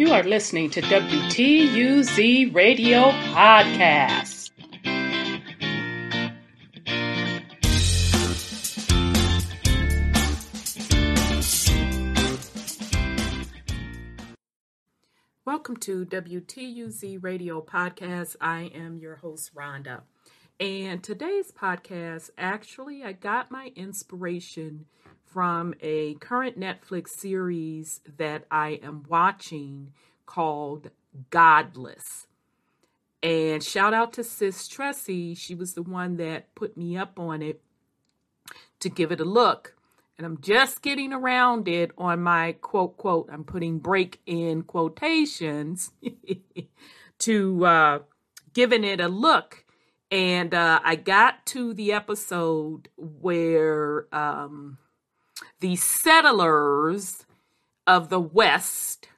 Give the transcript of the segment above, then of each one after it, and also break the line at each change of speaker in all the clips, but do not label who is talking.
You are listening to WTUZ Radio Podcast. Welcome to WTUZ Radio Podcast. I am your host, Rhonda. And today's podcast, actually, I got my inspiration from a current Netflix series that I am watching called Godless. And shout out to Sis Tressie. She was the one that put me up on it to give it a look. And I'm just getting around it on my quote, quote, I'm putting break in quotations to uh, giving it a look. And uh, I got to the episode where um, the settlers of the West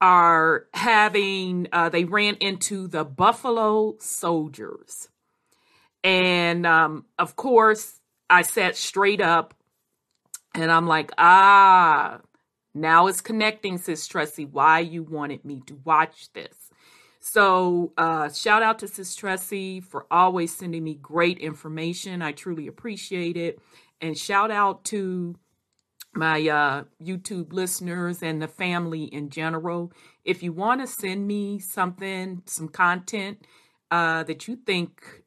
are having, uh, they ran into the Buffalo Soldiers. And um, of course, I sat straight up and I'm like, ah, now it's connecting, Sis Tressie, why you wanted me to watch this. So, uh, shout out to Sis Tressie for always sending me great information. I truly appreciate it and shout out to my uh, YouTube listeners and the family in general. If you want to send me something, some content uh, that you think,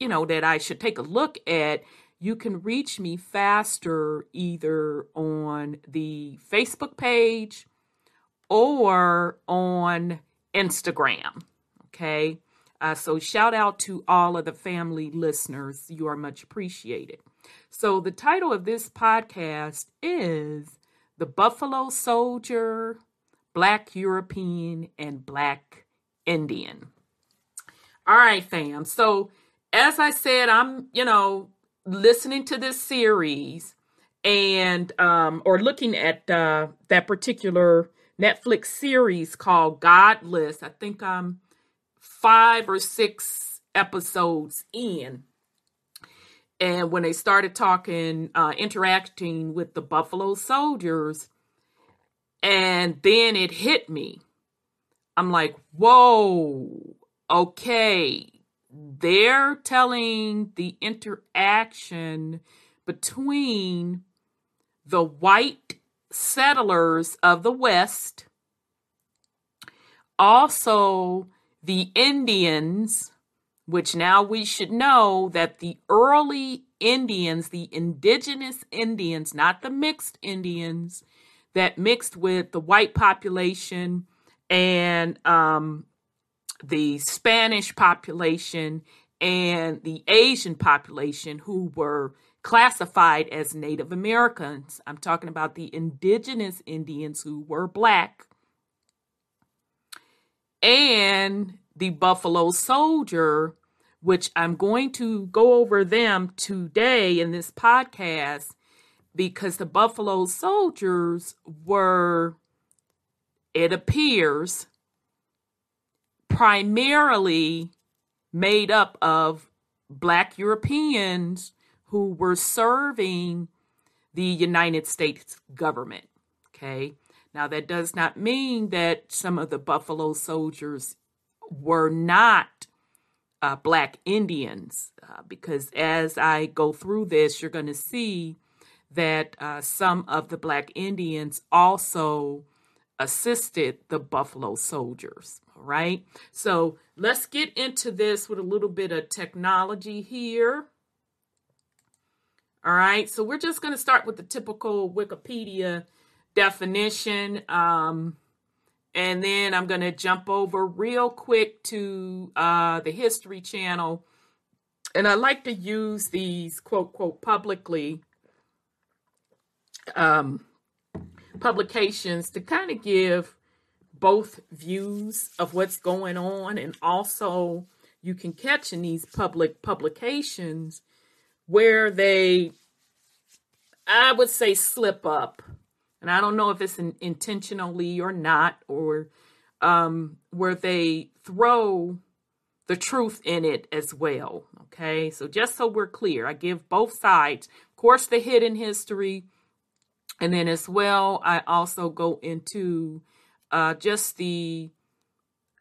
you know, that I should take a look at, you can reach me faster either on the Facebook page or on Instagram. Okay. Uh, so shout out to all of the family listeners. You are much appreciated. So, the title of this podcast is The Buffalo Soldier, Black European, and Black Indian. All right, fam. So, as I said, I'm, you know, listening to this series and, um, or looking at uh, that particular Netflix series called Godless. I think I'm five or six episodes in and when they started talking, uh, interacting with the Buffalo Soldiers, and then it hit me. I'm like, whoa, okay. They're telling the interaction between the white settlers of the West, also the Indians which now we should know that the early Indians, the indigenous Indians, not the mixed Indians that mixed with the white population and um, the Spanish population and the Asian population who were classified as Native Americans. I'm talking about the indigenous Indians who were black. And the Buffalo Soldier, which I'm going to go over them today in this podcast because the Buffalo Soldiers were, it appears, primarily made up of Black Europeans who were serving the United States government. Okay. Now, that does not mean that some of the Buffalo Soldiers were not uh, Black Indians, uh, because as I go through this, you're going to see that uh, some of the Black Indians also assisted the Buffalo Soldiers. All right, so let's get into this with a little bit of technology here. All right, so we're just going to start with the typical Wikipedia definition. Um, and then I'm going to jump over real quick to uh, the History Channel. And I like to use these quote, quote, publicly um, publications to kind of give both views of what's going on. And also, you can catch in these public publications where they, I would say, slip up and I don't know if it's intentionally or not, or um, where they throw the truth in it as well. Okay, so just so we're clear, I give both sides. Of course, the hidden history, and then as well, I also go into uh, just the,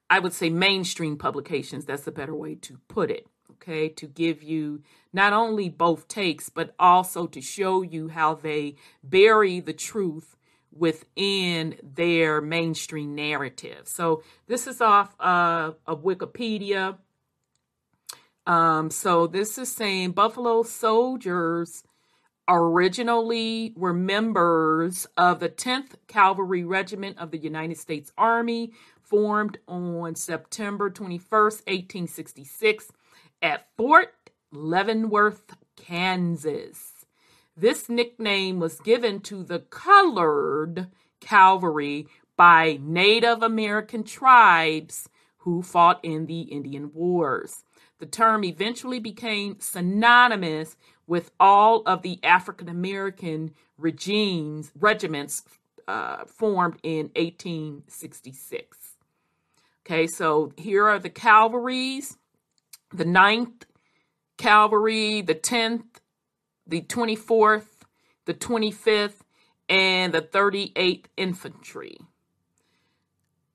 I would say, mainstream publications. That's a better way to put it. Okay, to give you not only both takes, but also to show you how they bury the truth within their mainstream narrative. So this is off of Wikipedia. Um, so this is saying Buffalo Soldiers originally were members of the 10th Cavalry Regiment of the United States Army, formed on September 21st, 1866, at Fort Leavenworth, Kansas. This nickname was given to the colored cavalry by Native American tribes who fought in the Indian Wars. The term eventually became synonymous with all of the African American regimes, regiments uh, formed in 1866. Okay, so here are the cavalries the 9th Cavalry, the 10th, the 24th, the 25th, and the 38th Infantry.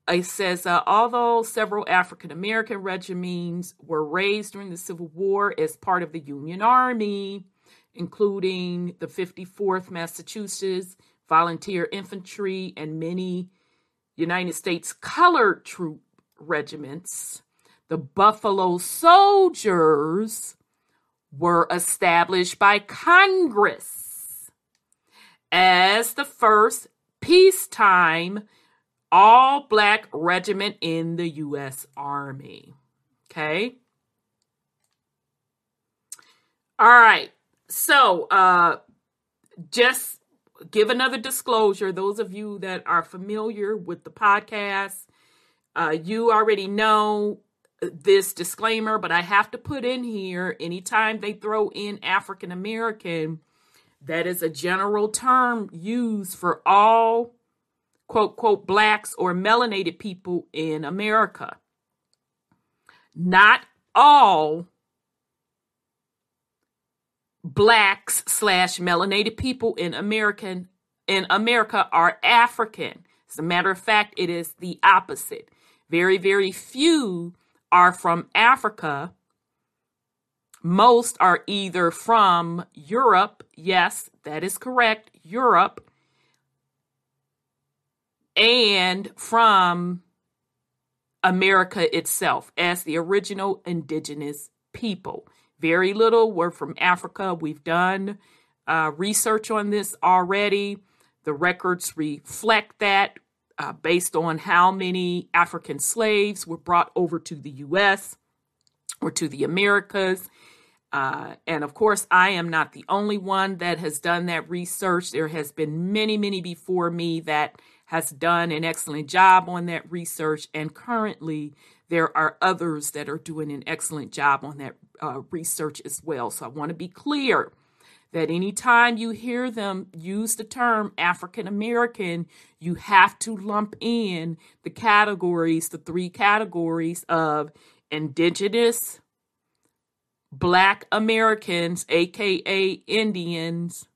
It says, uh, although several African American regiments were raised during the Civil War as part of the Union Army, including the 54th Massachusetts Volunteer Infantry and many United States colored troop regiments, the Buffalo Soldiers were established by Congress as the first peacetime all black regiment in the U.S. Army. Okay. All right. So, uh, just give another disclosure. Those of you that are familiar with the podcast, uh, you already know this disclaimer, but I have to put in here anytime they throw in African American, that is a general term used for all quote, quote, blacks or melanated people in America. Not all blacks slash melanated people in American in America are African. As a matter of fact, it is the opposite. Very, very few are from Africa. Most are either from Europe. Yes, that is correct. Europe and from America itself as the original indigenous people. Very little were from Africa. We've done uh, research on this already. The records reflect that uh, based on how many African slaves were brought over to the U.S. or to the Americas. Uh, and of course, I am not the only one that has done that research. There has been many, many before me that has done an excellent job on that research, and currently there are others that are doing an excellent job on that uh, research as well. So I want to be clear that anytime you hear them use the term African American, you have to lump in the categories, the three categories of indigenous, black Americans, aka Indians,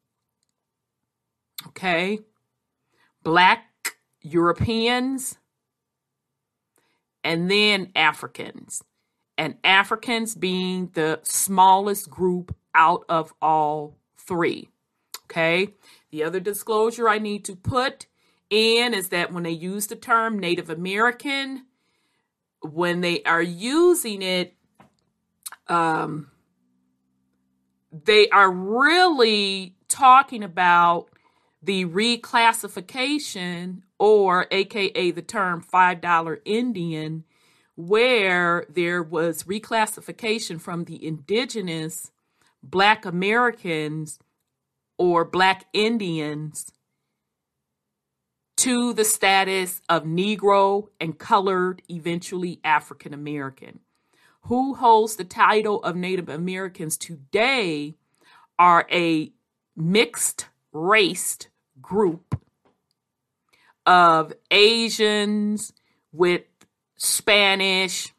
okay, black Europeans, and then Africans. And Africans being the smallest group out of all three. Okay. The other disclosure I need to put in is that when they use the term Native American, when they are using it, um, they are really talking about the reclassification or aka the term $5 Indian, where there was reclassification from the indigenous Black Americans or Black Indians to the status of Negro and colored, eventually African American. Who holds the title of Native Americans today are a mixed raced group of Asians with Spanish,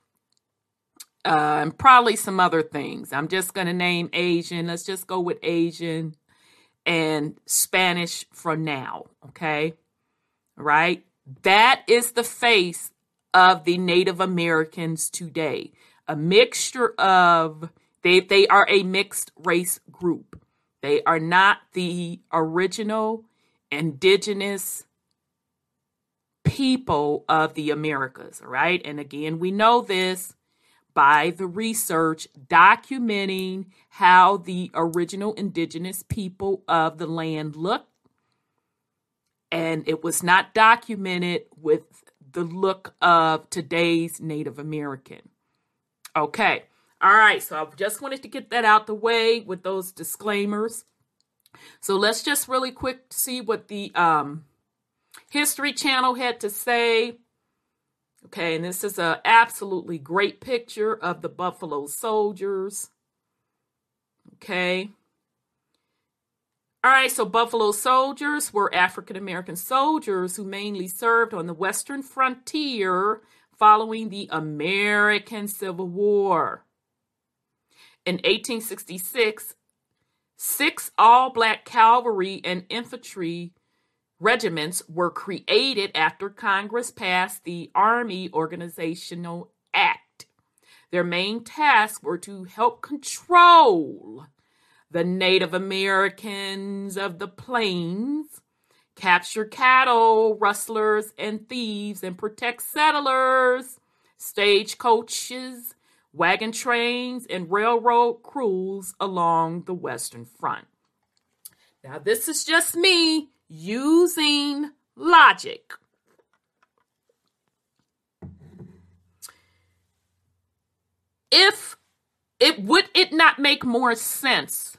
uh, and probably some other things. I'm just going to name Asian. Let's just go with Asian and Spanish for now. Okay. Right. That is the face of the Native Americans today. A mixture of they they are a mixed race group. They are not the original indigenous people of the Americas, all right? And again, we know this by the research documenting how the original indigenous people of the land looked. And it was not documented with the look of today's Native American. Okay. All right. So I just wanted to get that out the way with those disclaimers. So let's just really quick see what the um, History Channel had to say. Okay, and this is a absolutely great picture of the Buffalo Soldiers. Okay. All right, so Buffalo Soldiers were African American soldiers who mainly served on the western frontier following the American Civil War. In 1866, six all black cavalry and infantry regiments were created after Congress passed the Army Organizational Act. Their main tasks were to help control the Native Americans of the plains, capture cattle, rustlers, and thieves, and protect settlers, stagecoaches, wagon trains, and railroad crews along the Western Front. Now, this is just me using logic. If it would it not make more sense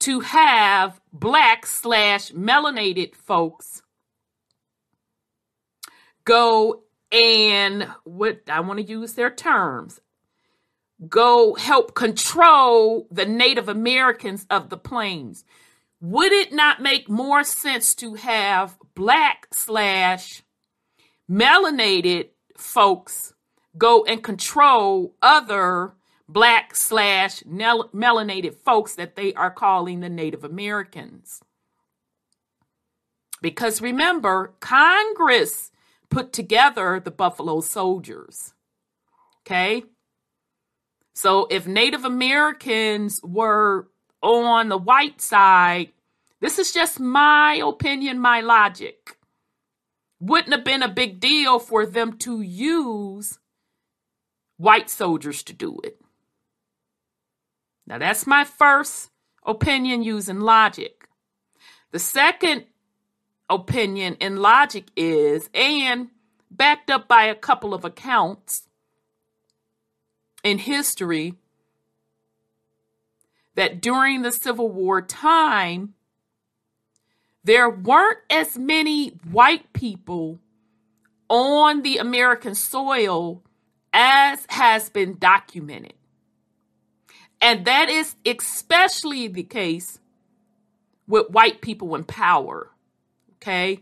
to have black slash melanated folks go and what I want to use their terms go help control the Native Americans of the plains would it not make more sense to have black slash melanated folks go and control other black slash melanated folks that they are calling the Native Americans? Because remember, Congress put together the Buffalo Soldiers. Okay? So if Native Americans were on the white side, this is just my opinion, my logic. Wouldn't have been a big deal for them to use white soldiers to do it. Now, that's my first opinion using logic. The second opinion in logic is, and backed up by a couple of accounts in history, that during the Civil War time, there weren't as many white people on the American soil as has been documented. And that is especially the case with white people in power. Okay?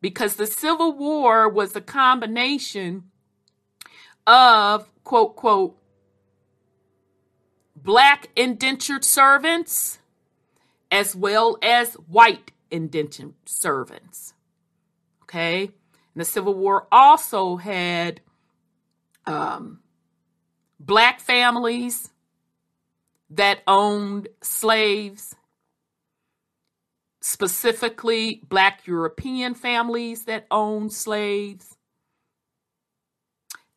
Because the Civil War was a combination of, quote, quote, black indentured servants as well as white indentured servants. Okay. And the Civil War also had um, black families that owned slaves, specifically black European families that owned slaves,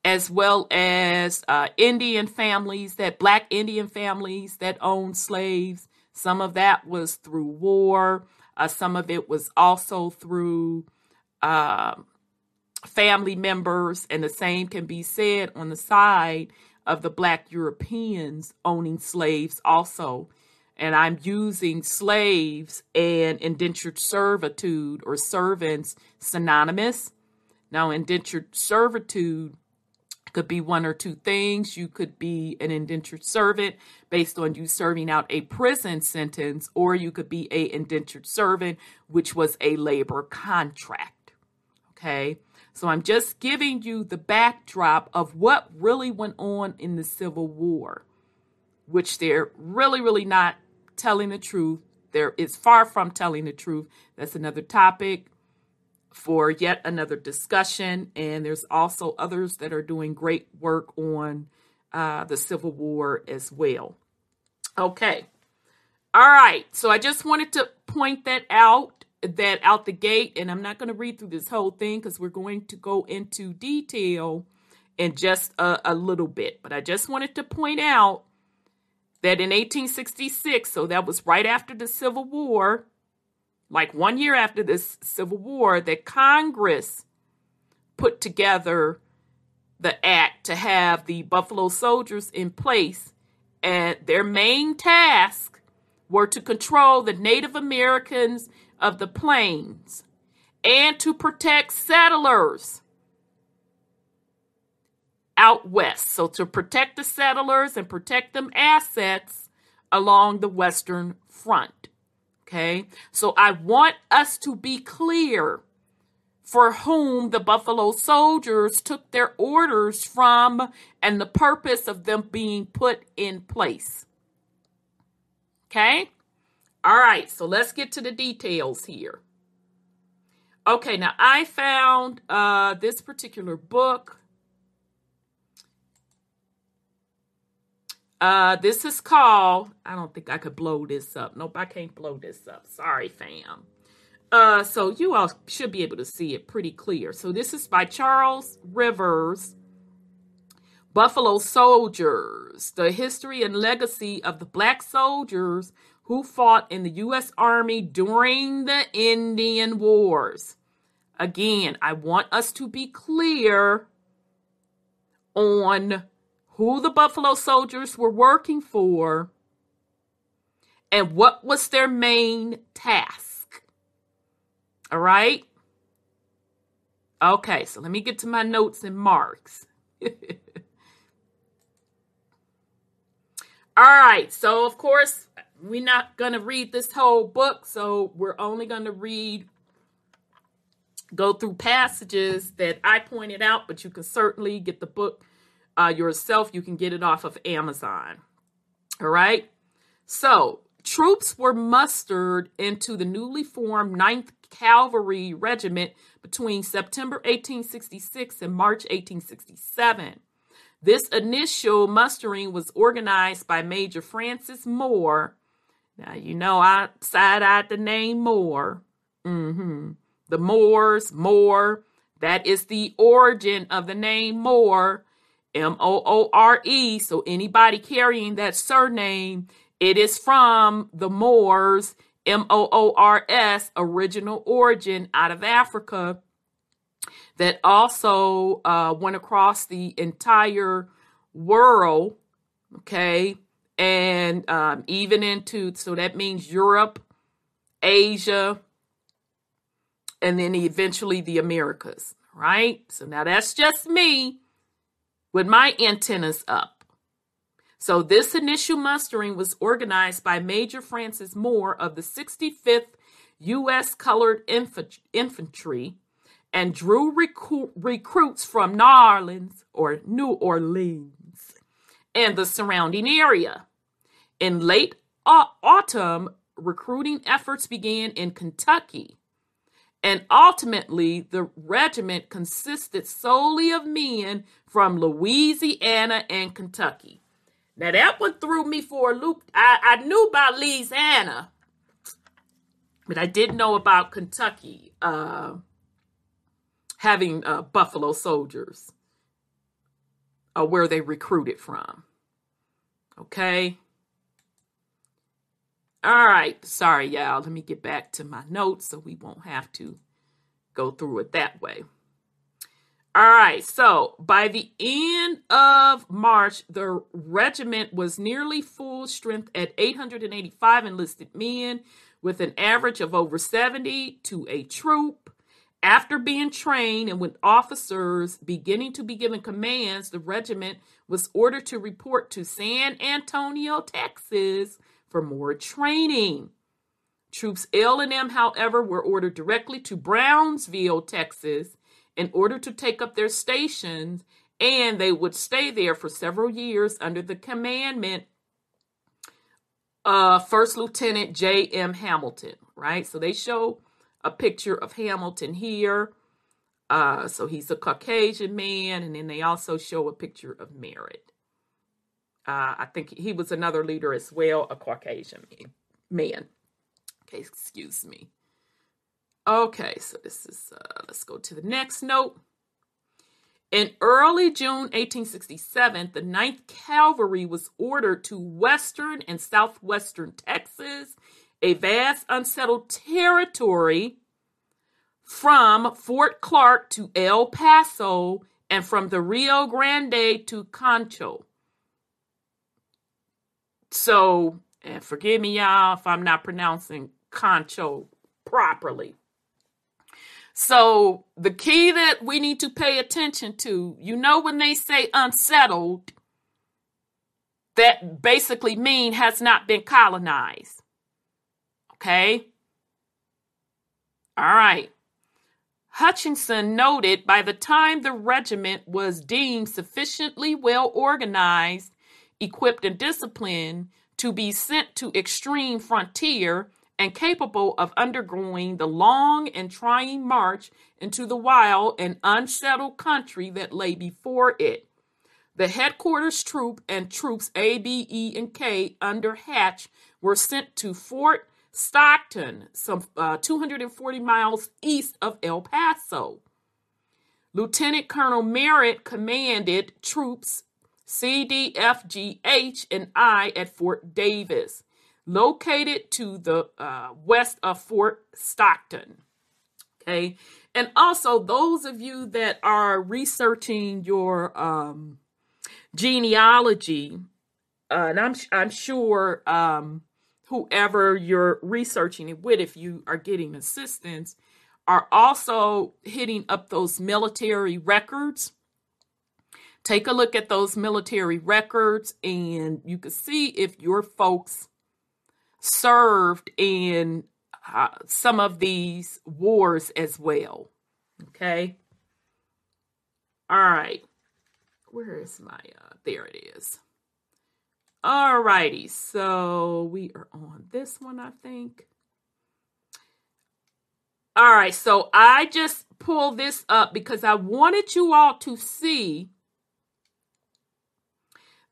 as well as uh, Indian families that black Indian families that owned slaves. Some of that was through war. Uh, some of it was also through uh, family members, and the same can be said on the side of the black Europeans owning slaves also. And I'm using slaves and indentured servitude or servants synonymous. Now, indentured servitude could be one or two things. You could be an indentured servant based on you serving out a prison sentence, or you could be a indentured servant, which was a labor contract. Okay. So I'm just giving you the backdrop of what really went on in the Civil War, which they're really, really not telling the truth. There is far from telling the truth. That's another topic for yet another discussion. And there's also others that are doing great work on uh, the Civil War as well. Okay. All right. So I just wanted to point that out, that out the gate. And I'm not going to read through this whole thing because we're going to go into detail in just a, a little bit. But I just wanted to point out that in 1866, so that was right after the Civil War, like one year after this Civil War, that Congress put together the act to have the Buffalo Soldiers in place, and their main task were to control the Native Americans of the plains and to protect settlers out west. So, to protect the settlers and protect them assets along the western front. Okay, so I want us to be clear for whom the Buffalo Soldiers took their orders from and the purpose of them being put in place. Okay? All right, so let's get to the details here. Okay, now I found uh, this particular book. Uh, this is called, I don't think I could blow this up. Nope, I can't blow this up. Sorry, fam. Uh, so you all should be able to see it pretty clear. So this is by Charles Rivers, Buffalo Soldiers, the history and legacy of the black soldiers who fought in the U.S. Army during the Indian Wars. Again, I want us to be clear on who the Buffalo Soldiers were working for and what was their main task. All right. Okay, so let me get to my notes and marks. All right, so of course, we're not going to read this whole book, so we're only going to read, go through passages that I pointed out, but you can certainly get the book uh, yourself. You can get it off of Amazon. All right, so troops were mustered into the newly formed Ninth Cavalry Regiment between September 1866 and March 1867. This initial mustering was organized by Major Francis Moore. Now, you know, I side eyed the name Moore. Mm-hmm. The Moors, Moore, that is the origin of the name Moore, M O O R E. So, anybody carrying that surname, it is from the Moors M O O R S, original origin out of Africa, that also uh, went across the entire world, okay, and um, even into, so that means Europe, Asia, and then eventually the Americas, right? So now that's just me with my antennas up. So this initial mustering was organized by Major Francis Moore of the 65th U.S. Colored Infantry and drew recru- recruits from New Orleans or New Orleans and the surrounding area. In late autumn, recruiting efforts began in Kentucky. And ultimately, the regiment consisted solely of men from Louisiana and Kentucky. Now that one threw me for a loop. I, I knew about Louisiana, but I didn't know about Kentucky uh, having uh, Buffalo soldiers, uh, where they recruited from. Okay. All right. Sorry, y'all. Let me get back to my notes so we won't have to go through it that way. All right, so by the end of March, the regiment was nearly full strength at 885 enlisted men, with an average of over 70 to a troop. After being trained and with officers beginning to be given commands, the regiment was ordered to report to San Antonio, Texas for more training. Troops L and M, however, were ordered directly to Brownsville, Texas, in order to take up their stations, and they would stay there for several years under the commandment of First Lieutenant J.M. Hamilton, right? So they show a picture of Hamilton here. Uh, so he's a Caucasian man, and then they also show a picture of Merritt. Uh, I think he was another leader as well, a Caucasian man. Okay, excuse me. Okay, so this is, uh, let's go to the next note. In early June 1867, the 9th Cavalry was ordered to western and southwestern Texas, a vast unsettled territory from Fort Clark to El Paso and from the Rio Grande to Concho. So, and forgive me, y'all, if I'm not pronouncing Concho properly. So, the key that we need to pay attention to, you know, when they say unsettled, that basically mean has not been colonized. Okay? All right. Hutchinson noted by the time the regiment was deemed sufficiently well organized, equipped, and disciplined to be sent to extreme frontier and capable of undergoing the long and trying march into the wild and unsettled country that lay before it. The headquarters troop and troops A, B, E, and K under Hatch were sent to Fort Stockton, some uh, 240 miles east of El Paso. Lieutenant Colonel Merritt commanded troops C, D, F, G, H, and I at Fort Davis, located to the uh, west of Fort Stockton. Okay, and also those of you that are researching your um, genealogy, uh, and I'm I'm sure um, whoever you're researching it with, if you are getting assistance, are also hitting up those military records. Take a look at those military records, and you can see if your folks served in uh, some of these wars as well. Okay. All right. Where is my, uh, there it is. Alrighty, so we are on this one, I think. All right, so I just pulled this up because I wanted you all to see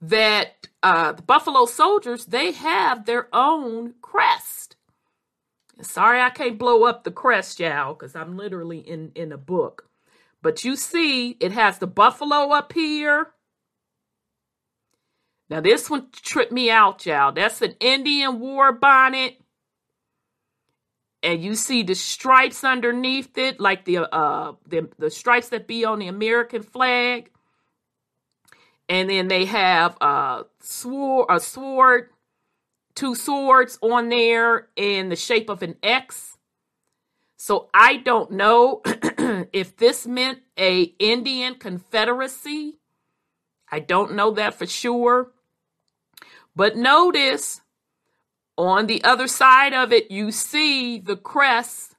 that uh, the Buffalo Soldiers they have their own crest. Sorry, I can't blow up the crest, y'all, because I'm literally in in a book. But you see, it has the buffalo up here now this one tripped me out, y'all. That's an Indian war bonnet. And you see the stripes underneath it, like the uh the, the stripes that be on the American flag. And then they have a sword, a sword, two swords on there in the shape of an X. So I don't know if this meant a Indian confederacy. I don't know that for sure. But notice on the other side of it, you see the crests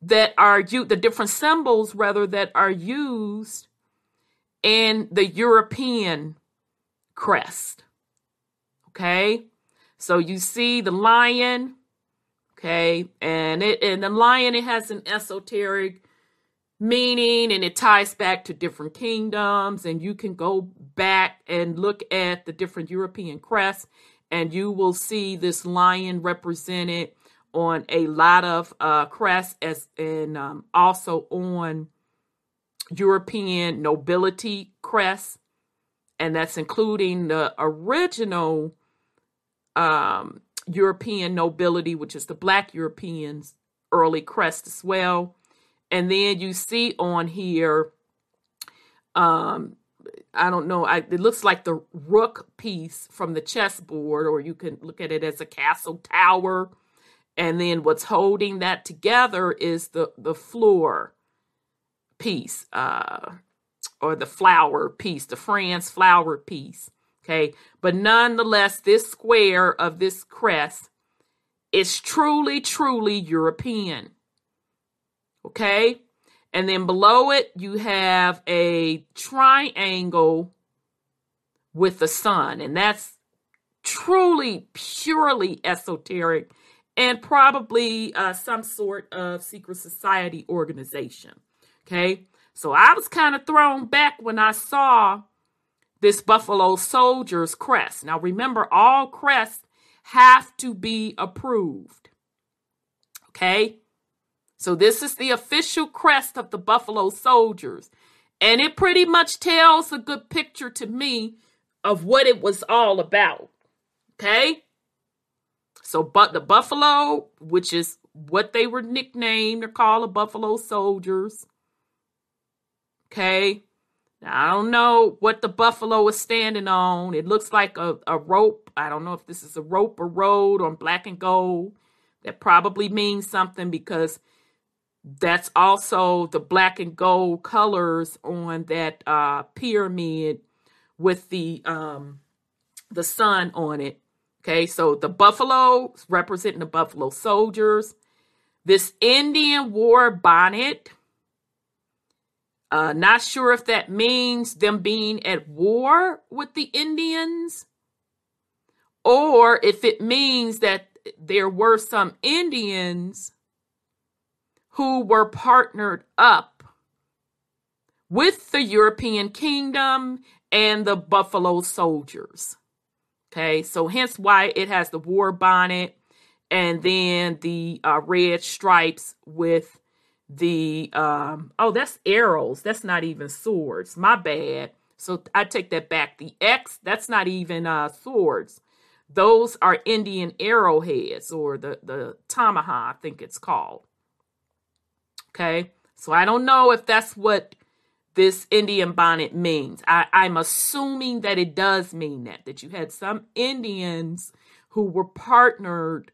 that are the different symbols rather that are used in the European crest. Okay, so you see the lion. Okay, and it and the lion it has an esoteric meaning and it ties back to different kingdoms and you can go back and look at the different european crests and you will see this lion represented on a lot of uh, crests as and um, also on european nobility crest, and that's including the original um, european nobility which is the black europeans early crest as well. And then you see on here um i don't know I, it looks like the rook piece from the chessboard or you can look at it as a castle tower. And then what's holding that together is the the floor piece uh or the flower piece the france flower piece okay but nonetheless this square of this crest is truly truly european Okay. And then below it, you have a triangle with the sun. And that's truly, purely esoteric and probably uh, some sort of secret society organization. Okay, so I was kind of thrown back when I saw this Buffalo Soldiers crest. Now, remember, all crests have to be approved. Okay, so this is the official crest of the Buffalo Soldiers, and it pretty much tells a good picture to me of what it was all about. Okay. So, but the Buffalo, which is what they were nicknamed or called the Buffalo Soldiers. Okay. Now, I don't know what the buffalo is standing on. It looks like a, a rope. I don't know if this is a rope or road on black and gold. That probably means something because that's also the black and gold colors on that uh, pyramid with the um, the sun on it. Okay, so the buffalo representing the buffalo soldiers. This Indian war bonnet. Uh, not sure if that means them being at war with the Indians or if it means that there were some Indians who were partnered up with the European kingdom and the Buffalo Soldiers. Okay, so hence why it has the war bonnet and then the uh, red stripes with the um oh that's arrows. That's not even swords. My bad. So i take that back. The x that's not even uh swords. Those are indian arrowheads or the the tomahawk i think it's called. Okay? So i don't know if that's what this Indian bonnet means. I, I'm assuming that it does mean that, that you had some Indians who were partnered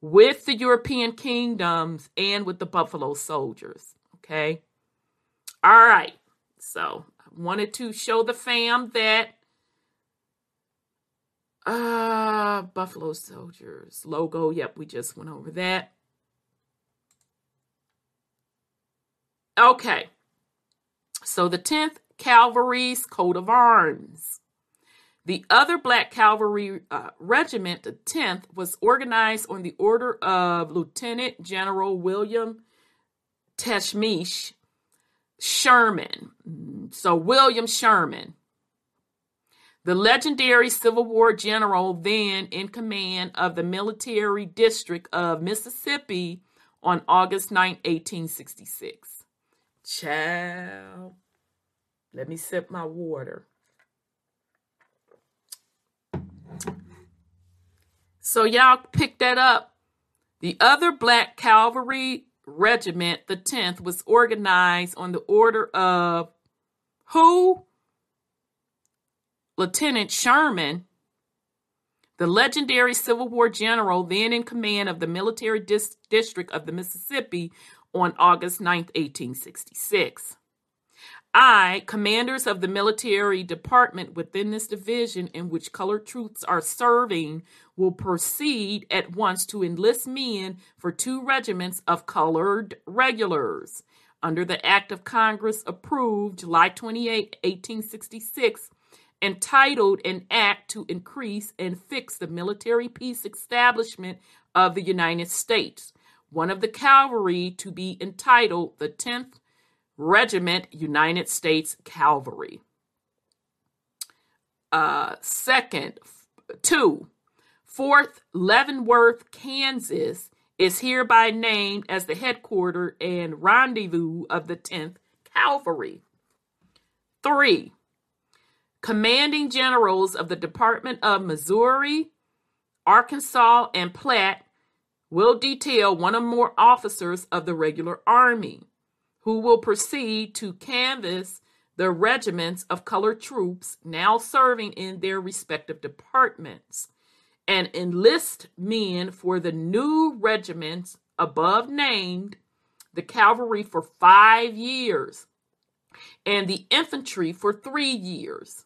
with the European kingdoms and with the Buffalo soldiers. Okay. All right. So I wanted to show the fam that uh Buffalo Soldiers logo. Yep, we just went over that. Okay. So the 10th Cavalry's coat of arms. The other Black Cavalry uh, Regiment, the 10th, was organized on the order of Lieutenant General William Tecumseh Sherman. So, William Sherman, the legendary Civil War general, then in command of the military district of Mississippi on August 9, 1866. Child, let me sip my water. So y'all pick that up. The other Black Cavalry Regiment, the 10th, was organized on the order of who? Lieutenant Sherman, the legendary Civil War general, then in command of the military dis- district of the Mississippi, on August 9, 1866. I, commanders of the military department within this division in which colored troops are serving, will proceed at once to enlist men for two regiments of colored regulars. Under the Act of Congress approved July 28, 1866, entitled An Act to Increase and Fix the Military Peace Establishment of the United States, one of the cavalry to be entitled the 10th Regiment United States Cavalry. Uh, second, two, Fort Leavenworth, Kansas is hereby named as the headquarters and rendezvous of the 10th Cavalry. Three, commanding generals of the Department of Missouri, Arkansas, and Platte will detail one or more officers of the regular army who will proceed to canvass the regiments of colored troops now serving in their respective departments and enlist men for the new regiments above named, the cavalry for five years, and the infantry for three years.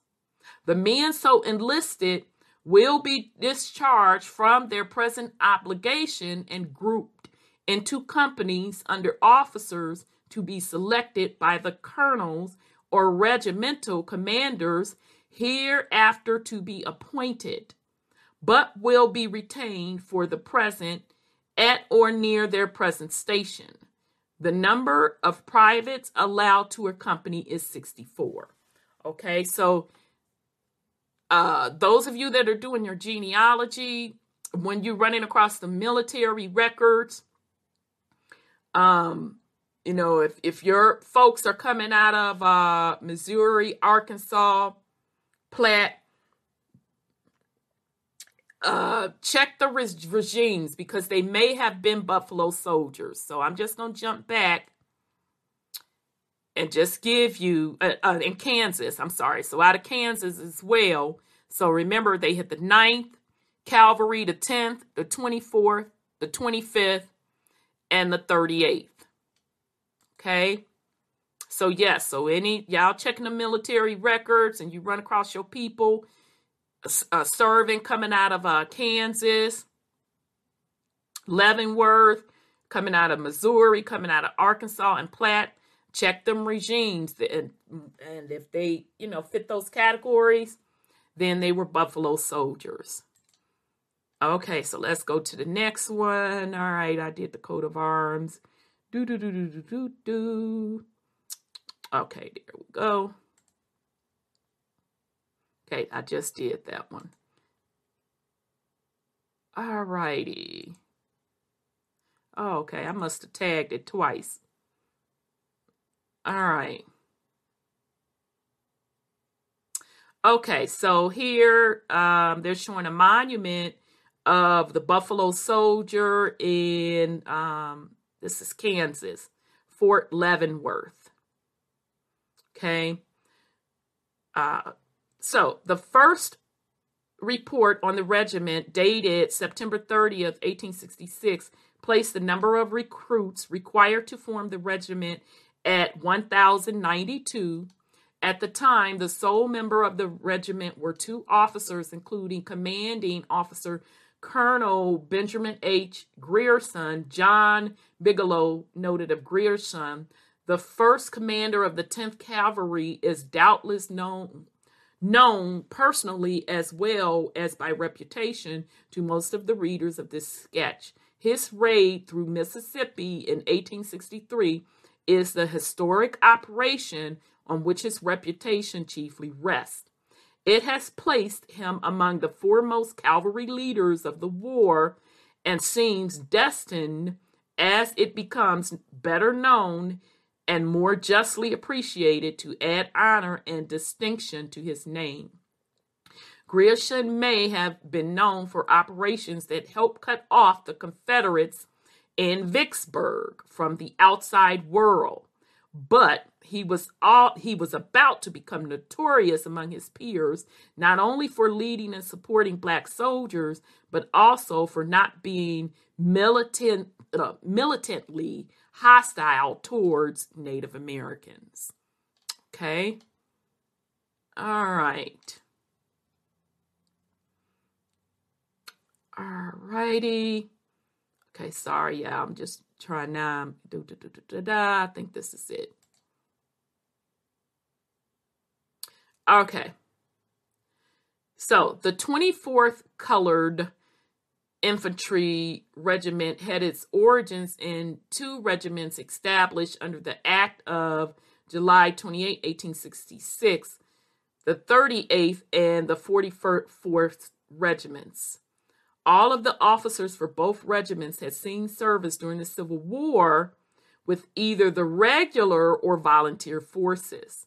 The men so enlisted will be discharged from their present obligation and grouped into companies under officers to be selected by the colonels or regimental commanders hereafter to be appointed, but will be retained for the present at or near their present station. The number of privates allowed to accompany is 64. Okay, so uh, those of you that are doing your genealogy, when you're running across the military records, um, you know, if, if your folks are coming out of uh, Missouri, Arkansas, Platte, uh, check the regimes because they may have been Buffalo soldiers. So I'm just to jump back and just give you, uh, uh, in Kansas, I'm sorry. So out of Kansas as well. So remember, they hit the 9th Cavalry, the 10th, the 24th, the 25th, and the 38th. Okay. So yes, so any y'all checking the military records and you run across your people uh, serving coming out of uh, Kansas, Leavenworth, coming out of Missouri, coming out of Arkansas and Platte, Check them regimes, and, and if they, you know, fit those categories, then they were Buffalo soldiers. Okay, so let's go to the next one. All right, I did the coat of arms. Do do do do do do do. Okay, there we go. Okay, I just did that one. All righty. Oh, okay, I must have tagged it twice. All right. Okay, so here um, they're showing a monument of the Buffalo Soldier in, um, this is Kansas, Fort Leavenworth. Okay. Uh, so the first report on the regiment, dated September 30th, 1866, placed the number of recruits required to form the regiment at 1,092. At the time, the sole member of the regiment were two officers, including commanding officer Colonel Benjamin H. Grierson, John Bigelow, noted of Grierson. The first commander of the 10th Cavalry is doubtless known known personally as well as by reputation to most of the readers of this sketch. His raid through Mississippi in 1863 is the historic operation on which his reputation chiefly rests. It has placed him among the foremost cavalry leaders of the war and seems destined, as it becomes better known, and more justly appreciated to add honor and distinction to his name. Grierson may have been known for operations that helped cut off the Confederates in Vicksburg from the outside world, but he was all he was about to become notorious among his peers not only for leading and supporting black soldiers but also for not being militant uh, militantly hostile towards Native Americans. Okay. All right. All righty. Okay, sorry, yeah, I'm just trying do. I think this is it. Okay. So the 24th colored Infantry Regiment had its origins in two regiments established under the Act of July 28, 1866, the 38th and the 44th Regiments. All of the officers for both regiments had seen service during the Civil War with either the regular or volunteer forces.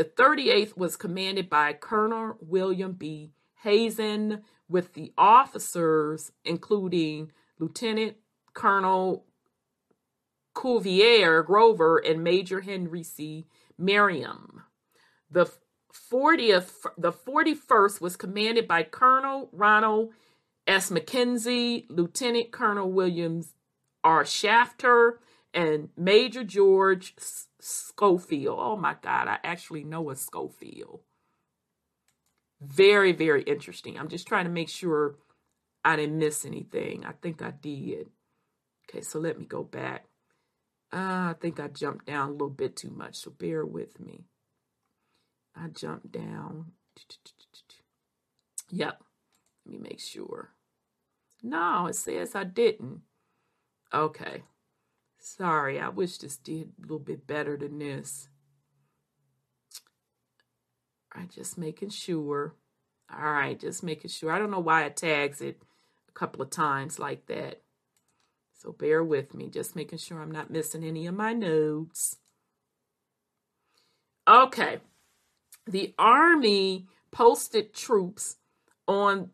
The 38th was commanded by Colonel William B. Hazen, with the officers, including Lieutenant Colonel Cuvier Grover and Major Henry C. Merriam. The 40th, the 41st was commanded by Colonel Ronald S. Mackenzie, Lieutenant Colonel Williams R. Shafter, and Major George Schofield. Oh my God, I actually know a Schofield. Very, very interesting. I'm just trying to make sure I didn't miss anything. I think I did. Okay, so let me go back. Uh, I think I jumped down a little bit too much, so bear with me. I jumped down. Yep. Let me make sure. No, it says I didn't. Okay. Sorry, I wish this did a little bit better than this. Right, just making sure. All right, just making sure. I don't know why it tags it a couple of times like that. So bear with me, just making sure I'm not missing any of my notes. Okay. The Army posted troops on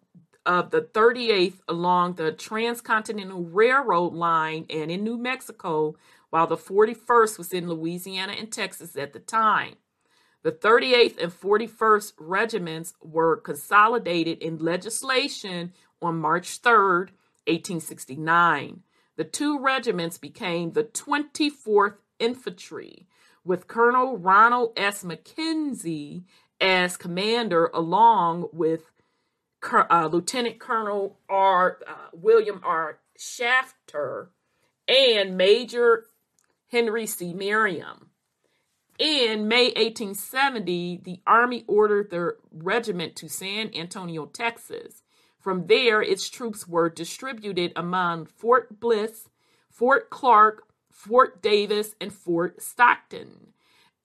of the 38th along the Transcontinental Railroad line and in New Mexico, while the 41st was in Louisiana and Texas at the time. The 38th and 41st regiments were consolidated in legislation on March 3, 1869. The two regiments became the 24th Infantry, with Colonel Ronald S. Mackenzie as commander, along with uh, Lieutenant Colonel R. Uh, William R. Shafter and Major Henry C. Merriam. In May 1870, the Army ordered the regiment to San Antonio, Texas. From there, its troops were distributed among Fort Bliss, Fort Clark, Fort Davis, and Fort Stockton.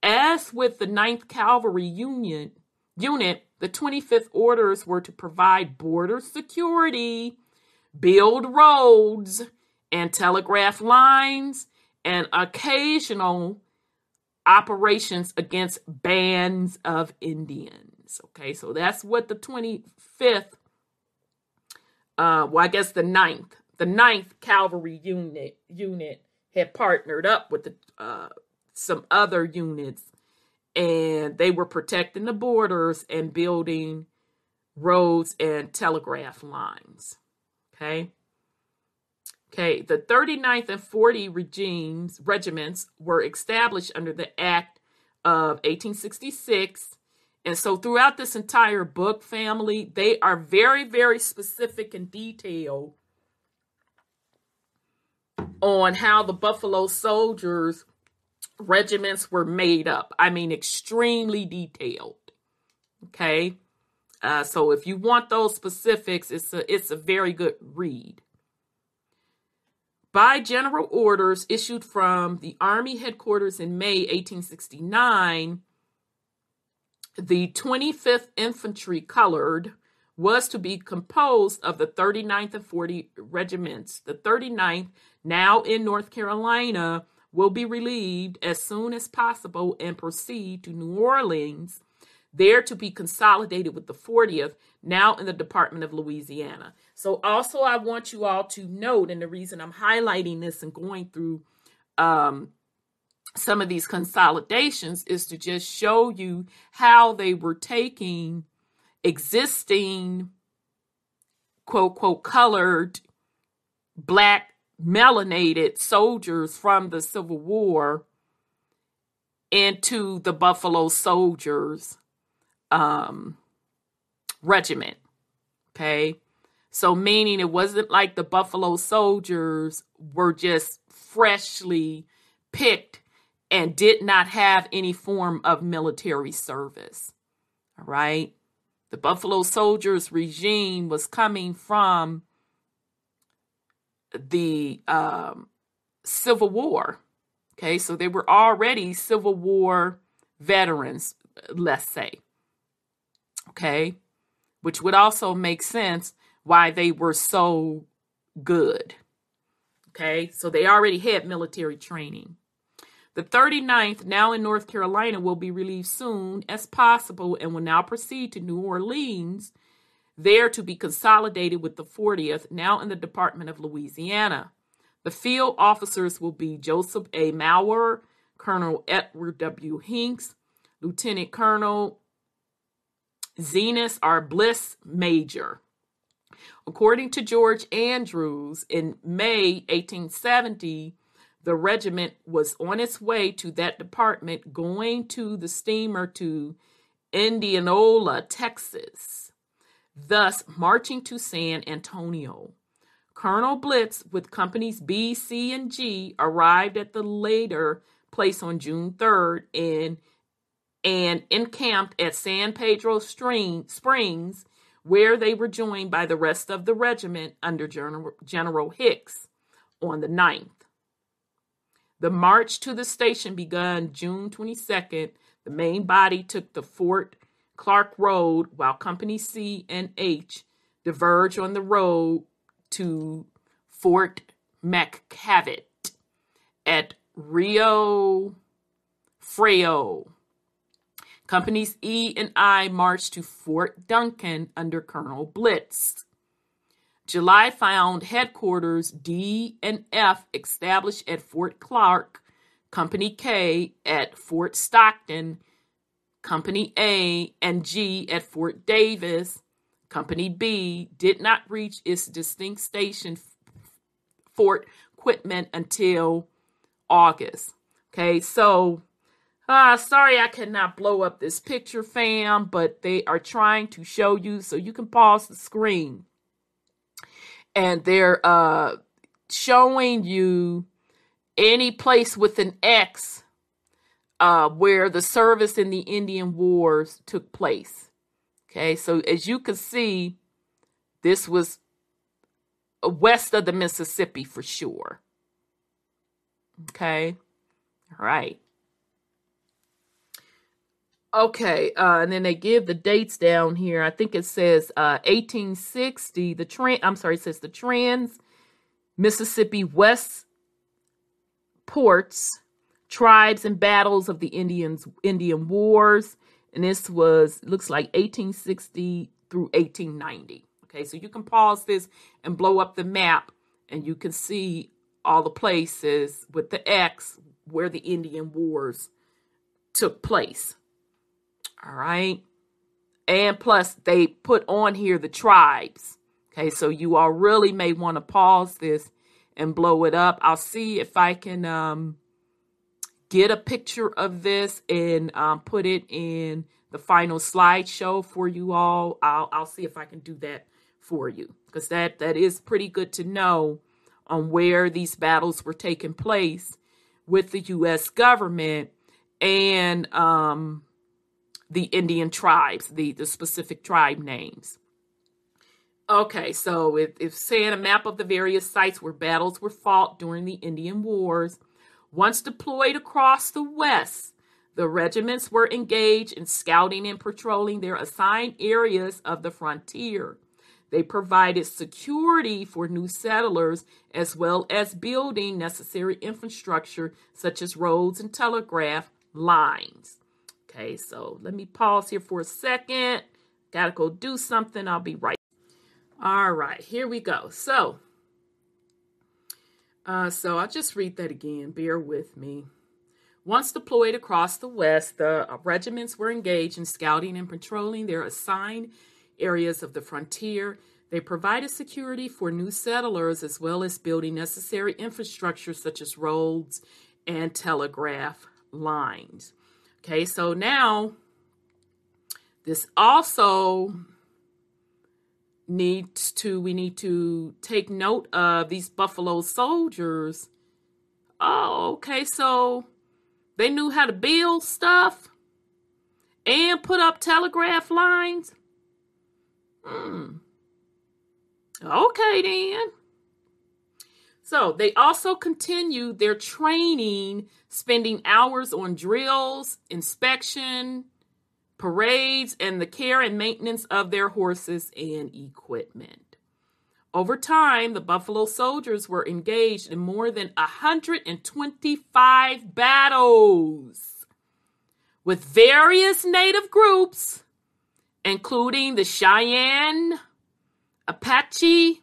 As with the 9th Cavalry Union, unit, the 25th orders were to provide border security, build roads and telegraph lines, and occasional operations against bands of Indians. Okay, so that's what the 25th, uh, well, I guess the 9th, the 9th Cavalry unit unit had partnered up with the, uh, some other units and they were protecting the borders and building roads and telegraph lines. Okay. Okay, the 39th and 40 regimes regiments were established under the Act of 1866. And so throughout this entire book family, they are very very specific and detailed on how the Buffalo Soldiers regiments were made up. I mean, extremely detailed. Okay. Uh, so if you want those specifics, it's a it's a very good read. By general orders issued from the Army headquarters in May 1869, the 25th Infantry Colored was to be composed of the 39th and 40 regiments. The 39th, now in North Carolina, will be relieved as soon as possible and proceed to New Orleans, there to be consolidated with the 40th, now in the Department of Louisiana. So, also, I want you all to note, and the reason I'm highlighting this and going through um, some of these consolidations is to just show you how they were taking existing quote, quote, colored black melanated soldiers from the Civil War into the Buffalo Soldiers um, regiment. Okay. So, meaning it wasn't like the Buffalo Soldiers were just freshly picked and did not have any form of military service. All right. The Buffalo Soldiers regime was coming from the um, Civil War. Okay, so they were already Civil War veterans, let's say. Okay, which would also make sense why they were so good. Okay, so they already had military training. The 39th, now in North Carolina, will be relieved soon as possible and will now proceed to New Orleans there to be consolidated with the 40th, now in the Department of Louisiana. The field officers will be Joseph A. Mower, Colonel Edward W. Hinks, Lieutenant Colonel Zenas R. Bliss, Major. According to George Andrews, in May 1870, the regiment was on its way to that department going to the steamer to Indianola, Texas thus marching to San Antonio. Colonel Blitz, with companies B, C, and G, arrived at the later place on June 3rd and, and encamped at San Pedro Springs, where they were joined by the rest of the regiment under General, General Hicks. on the 9th. The march to the station began June 22nd. The main body took the Fort Clark Road while Company C and H diverged on the road to Fort McKavett at Rio Frio. Companies E and I marched to Fort Duncan under Colonel Blitz. July found headquarters D and F established at Fort Clark, Company K at Fort Stockton, Company A and G at Fort Davis. Company B did not reach its distinct station, Fort Quitman, until August. Okay, so uh, sorry I cannot blow up this picture, fam, but they are trying to show you so you can pause the screen and they're uh, showing you any place with an X uh, where the service in the Indian Wars took place. Okay, so as you can see, this was west of the Mississippi for sure. Okay, all right. Okay, uh, and then they give the dates down here. I think it says uh, 1860. The trend. I'm sorry, it says the trans Mississippi West ports, tribes, and battles of the Indians Indian Wars, and this was looks like 1860 through 1890. Okay, so you can pause this and blow up the map, and you can see all the places with the X where the Indian Wars took place. All right. And plus, they put on here the tribes. Okay, so you all really may want to pause this and blow it up. I'll see if I can um, get a picture of this and um, put it in the final slideshow for you all. I'll, I'll see if I can do that for you because that, that is pretty good to know on where these battles were taking place with the U.S. government and um, the Indian tribes, the, the specific tribe names. Okay, so if, if saying a map of the various sites where battles were fought during the Indian Wars, once deployed across the West, the regiments were engaged in scouting and patrolling their assigned areas of the frontier. They provided security for new settlers as well as building necessary infrastructure such as roads and telegraph lines. Okay, so let me pause here for a second. Gotta go do something. I'll be right. All right, here we go. So, uh, so I'll just read that again. Bear with me. Once deployed across the West, the regiments were engaged in scouting and patrolling their assigned areas of the frontier. They provided security for new settlers as well as building necessary infrastructure such as roads and telegraph lines. Okay, so now this also needs to, we need to take note of these Buffalo soldiers. Oh, okay, so they knew how to build stuff and put up telegraph lines. Hmm. Okay, then. So they also continued their training, spending hours on drills, inspection, parades, and the care and maintenance of their horses and equipment. Over time, the Buffalo Soldiers were engaged in more than 125 battles with various native groups, including the Cheyenne, Apache,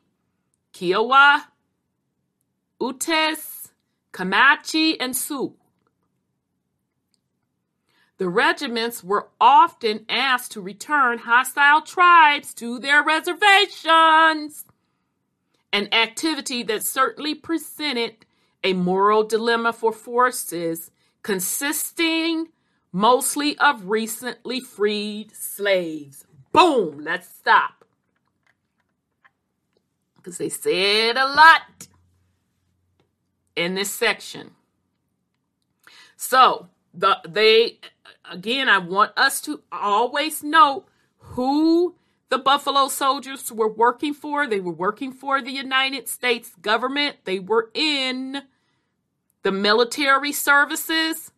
Kiowa, Utes, Comanche, and Sioux. The regiments were often asked to return hostile tribes to their reservations, an activity that certainly presented a moral dilemma for forces consisting mostly of recently freed slaves. Boom, let's stop. Because they said a lot in this section. So the they again, I want us to always note who the Buffalo Soldiers were working for. They were working for the United States government. They were in the military services.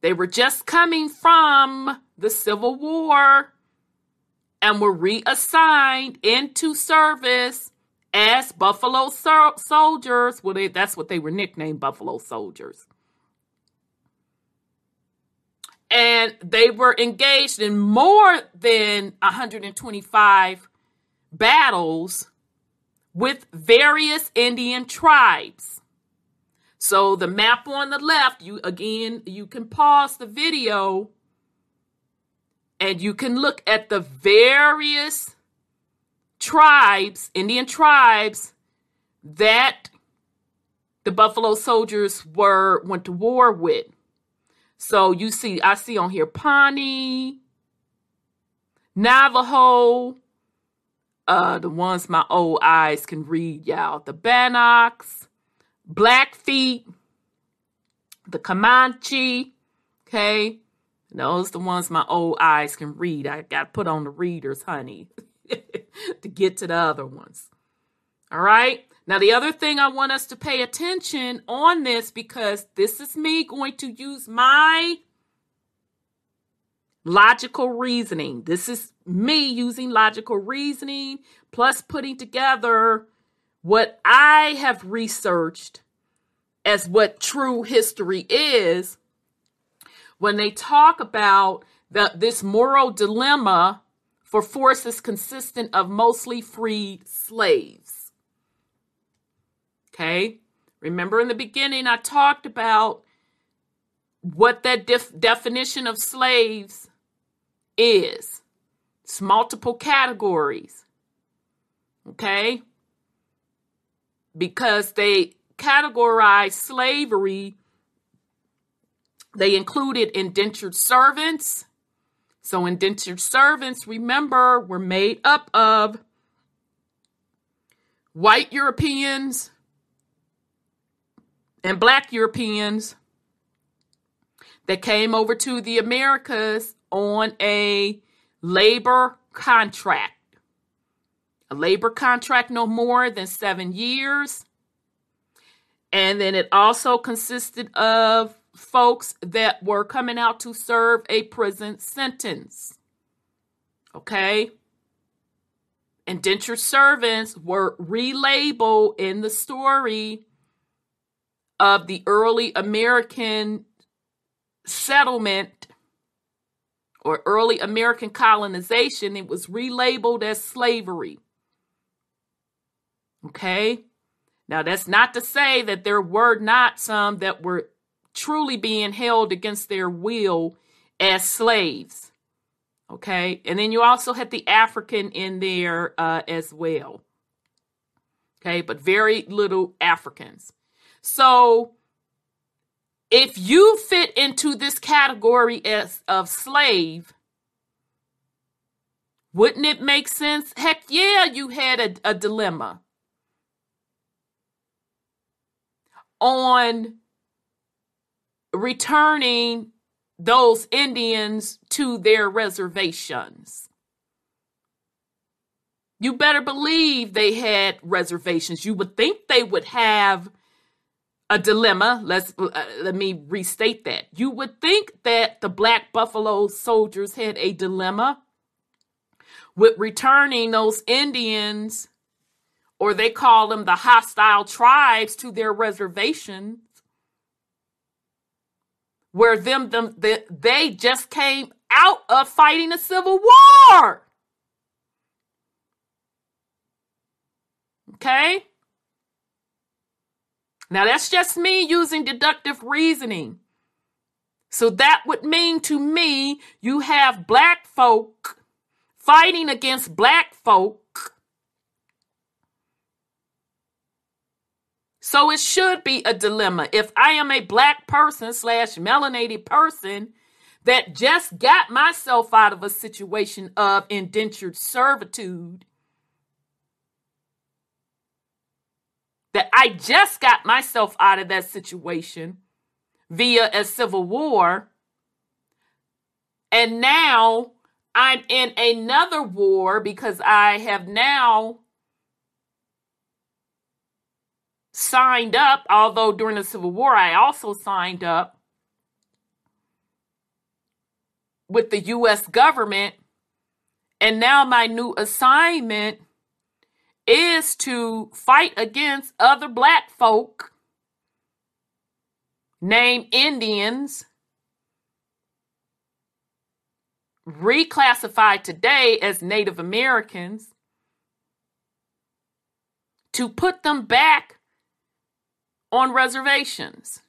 They were just coming from the Civil War and were reassigned into service as Buffalo Soldiers. Well, they, that's what they were nicknamed Buffalo Soldiers. And they were engaged in more than 125 battles with various Indian tribes. So the map on the left, you again, you can pause the video and you can look at the various tribes, Indian tribes that the Buffalo Soldiers were went to war with. So you see, I see on here Pawnee, Navajo, uh, the ones my old eyes can read, y'all. The Bannocks, Blackfeet, the Comanche, okay? Those the ones my old eyes can read. I got put on the readers, honey, to get to the other ones. All right? Now, the other thing I want us to pay attention on this because this is me going to use my logical reasoning. This is me using logical reasoning plus putting together what I have researched as what true history is when they talk about the, this moral dilemma for forces consistent of mostly freed slaves. Okay. Remember in the beginning, I talked about what that def- definition of slaves is. It's multiple categories. Okay. Because they categorize slavery, they included indentured servants. So, indentured servants, remember, were made up of white Europeans, and black Europeans that came over to the Americas on a labor contract. A labor contract no more than seven years. And then it also consisted of folks that were coming out to serve a prison sentence. Okay? Indentured servants were relabeled in the story of the early American settlement or early American colonization, it was relabeled as slavery. Okay? Now, that's not to say that there were not some that were truly being held against their will as slaves. Okay? And then you also had the African in there uh, as well. Okay? But very little Africans. So if you fit into this category as of slave, wouldn't it make sense? Heck yeah, you had a, a dilemma on returning those Indians to their reservations. You better believe they had reservations. You would think they would have a dilemma. Let's uh, let me restate that. You would think that the Black Buffalo soldiers had a dilemma with returning those Indians, or they call them the hostile tribes, to their reservations, where them them they, they just came out of fighting a civil war. Okay? Now, that's just me using deductive reasoning. So that would mean to me you have black folk fighting against black folk. So it should be a dilemma. If I am a black person slash melanated person that just got myself out of a situation of indentured servitude that I just got myself out of that situation via a civil war. And now I'm in another war because I have now signed up, although during the Civil War, I also signed up with the US government. And now my new assignment is to fight against other black folk name Indians, reclassified today as Native Americans, to put them back on reservations.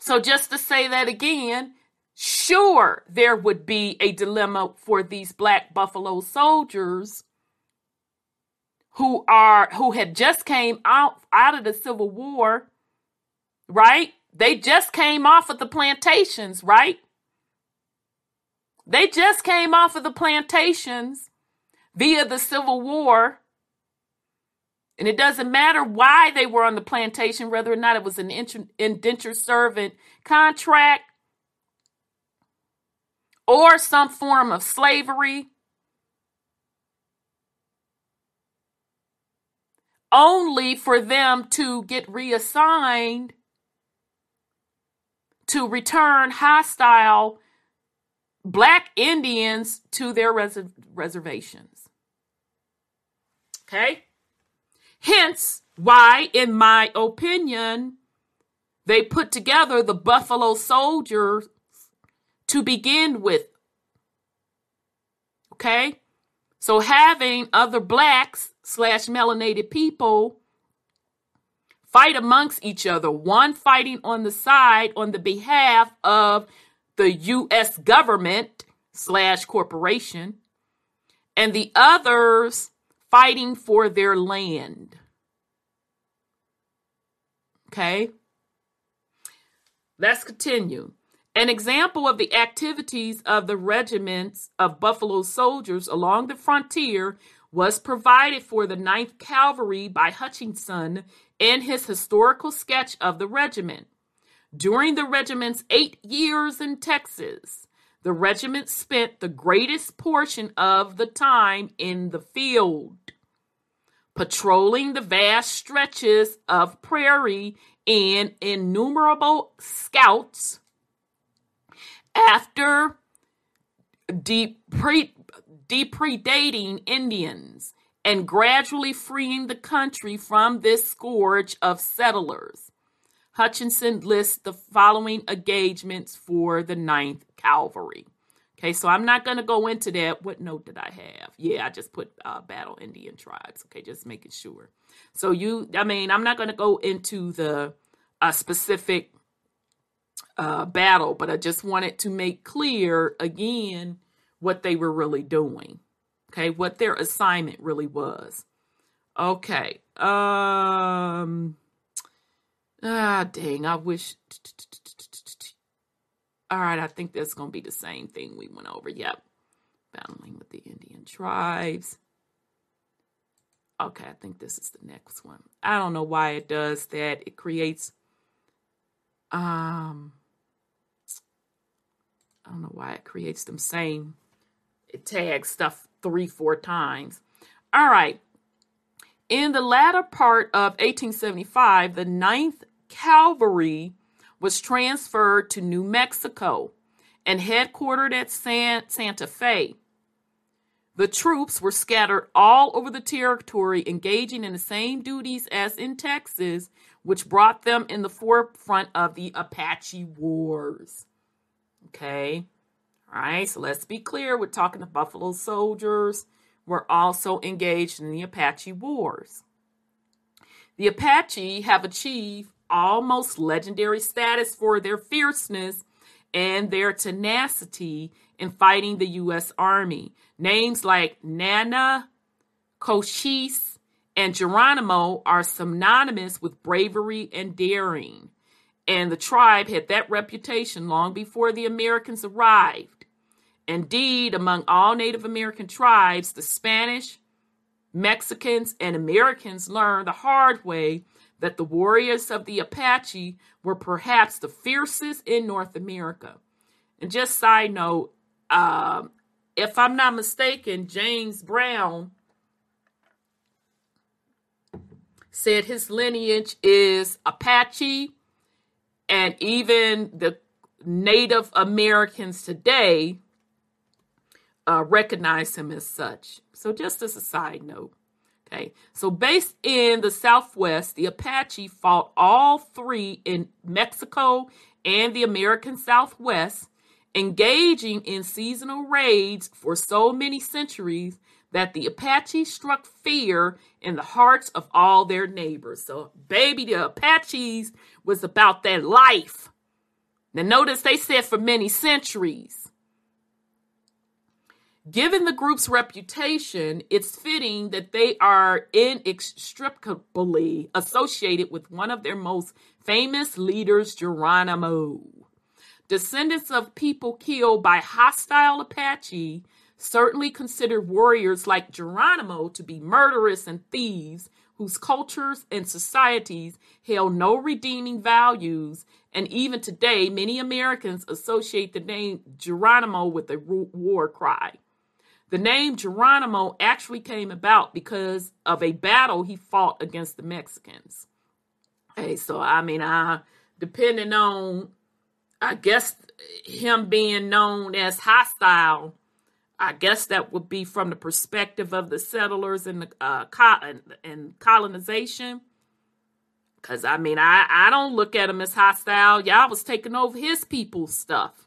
So, just to say that again, sure, there would be a dilemma for these black Buffalo soldiers who are who had just came out out of the Civil War, right? They just came off of the plantations, right? They just came off of the plantations via the Civil War and it doesn't matter why they were on the plantation, whether or not it was an indentured servant contract or some form of slavery. Only for them to get reassigned to return hostile black Indians to their res- reservations. Okay? Hence, why, in my opinion, they put together the Buffalo Soldiers to begin with. Okay? So having other blacks slash melanated people fight amongst each other, one fighting on the side on the behalf of the U.S. government slash corporation, and the others fighting for their land. Okay? Let's continue. An example of the activities of the regiments of Buffalo soldiers along the frontier was provided for the 9th Cavalry by Hutchinson in his historical sketch of the regiment. During the regiment's eight years in Texas, the regiment spent the greatest portion of the time in the field, patrolling the vast stretches of prairie and innumerable scouts after depre- depredating Indians and gradually freeing the country from this scourge of settlers. Hutchinson lists the following engagements for the Ninth Cavalry. Okay, so I'm not going to go into that. What note did I have? Yeah, I just put uh, battle Indian tribes. Okay, just making sure. So you, I mean, I'm not going to go into the uh, specific uh, battle, but I just wanted to make clear again what they were really doing. Okay, what their assignment really was. Okay. Um Ah, dang, I wish. All right, I think that's going to be the same thing we went over. Yep. Battling with the Indian tribes. Okay, I think this is the next one. I don't know why it does that. It creates um I don't know why it creates them same it tags stuff 3 4 times. All right. In the latter part of 1875, the Ninth Cavalry was transferred to New Mexico and headquartered at San, Santa Fe. The troops were scattered all over the territory, engaging in the same duties as in Texas, which brought them in the forefront of the Apache Wars. Okay. All right, so let's be clear. We're talking to Buffalo Soldiers We're also engaged in the Apache Wars. The Apache have achieved almost legendary status for their fierceness and their tenacity in fighting the U.S. Army. Names like Nana, Cochise, and Geronimo are synonymous with bravery and daring. And the tribe had that reputation long before the Americans arrived. Indeed, among all Native American tribes, the Spanish, Mexicans, and Americans learned the hard way that the warriors of the Apache were perhaps the fiercest in North America. And just side note, um, if I'm not mistaken, James Brown said his lineage is Apache, and even the Native Americans today uh, recognize him as such. So, just as a side note. Okay, so based in the Southwest, the Apache fought all three in Mexico and the American Southwest, engaging in seasonal raids for so many centuries that the Apache struck fear in the hearts of all their neighbors. So, baby, the Apaches was about that life. Now, notice they said for many centuries. Given the group's reputation, it's fitting that they are inextricably associated with one of their most famous leaders, Geronimo. Descendants of people killed by hostile Apache certainly considered warriors like Geronimo to be murderous and thieves whose cultures and societies held no redeeming values. And even today, many Americans associate the name Geronimo with a war cry. The name Geronimo actually came about because of a battle he fought against the Mexicans. Hey, so I mean, I depending on, I guess him being known as hostile, I guess that would be from the perspective of the settlers and the uh, co- and colonization. Cause I mean, I I don't look at him as hostile. Y'all was taking over his people's stuff.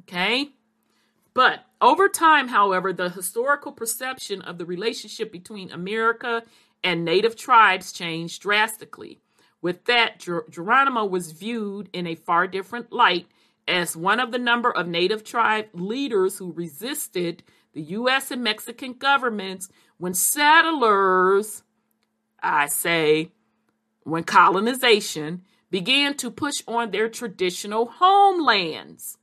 Okay. But over time, however, the historical perception of the relationship between America and native tribes changed drastically. With that, Ger- Geronimo was viewed in a far different light as one of the number of native tribe leaders who resisted the U.S. and Mexican governments when settlers, I say, when colonization began to push on their traditional homelands.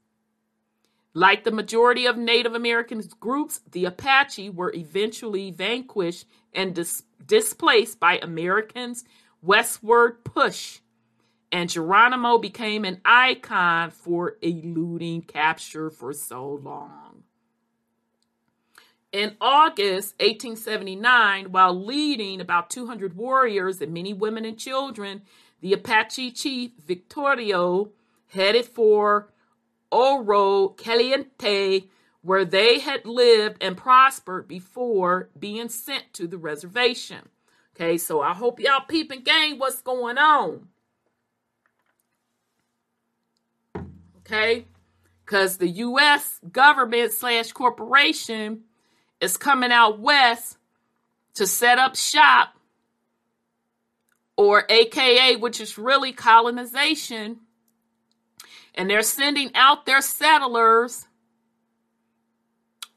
Like the majority of Native American groups, the Apache were eventually vanquished and dis- displaced by Americans' westward push, and Geronimo became an icon for eluding capture for so long. In August 1879, while leading about 200 warriors and many women and children, the Apache chief Victorio headed for Ojo Caliente, where they had lived and prospered before being sent to the reservation. Okay, so I hope y'all peeping gang what's going on. Okay, because the U.S. government slash corporation is coming out west to set up shop, or AKA, which is really colonization and they're sending out their settlers.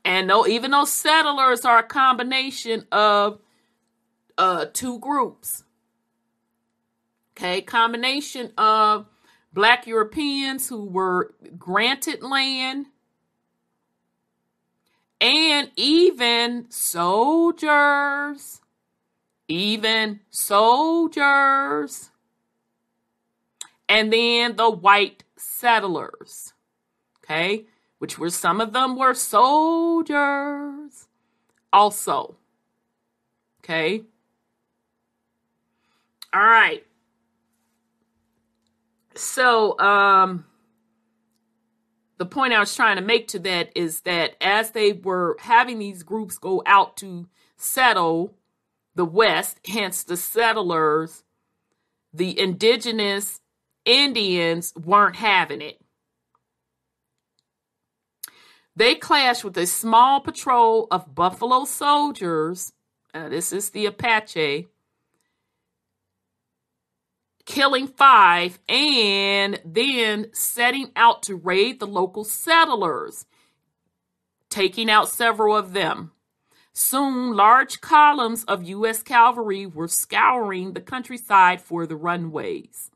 And though even those settlers are a combination of uh, two groups. Okay, combination of black Europeans who were granted land and even soldiers, even soldiers, and then the white settlers, okay, which were some of them were soldiers also, okay. All right. So, um, the point I was trying to make to that is that as they were having these groups go out to settle the West, hence the settlers, the indigenous Indians weren't having it. They clashed with a small patrol of Buffalo soldiers. Uh, this is the Apache. Killing five and then setting out to raid the local settlers, taking out several of them. Soon, large columns of U.S. cavalry were scouring the countryside for the runways.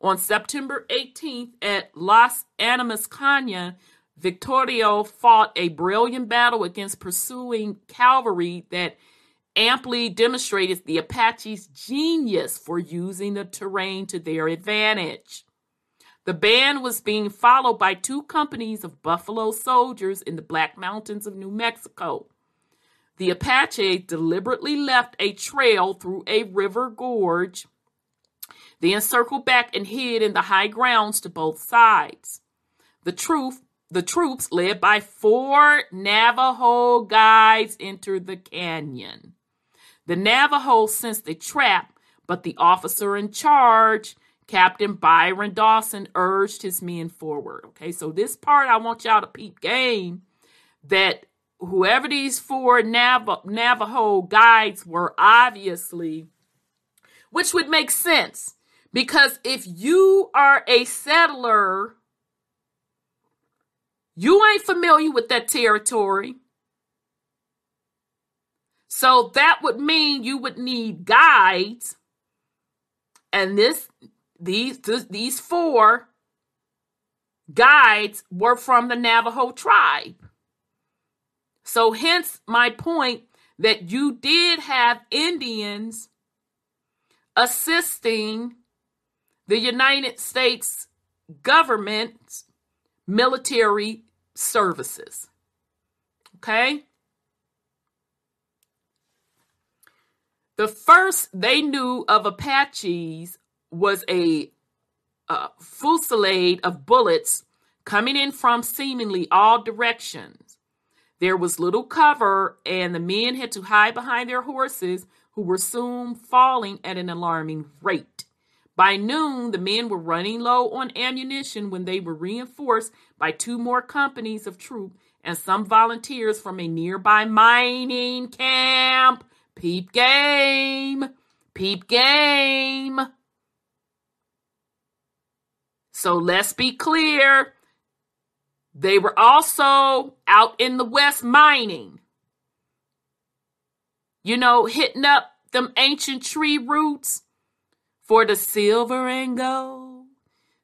On September 18th at Las Animas Canyon, Victorio fought a brilliant battle against pursuing cavalry that amply demonstrated the Apaches' genius for using the terrain to their advantage. The band was being followed by two companies of Buffalo soldiers in the Black Mountains of New Mexico. The Apache deliberately left a trail through a river gorge, then circled back and hid in the high grounds to both sides. The truth the troops, led by four Navajo guides, entered the canyon. The Navajo sensed a trap, but the officer in charge, Captain Byron Dawson, urged his men forward. Okay, so this part I want y'all to peep game that whoever these four Nav- Navajo guides were, obviously, which would make sense because if you are a settler, you ain't familiar with that territory. So that would mean you would need guides. And this these these four guides were from the Navajo tribe. So, hence my point that you did have Indians assisting the United States government's military services. Okay? The first they knew of Apaches was a fusillade of bullets coming in from seemingly all directions. There was little cover, and the men had to hide behind their horses, who were soon falling at an alarming rate. By noon, the men were running low on ammunition when they were reinforced by two more companies of troops and some volunteers from a nearby mining camp. Peep game! Peep game! So let's be clear they were also out in the West mining. You know, hitting up them ancient tree roots for the silver and gold,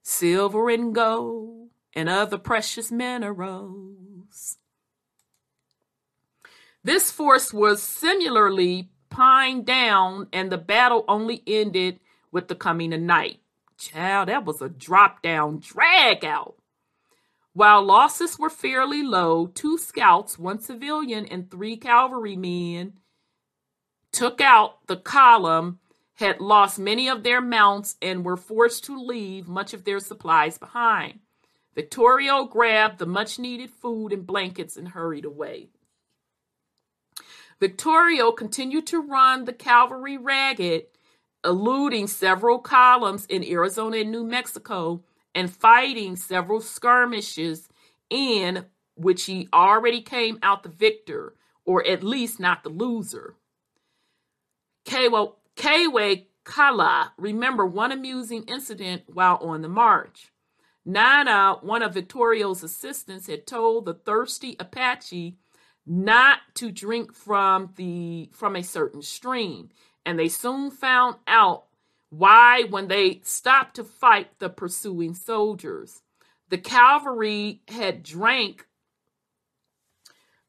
silver and gold, and other precious minerals. This force was similarly pined down, and the battle only ended with the coming of night. Child, that was a drop down drag out. While losses were fairly low, two scouts, one civilian, and three cavalrymen took out the column, had lost many of their mounts, and were forced to leave much of their supplies behind. Victorio grabbed the much needed food and blankets and hurried away. Victorio continued to run the cavalry ragged, eluding several columns in Arizona and New Mexico and fighting several skirmishes in which he already came out the victor, or at least not the loser. Kewe Kala remember one amusing incident while on the march. Nana, one of Victorio's assistants, had told the thirsty Apache not to drink from the from a certain stream, and they soon found out why, when they stopped to fight the pursuing soldiers, the cavalry had drank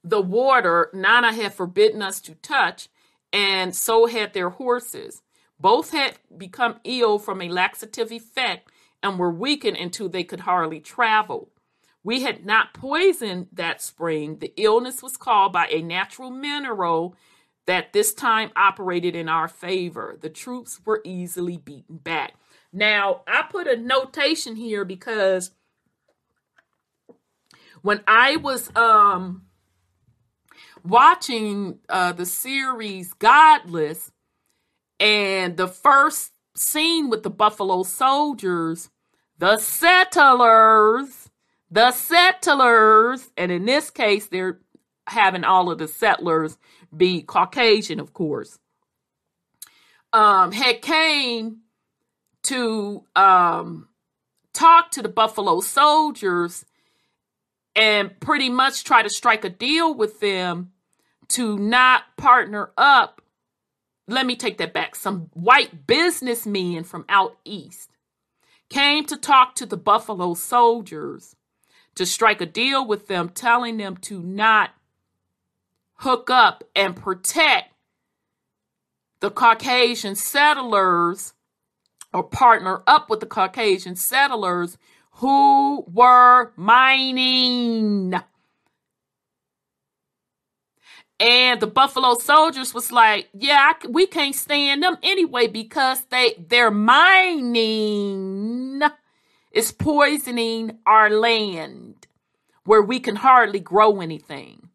the water Nana had forbidden us to touch, and so had their horses. Both had become ill from a laxative effect and were weakened until they could hardly travel. We had not poisoned that spring. The illness was caused by a natural mineral that this time operated in our favor. The troops were easily beaten back. Now, I put a notation here because when I was um watching uh the series Godless and the first scene with the Buffalo soldiers, the settlers, the settlers, and in this case they're having all of the settlers be Caucasian, of course, um, had came to um, talk to the Buffalo soldiers and pretty much try to strike a deal with them to not partner up. Let me take that back. Some white businessmen from out east came to talk to the Buffalo soldiers to strike a deal with them, telling them to not hook up and protect the Caucasian settlers or partner up with the Caucasian settlers who were mining. And the Buffalo Soldiers was like, yeah, I, we can't stand them anyway because they they're mining is poisoning our land where we can hardly grow anything.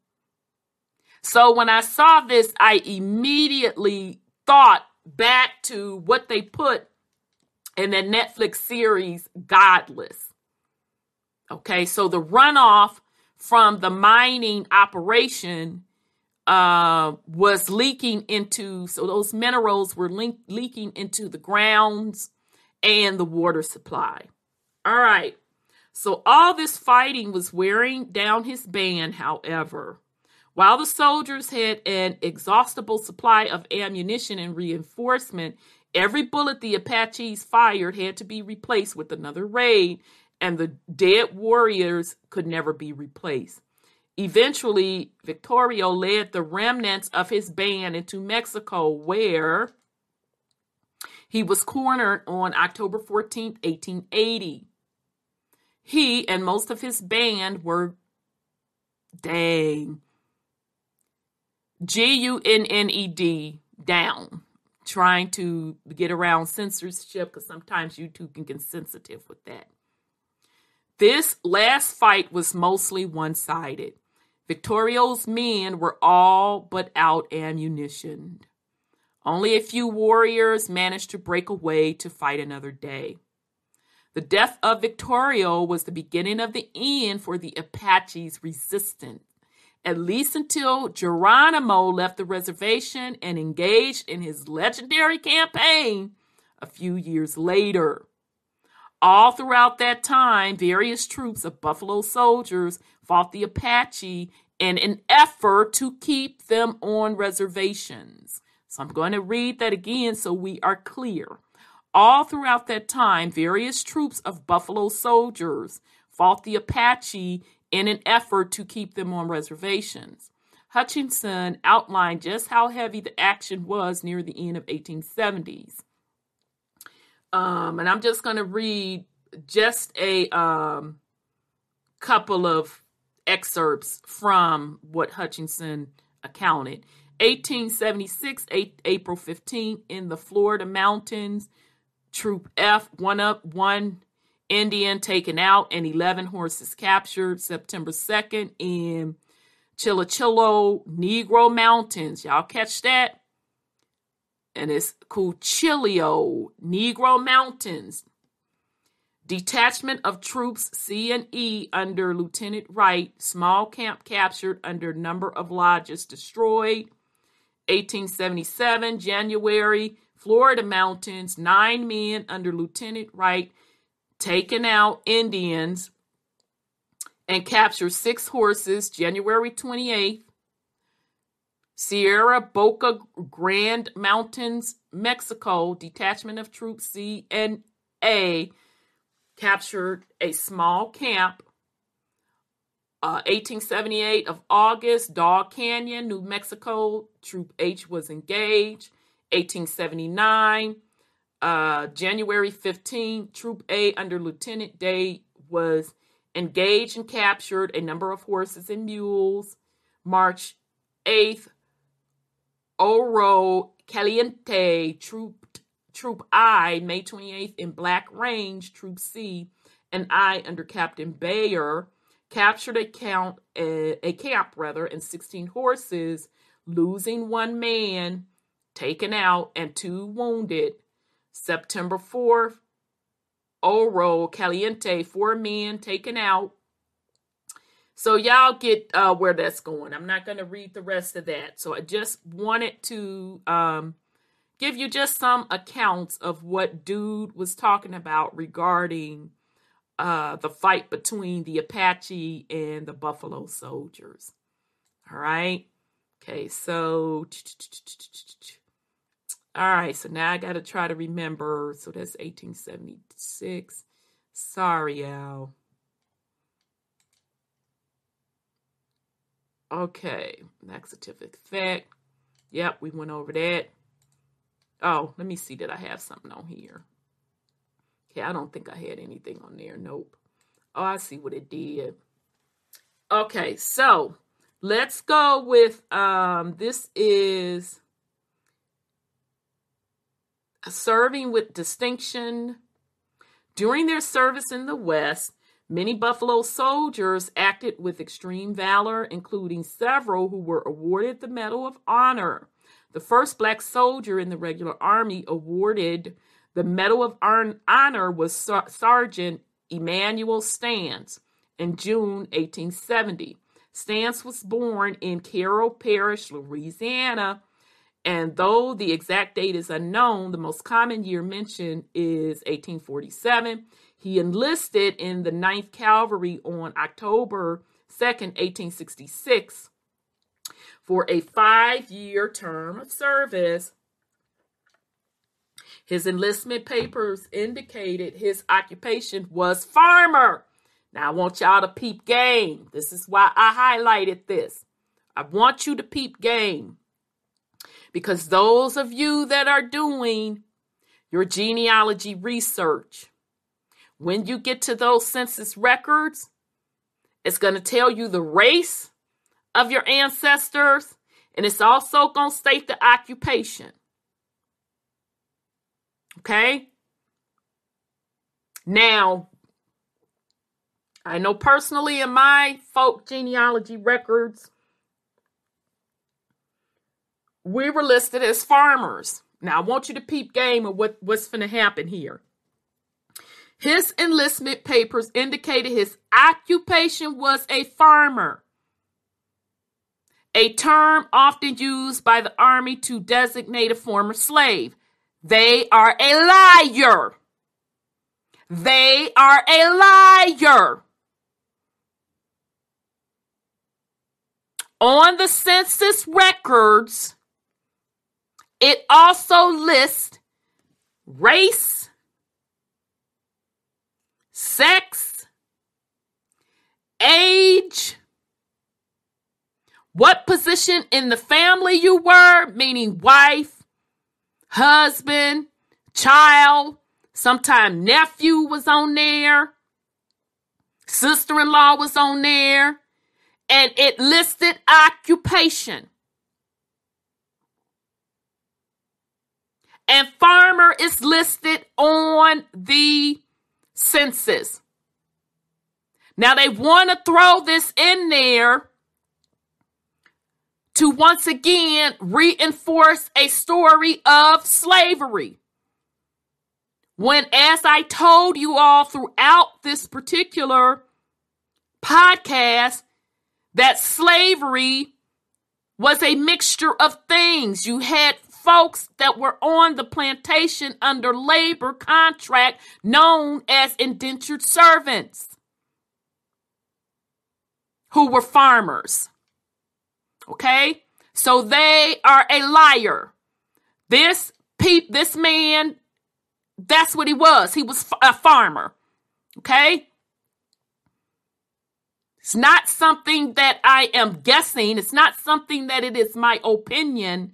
So when I saw this, I immediately thought back to what they put in the Netflix series Godless. Okay, so the runoff from the mining operation uh, was leaking into, so those minerals were leaking into the grounds and the water supply. All right, so all this fighting was wearing down his band, however. While the soldiers had an exhaustible supply of ammunition and reinforcement, every bullet the Apaches fired had to be replaced with another raid, and the dead warriors could never be replaced. Eventually, Victorio led the remnants of his band into Mexico, where he was cornered on October 14, 1880. He and most of his band were, dang, G U N N E D, down, trying to get around censorship because sometimes YouTube can get sensitive with that. This last fight was mostly one sided. Victorio's men were all but out ammunition. Only a few warriors managed to break away to fight another day. The death of Victorio was the beginning of the end for the Apaches' resistance at least until Geronimo left the reservation and engaged in his legendary campaign a few years later. All throughout that time, various troops of Buffalo soldiers fought the Apache in an effort to keep them on reservations. So I'm going to read that again so we are clear. All throughout that time, various troops of Buffalo soldiers fought the Apache in an effort to keep them on reservations. Hutchinson outlined just how heavy the action was near the end of 1870s. Um, and I'm just going to read just a um, couple of excerpts from what Hutchinson accounted. 1876, April 15, in the Florida mountains, Troop F, one up, one Indian taken out and 11 horses captured September 2nd in Chillicothe Negro Mountains. Y'all catch that? And it's Cuchillo Negro Mountains. Detachment of troops C and E under Lieutenant Wright. Small camp captured under number of lodges destroyed. 1877, January, Florida mountains. Nine men under Lieutenant Wright taken out Indians and captured six horses January 28th. Sierra Boca Grande Mountains, Mexico, detachment of troops C and A captured a small camp. Uh, 1878 of August, Dog Canyon, New Mexico, Troop H was engaged. 1879, uh, January 15, Troop A under Lieutenant Day was engaged and captured a number of horses and mules. March 8th, Ojo Caliente, Troop, Troop I, May 28th, in Black Range, Troop C, and I under Captain Beyer captured a count a, a camp rather and 16 horses, losing one man taken out and two wounded September 4th, Ojo Caliente, four men taken out. So y'all get uh, where that's going. I'm not going to read the rest of that. So I just wanted to um, give you just some accounts of what Dude was talking about regarding uh, the fight between the Apache and the Buffalo Soldiers. All right. Okay, so all right, so now I got to try to remember. So that's 1876. Sorry, Al. Okay, laxative effect. Yep, we went over that. Oh, let me see. Did I have something on here? Okay, I don't think I had anything on there. Nope. Oh, I see what it did. Okay, so let's go with um this is serving with distinction. During their service in the West, many Buffalo soldiers acted with extreme valor, including several who were awarded the Medal of Honor. The first black soldier in the regular army awarded the Medal of Honor was Sergeant Emanuel Stance in June 1870. Stance was born in Carroll Parish, Louisiana, and though the exact date is unknown, the most common year mentioned is 1847. He enlisted in the 9th Cavalry on October 2nd, 1866, for a five year term of service. His enlistment papers indicated his occupation was farmer. Now, I want y'all to peep game. This is why I highlighted this. I want you to peep game. Because those of you that are doing your genealogy research, when you get to those census records, it's going to tell you the race of your ancestors, and it's also going to state the occupation. Okay? Now, I know personally in my folk genealogy records, we were listed as farmers. Now, I want you to peep game of what, what's going to happen here. His enlistment papers indicated his occupation was a farmer, a term often used by the Army to designate a former slave. They are a liar. They are a liar. On the census records, it also lists race, sex, age, what position in the family you were, meaning wife, husband, child, sometime nephew was on there, sister in law was on there, and it listed occupation. And farmer is listed on the census. Now they want to throw this in there to once again reinforce a story of slavery. When, as I told you all throughout this particular podcast, that slavery was a mixture of things. You had folks that were on the plantation under labor contract known as indentured servants who were farmers. Okay? So they are a liar. This peep, this man, that's what he was. He was a farmer. Okay? It's not something that I am guessing. It's not something that it is my opinion.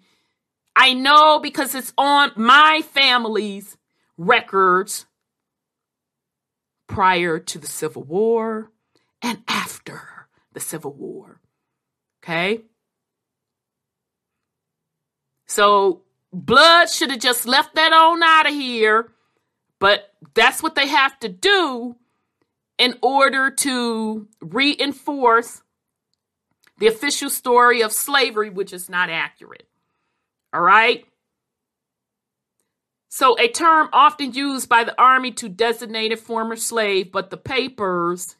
I know because it's on my family's records prior to the Civil War and after the Civil War. Okay? So blood should have just left that on out of here, but that's what they have to do in order to reinforce the official story of slavery, which is not accurate. All right. So, a term often used by the Army to designate a former slave, but the papers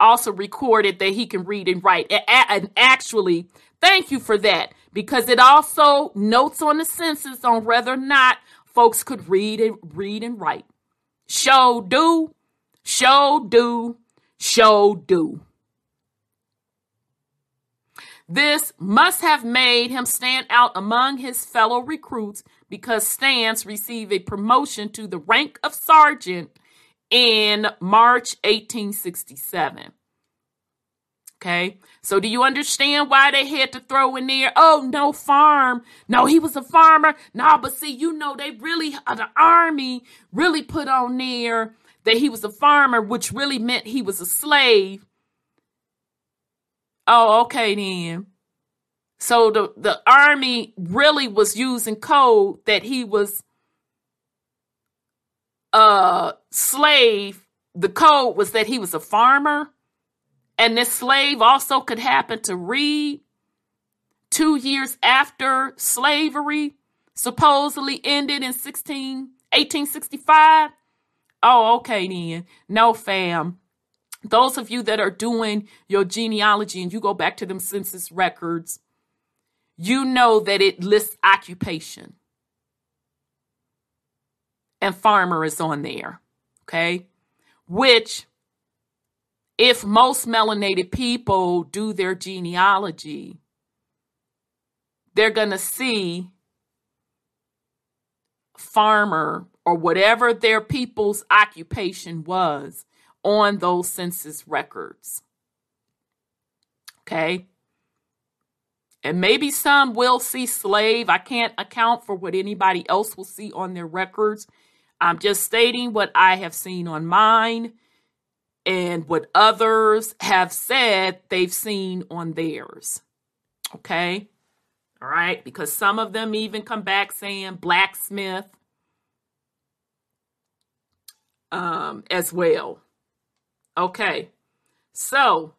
also recorded that he can read and write. And actually, thank you for that because it also notes on the census on whether or not folks could read and read and write. Show do, show do, show do. This must have made him stand out among his fellow recruits because Stance received a promotion to the rank of sergeant in March 1867. Okay, so do you understand why they had to throw in there? Oh, no farm. No, he was a farmer. No, but see, you know, they really, uh, the army really put on there that he was a farmer, which really meant he was a slave. Oh, okay then. So the, the army really was using code that he was a slave. The code was that he was a farmer. And this slave also could happen to read two years after slavery supposedly ended in 16, 1865. Oh, okay then. No, fam. Those of you that are doing your genealogy and you go back to them census records, you know that it lists occupation. And farmer is on there. Okay. Which, if most melanated people do their genealogy, they're going to see farmer or whatever their people's occupation was on those census records. Okay. And maybe some will see slave. I can't account for what anybody else will see on their records. I'm just stating what I have seen on mine and what others have said they've seen on theirs. Okay. All right. Because some of them even come back saying blacksmith um, as well. Okay. So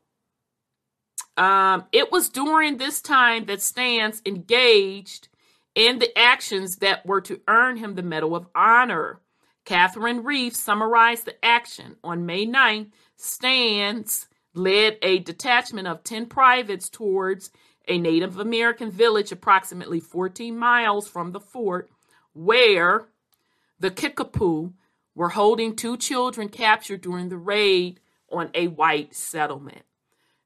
um, it was during this time that Stance engaged in the actions that were to earn him the Medal of Honor. Catherine Reef summarized the action. On May 9th, Stance led a detachment of 10 privates towards a Native American village approximately 14 miles from the fort, where the Kickapoo were holding two children captured during the raid on a white settlement.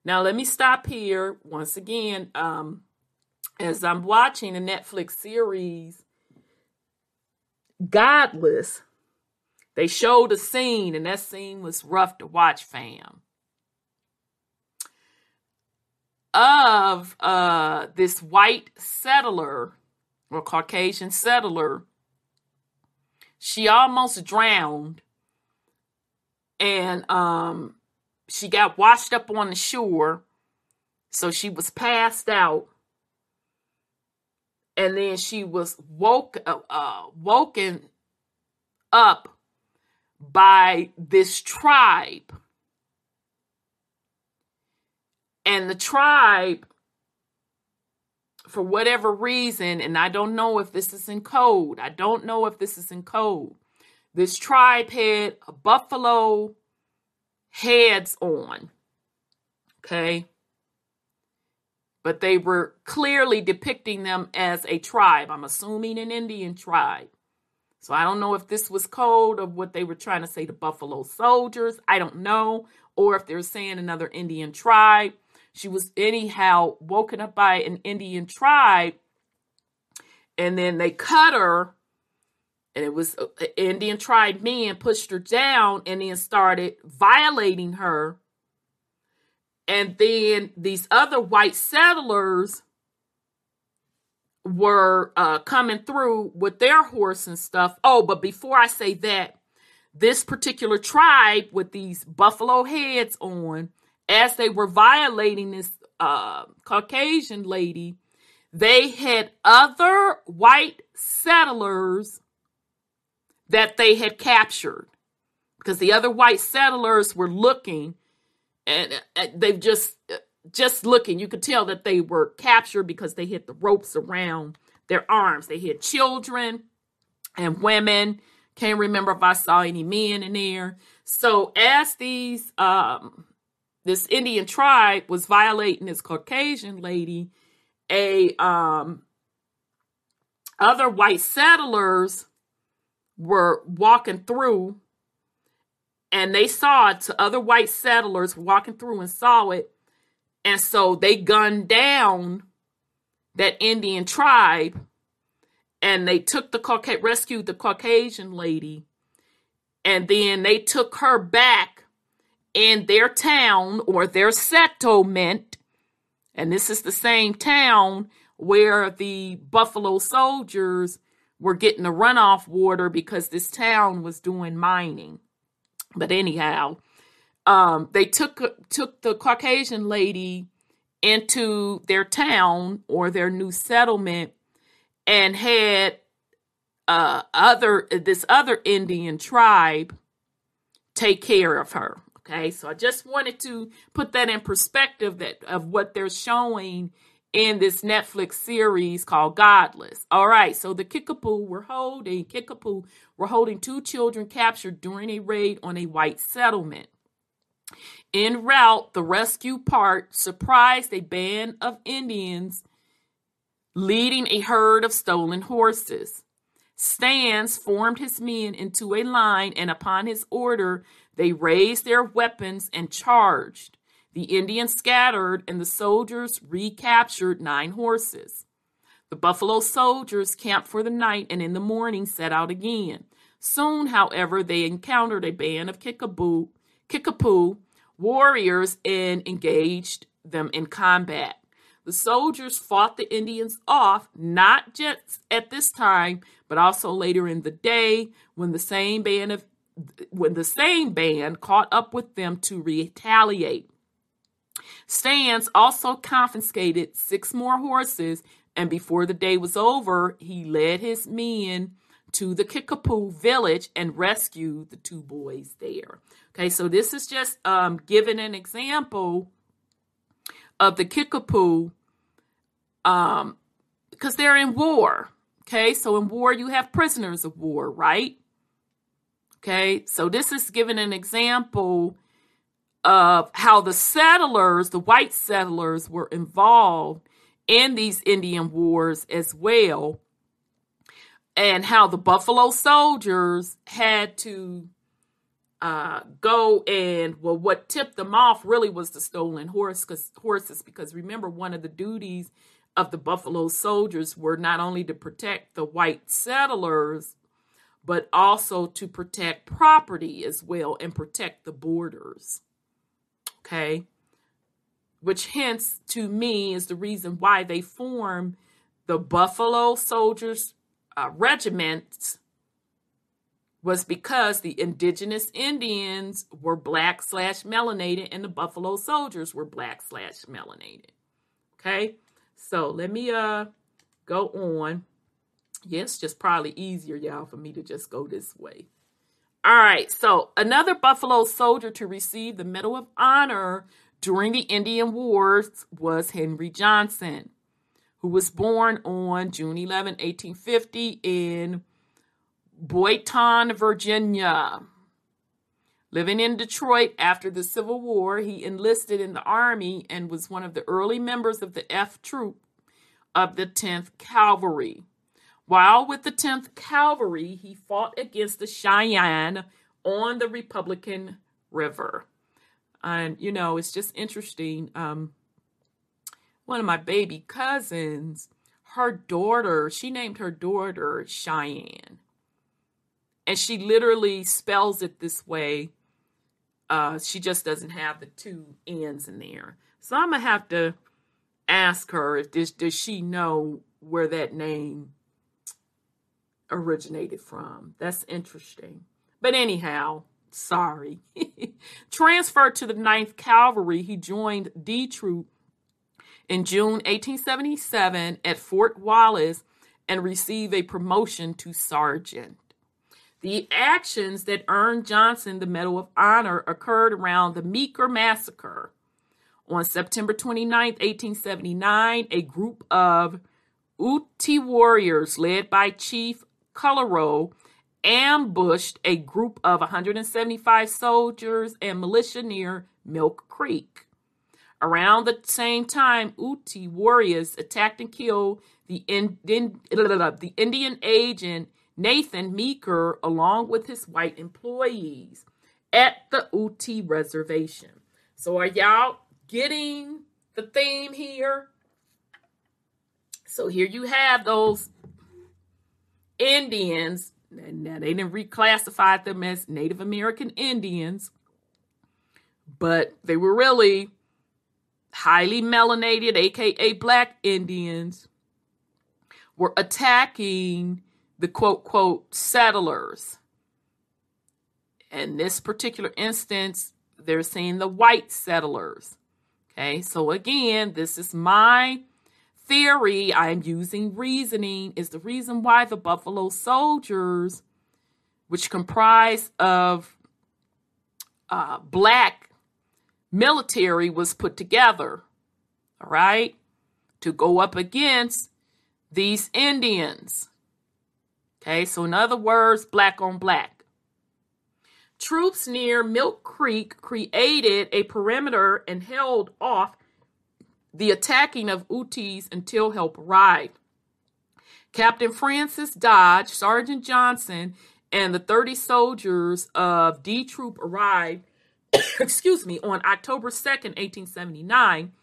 Now, let me stop here once again. Um, as I'm watching the Netflix series Godless, they showed a scene, and that scene was rough to watch, fam. Of uh, this white settler or Caucasian settler, she almost drowned, and um, she got washed up on the shore, so she was passed out, and then she was woke uh, uh, woken up by this tribe, and the tribe. For whatever reason, and I don't know if this is in code, I don't know if this is in code. This tribe had a buffalo heads on. Okay. But they were clearly depicting them as a tribe. I'm assuming an Indian tribe. So I don't know if this was code of what they were trying to say to Buffalo soldiers. I don't know. Or if they're saying another Indian tribe. She was anyhow woken up by an Indian tribe. And then they cut her and it was uh, Indian tribe men pushed her down and then started violating her. And then these other white settlers were uh, coming through with their horse and stuff. Oh, but before I say that, this particular tribe with these buffalo heads on, as they were violating this uh, Caucasian lady, they had other white settlers that they had captured. Because the other white settlers were looking and uh, they've just uh, just looking. You could tell that they were captured because they hit the ropes around their arms. They hit children and women. Can't remember if i saw any men in there. So as these um this indian tribe was violating this caucasian lady a um other white settlers were walking through and they saw it to other white settlers walking through and saw it. And so they gunned down that indian tribe and they took the Cauca- rescued the caucasian lady. And then they took her back in their town or their settlement and this is the same town where the buffalo soldiers were getting the runoff water because this town was doing mining. But anyhow, um, they took took the Caucasian lady into their town or their new settlement and had uh, other this other Indian tribe take care of her. Okay, so I just wanted to put that in perspective that of what they're showing in this Netflix series called Godless. All right, so the Kickapoo were holding Kickapoo were holding two children captured during a raid on a white settlement. En route, the rescue part surprised a band of Indians leading a herd of stolen horses. Stance formed his men into a line, and upon his order, they raised their weapons and charged. The Indians scattered, and the soldiers recaptured nine horses. The buffalo soldiers camped for the night and in the morning set out again. Soon, however, they encountered a band of Kickapoo, Kickapoo warriors and engaged them in combat. The soldiers fought the Indians off, not just at this time, but also later in the day when the same band of when the same band caught up with them to retaliate. Stance also confiscated six more horses, and before the day was over, he led his men to the Kickapoo village and rescued the two boys there. Okay, so this is just um, giving an example of the Kickapoo um, because they're in war. Okay, so in war, you have prisoners of war, right? Okay, so this is giving an example of how the settlers, the white settlers, were involved in these Indian wars as well, and how the Buffalo soldiers had to uh, go and well, what tipped them off really was the stolen horse, horses. Because remember, one of the duties of the Buffalo soldiers were not only to protect the white settlers, but also to protect property as well and protect the borders. Okay, which hence to me is the reason why they form the Buffalo Soldiers uh, regiments was because the indigenous Indians were black slash melanated and the Buffalo soldiers were black slash melanated. Okay, so let me uh go on. Yes, just probably easier, y'all, for me to just go this way. All right, so another Buffalo soldier to receive the Medal of Honor during the Indian Wars was Henry Johnson, who was born on June 11, 1850, in Boydton, Virginia. Living in Detroit after the Civil War, he enlisted in the Army and was one of the early members of the F Troop of the 10th Cavalry. While with the 10th Cavalry, he fought against the Cheyenne on the Republican River. And, you know, it's just interesting. Um, one of my baby cousins, her daughter, she named her daughter Cheyenne and she literally spells it this way. Uh, she just doesn't have the two N's in there. So I'm gonna have to ask her if this does she know where that name originated from. That's interesting. But anyhow, sorry. Transferred to the 9th Cavalry, he joined D Troop in June 1877 at Fort Wallace and received a promotion to sergeant. The actions that earned Johnson the Medal of Honor occurred around the Meeker Massacre. On September 29, 1879, a group of Ute warriors led by Chief Colorow ambushed a group of 175 soldiers and militia near Milk Creek. Around the same time, Ute warriors attacked and killed the, Indian, the Indian agent Nathan Meeker, along with his white employees, at the Ute Reservation. So, are y'all getting the theme here? So, here you have those Indians. Now, they didn't reclassify them as Native American Indians, but they were really highly melanated, aka black Indians, were attacking the quote, quote, settlers In this particular instance, they're saying the white settlers. Okay, so again, this is my theory. I'm using reasoning, is the reason why the Buffalo Soldiers, which comprise of uh, black military, was put together. All right, to go up against these Indians. Okay, so in other words, black on black. Troops near Milk Creek created a perimeter and held off the attacking of Utes until help arrived. Captain Francis Dodge, Sergeant Johnson, and the 30 soldiers of D Troop arrived, excuse me, on October 2nd, 1879.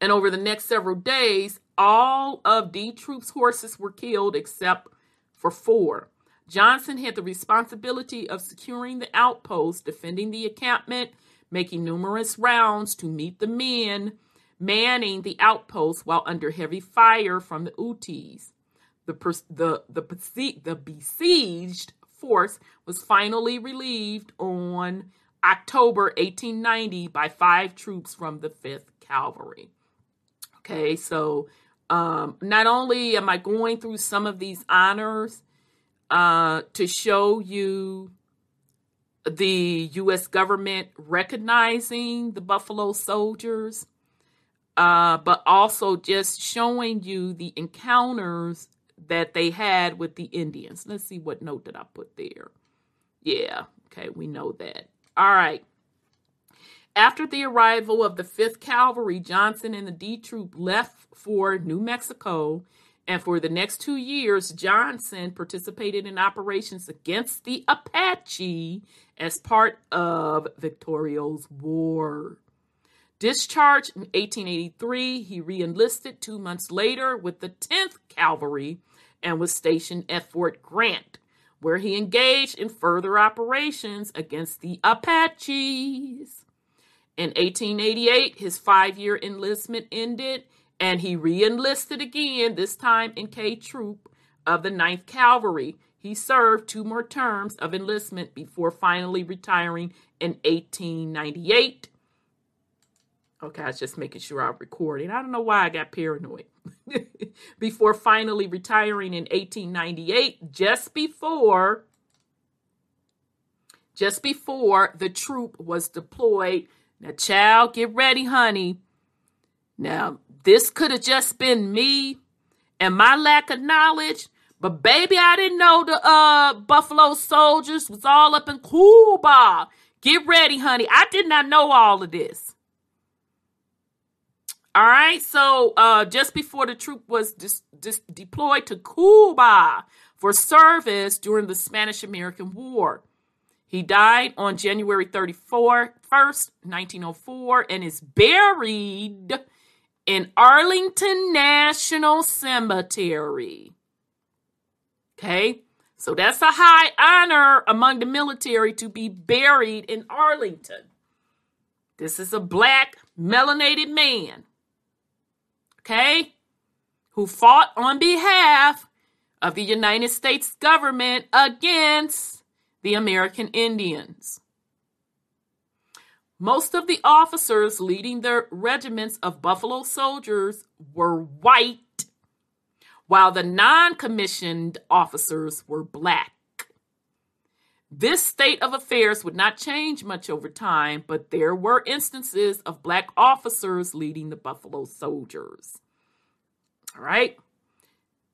And over the next several days, all of D Troop's horses were killed except for four. Johnson had the responsibility of securing the outpost, defending the encampment, making numerous rounds to meet the men manning the outposts while under heavy fire from the Utes. The, the, the, the besieged force was finally relieved on October 1890 by five troops from the 5th Cavalry. Okay, so um, not only am I going through some of these honors uh, to show you the U.S. government recognizing the Buffalo Soldiers, uh, but also just showing you the encounters that they had with the Indians. Let's see what note did I put there. Yeah, okay, we know that. All right. After the arrival of the 5th Cavalry, Johnson and the D Troop left for New Mexico. And for the next two years, Johnson participated in operations against the Apache as part of Victorio's War. Discharged in 1883, he reenlisted two months later with the 10th Cavalry and was stationed at Fort Grant, where he engaged in further operations against the Apaches. In 1888, his five year enlistment ended and he reenlisted again, this time in K Troop of the 9th Cavalry. He served two more terms of enlistment before finally retiring in 1898. Okay, I was just making sure I'm recording. I don't know why I got paranoid. before finally retiring in 1898, just before just before the troop was deployed now, child, get ready, honey. Now, this could have just been me and my lack of knowledge, but baby, I didn't know the uh, Buffalo Soldiers was all up in Cuba. Get ready, honey. I did not know all of this. All right, so uh, just before the troop was dis- dis- deployed to Cuba for service during the Spanish American War, he died on January 34, 1st, 1904, and is buried in Arlington National Cemetery. Okay, so that's a high honor among the military to be buried in Arlington. This is a black, melanated man, okay, who fought on behalf of the United States government against the American Indians. Most of the officers leading the regiments of Buffalo soldiers were white, while the non commissioned officers were black. This state of affairs would not change much over time, but there were instances of black officers leading the Buffalo soldiers. All right.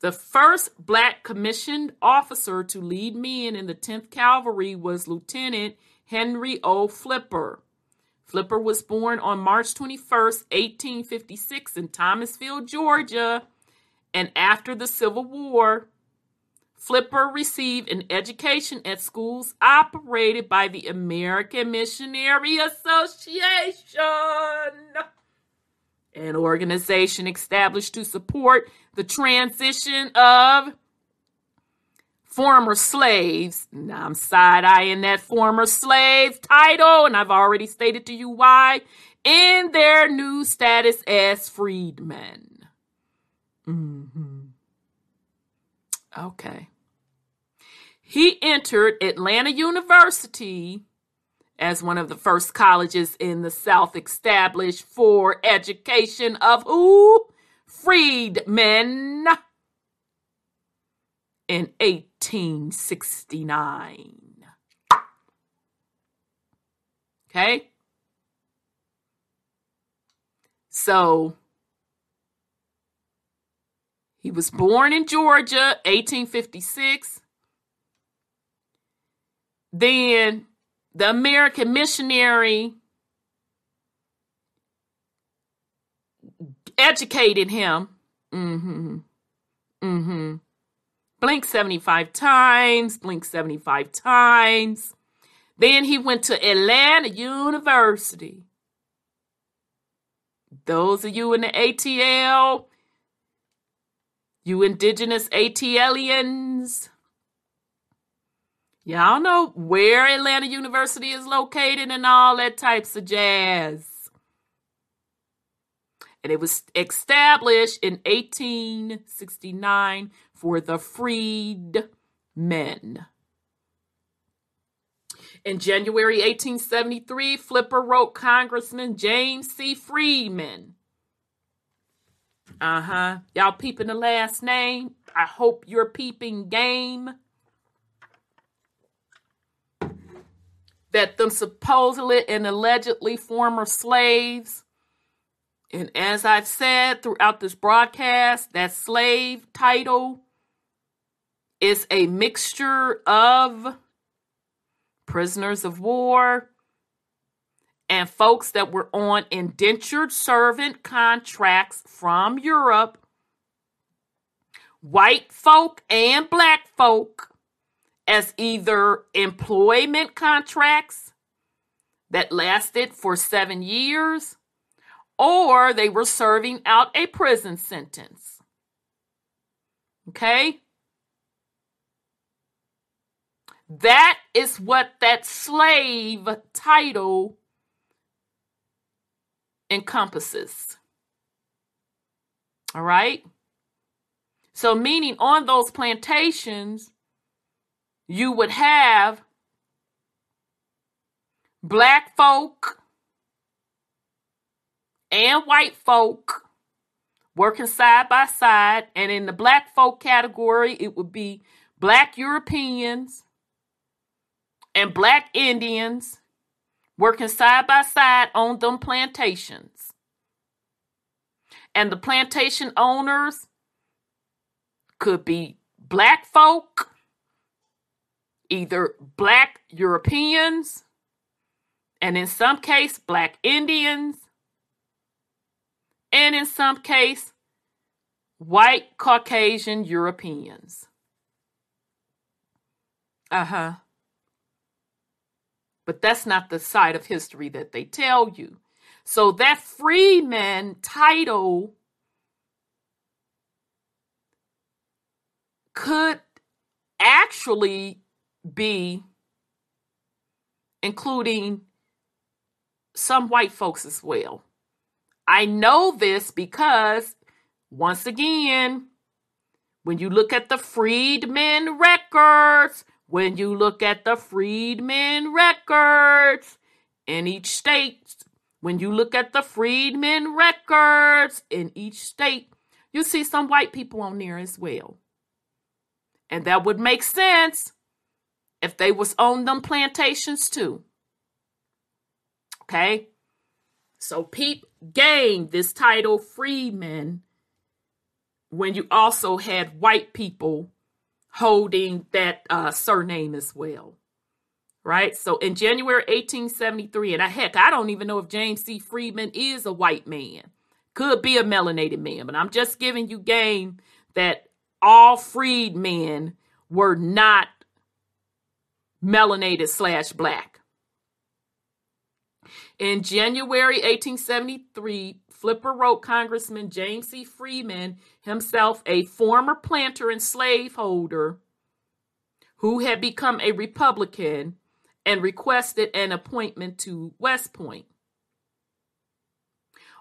The first black commissioned officer to lead men in the 10th Cavalry was Lieutenant Henry O. Flipper. Flipper was born on March 21, 1856, in Thomasville, Georgia, and after the Civil War, Flipper received an education at schools operated by the American Missionary Association an organization established to support the transition of former slaves. Now I'm side eyeing that former slave title, and I've already stated to you why, in their new status as freedmen. Mm-hmm. Okay. He entered Atlanta University as one of the first colleges in the South established for education of who? Freedmen in 1869. Okay? So he was born in Georgia, 1856. Then the American missionary educated him. Mm-hmm. Mm-hmm. Blink 75 times, blink 75 times. Then he went to Atlanta University. Those of you in the ATL, you indigenous ATLians, y'all know where Atlanta University is located and all that types of jazz. And it was established in 1869 for the freed men. In January 1873, Flipper wrote Congressman James C. Freeman. Uh huh. Y'all peeping the last name? I hope you're peeping game. That them supposedly and allegedly former slaves. And as I've said throughout this broadcast, that slave title is a mixture of prisoners of war, and folks that were on indentured servant contracts from Europe, white folk and black folk, as either employment contracts that lasted for seven years or they were serving out a prison sentence. Okay? That is what that slave title encompasses. All right? So, meaning on those plantations, you would have black folk and white folk working side by side. And in the black folk category, it would be black Europeans and black Indians working side by side on them plantations. And the plantation owners could be black folk, either black Europeans, and in some case, black Indians, and in some case, white Caucasian Europeans. Uh huh. But that's not the side of history that they tell you. So that freeman title could actually be including some white folks as well. I know this because, once again, when you look at the freedmen records, when you look at the freedmen records in each state, when you look at the freedmen records in each state, you see some white people on there as well. And that would make sense if they was on them plantations too. Okay? So peep gained this title freedman when you also had white people holding that uh, surname as well. Right? So in January 1873, and I, heck, I don't even know if James C. Freeman is a white man. Could be a melanated man, but I'm just giving you game that all freedmen were not melanated slash black. In January 1873, Flipper wrote Congressman James C. Freeman, himself a former planter and slaveholder who had become a Republican, and requested an appointment to West Point.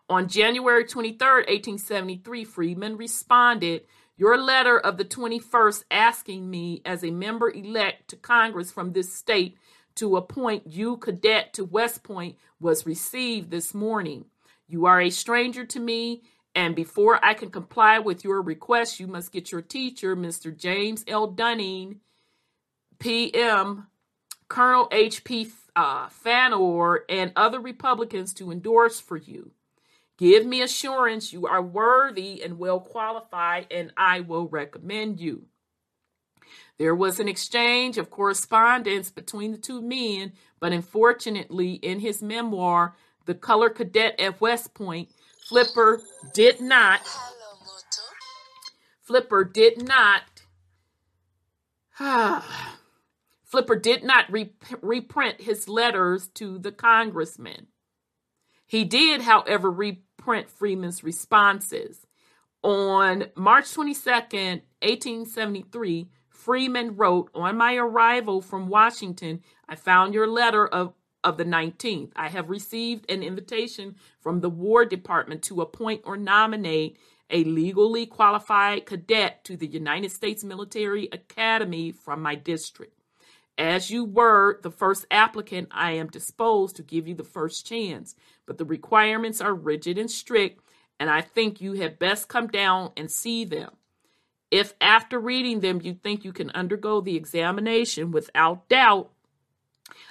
On January 23, 1873, Freeman responded Your letter of the 21st asking me, as a member elect to Congress from this state, to appoint you cadet to West Point was received this morning. You are a stranger to me, and before I can comply with your request, you must get your teacher, Mr. James L. Dunning, PM, Colonel H.P. Uh, Farrow, and other Republicans to endorse for you. Give me assurance you are worthy and well qualified, and I will recommend you. There was an exchange of correspondence between the two men, but unfortunately, in his memoir, The Color Cadet at West Point, Flipper did not. Flipper did not. Flipper did not reprint his letters to the congressman. He did, however, reprint Freeman's responses. On March 22nd, 1873, Freeman wrote, On my arrival from Washington, I found your letter of, of the 19th. I have received an invitation from the War Department to appoint or nominate a legally qualified cadet to the United States Military Academy from my district. As you were the first applicant, I am disposed to give you the first chance, but the requirements are rigid and strict, and I think you had best come down and see them. If after reading them you think you can undergo the examination without doubt,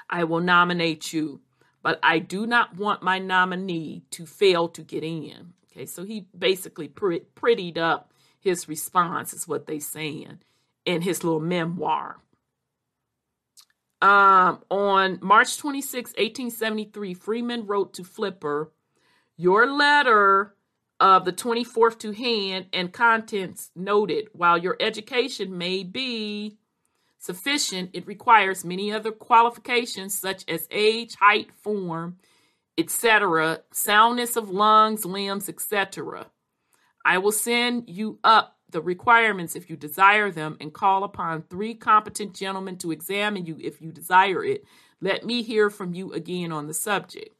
I will nominate you. But I do not want my nominee to fail to get in. Okay, so he basically prettied up his response, is what they saying in his little memoir. Um, on March 26, 1873, Freeman wrote to Flipper, Your letter of the 24th to hand and contents noted. While your education may be sufficient, it requires many other qualifications such as age, height, form, etc., soundness of lungs, limbs, etc. I will send you up the requirements if you desire them and call upon three competent gentlemen to examine you if you desire it. Let me hear from you again on the subject.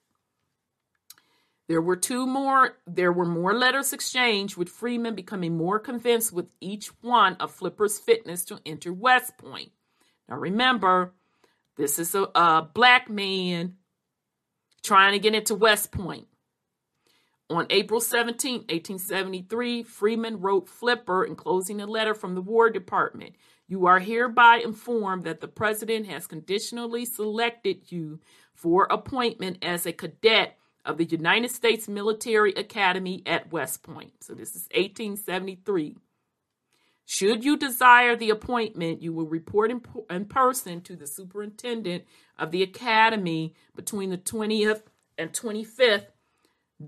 There were two more, there were more letters exchanged, with Freeman becoming more convinced with each one of Flipper's fitness to enter West Point. Now remember, this is a, a black man trying to get into West Point. On April 17, 1873, Freeman wrote Flipper enclosing a letter from the War Department. You are hereby informed that the President has conditionally selected you for appointment as a cadet of the United States Military Academy at West Point. So this is 1873. Should you desire the appointment, you will report in, in, person to the superintendent of the academy between the 20th and 25th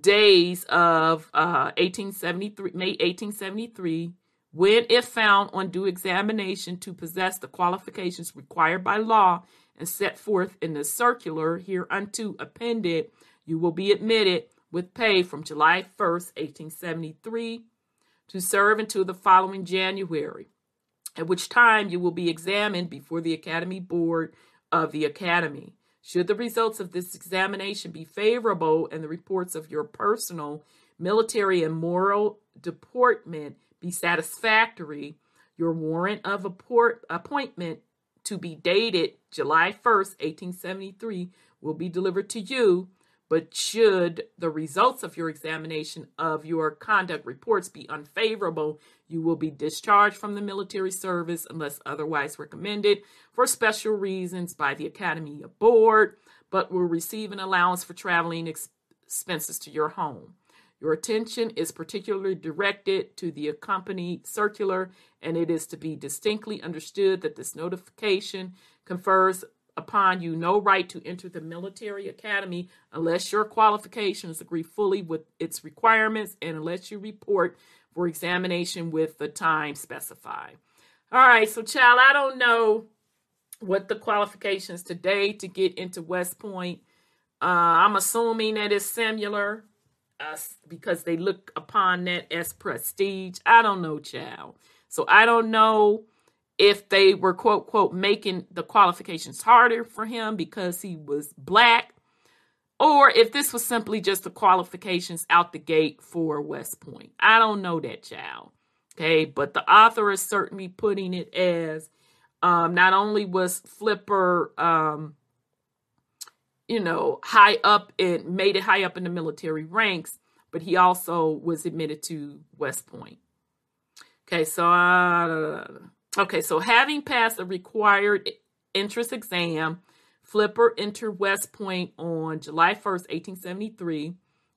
days of uh, 1873, May 1873, when if found on due examination to possess the qualifications required by law and set forth in the circular hereunto appended you will be admitted with pay from July 1st, 1873, to serve until the following January, at which time you will be examined before the Academy Board of the Academy. Should the results of this examination be favorable and the reports of your personal, military, and moral deportment be satisfactory, your warrant of appointment to be dated July 1st, 1873, will be delivered to you but should the results of your examination of your conduct reports be unfavorable, you will be discharged from the military service unless otherwise recommended for special reasons by the Academy Board, but will receive an allowance for traveling expenses to your home. Your attention is particularly directed to the accompanied circular, and it is to be distinctly understood that this notification confers upon you no right to enter the military academy unless your qualifications agree fully with its requirements and unless you report for examination with the time specified. All right, so child, I don't know what the qualifications today to get into West Point. Uh, I'm assuming that it's similar uh, because they look upon that as prestige. I don't know, child. So I don't know if they were quote quote making the qualifications harder for him because he was black or if this was simply just the qualifications out the gate for West Point. I don't know that child. Okay, but the author is certainly putting it as um, not only was Flipper, um, you know, high up and made it high up in the military ranks, but he also was admitted to West Point. Okay, so uh, okay, so having passed the required entrance exam, Flipper entered West Point on July 1st, 1873.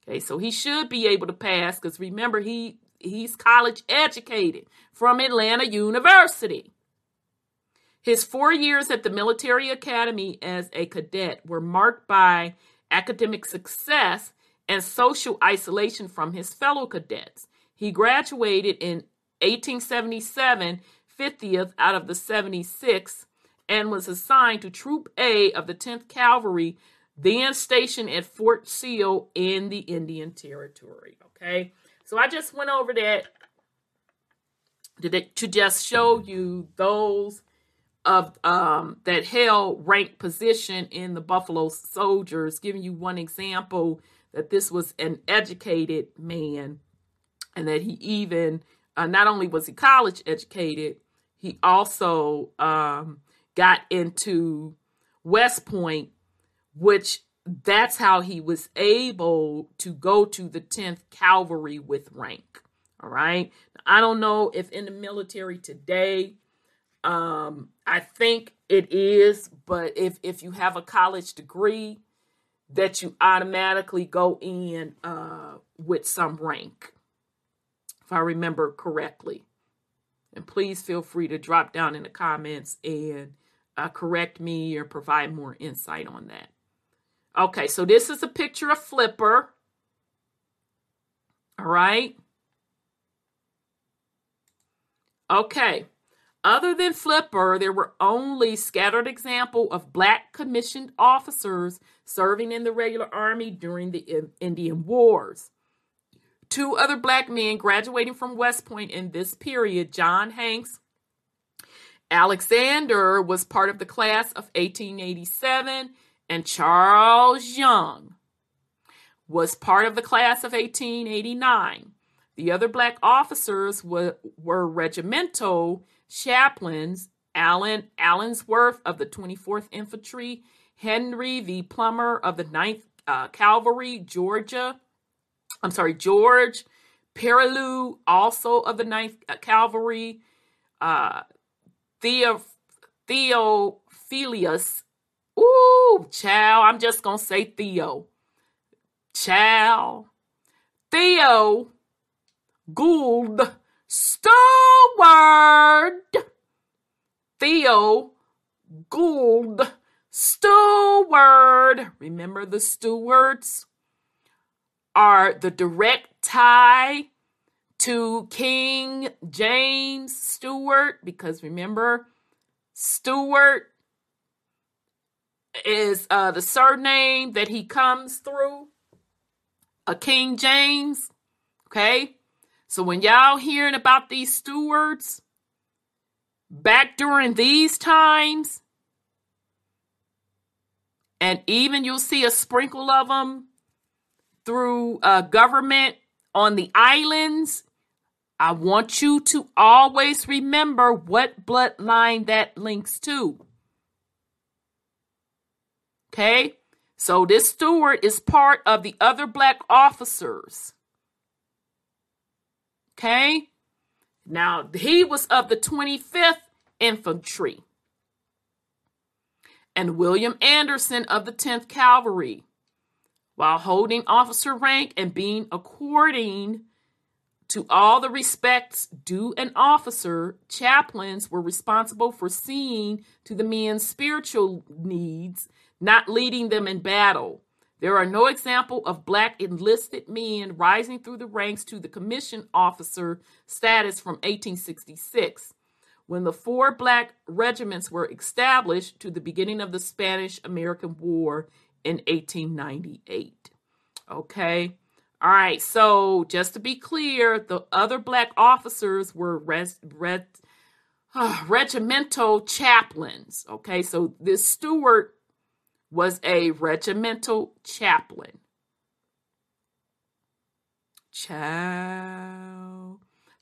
Okay, so he should be able to pass because remember he he's college educated from Atlanta University. His four years at the military academy as a cadet were marked by academic success and social isolation from his fellow cadets. He graduated in 1877, 50th out of the 76, and was assigned to Troop A of the 10th Cavalry, then stationed at Fort Sill in the Indian Territory. Okay, so I just went over that to just show you those of um, that held rank position in the Buffalo Soldiers, giving you one example that this was an educated man, and that he even uh, not only was he college educated, he also um, got into West Point, which that's how he was able to go to the 10th Cavalry with rank. All right. I don't know if in the military today, um, I think it is, but if if you have a college degree, that you automatically go in uh, with some rank, if I remember correctly. And please feel free to drop down in the comments and uh, correct me or provide more insight on that. Okay, so this is a picture of Flipper. All right. Okay. Other than Flipper, there were only scattered example of black commissioned officers serving in the regular army during the Indian Wars. Two other black men graduating from West Point in this period, John Hanks Alexander was part of the class of 1887 and Charles Young was part of the class of 1889. The other black officers were, were regimental chaplains Allen Allensworth of the 24th Infantry, Henry V. Plummer of the 9th uh, Cavalry, Georgia. I'm sorry, George Prioleau, also of the 9th uh, Cavalry, uh, Theo, Theophilus Ooh, child, I'm just going to say Theo. Child. Theo Gould Steward. Theo Gould Steward. Remember the stewards are the direct tie to King James Stewart because remember Stewart is uh, the surname that he comes through, a King James. Okay, so when y'all hearing about these stewards back during these times, and even you'll see a sprinkle of them through uh, government on the islands. I want you to always remember what bloodline that links to. Okay? So this steward is part of the other black officers. Okay? Now, he was of the 25th Infantry. And William Anderson of the 10th Cavalry. While holding officer rank and being according to all the respects due an officer, chaplains were responsible for seeing to the men's spiritual needs not leading them in battle. There are no example of black enlisted men rising through the ranks to the commission officer status from 1866, when the four black regiments were established to the beginning of the Spanish American War in 1898. Okay. All right. So, just to be clear, the other black officers were res- res- uh, regimental chaplains. Okay. So, this Stewart was a regimental chaplain. Child.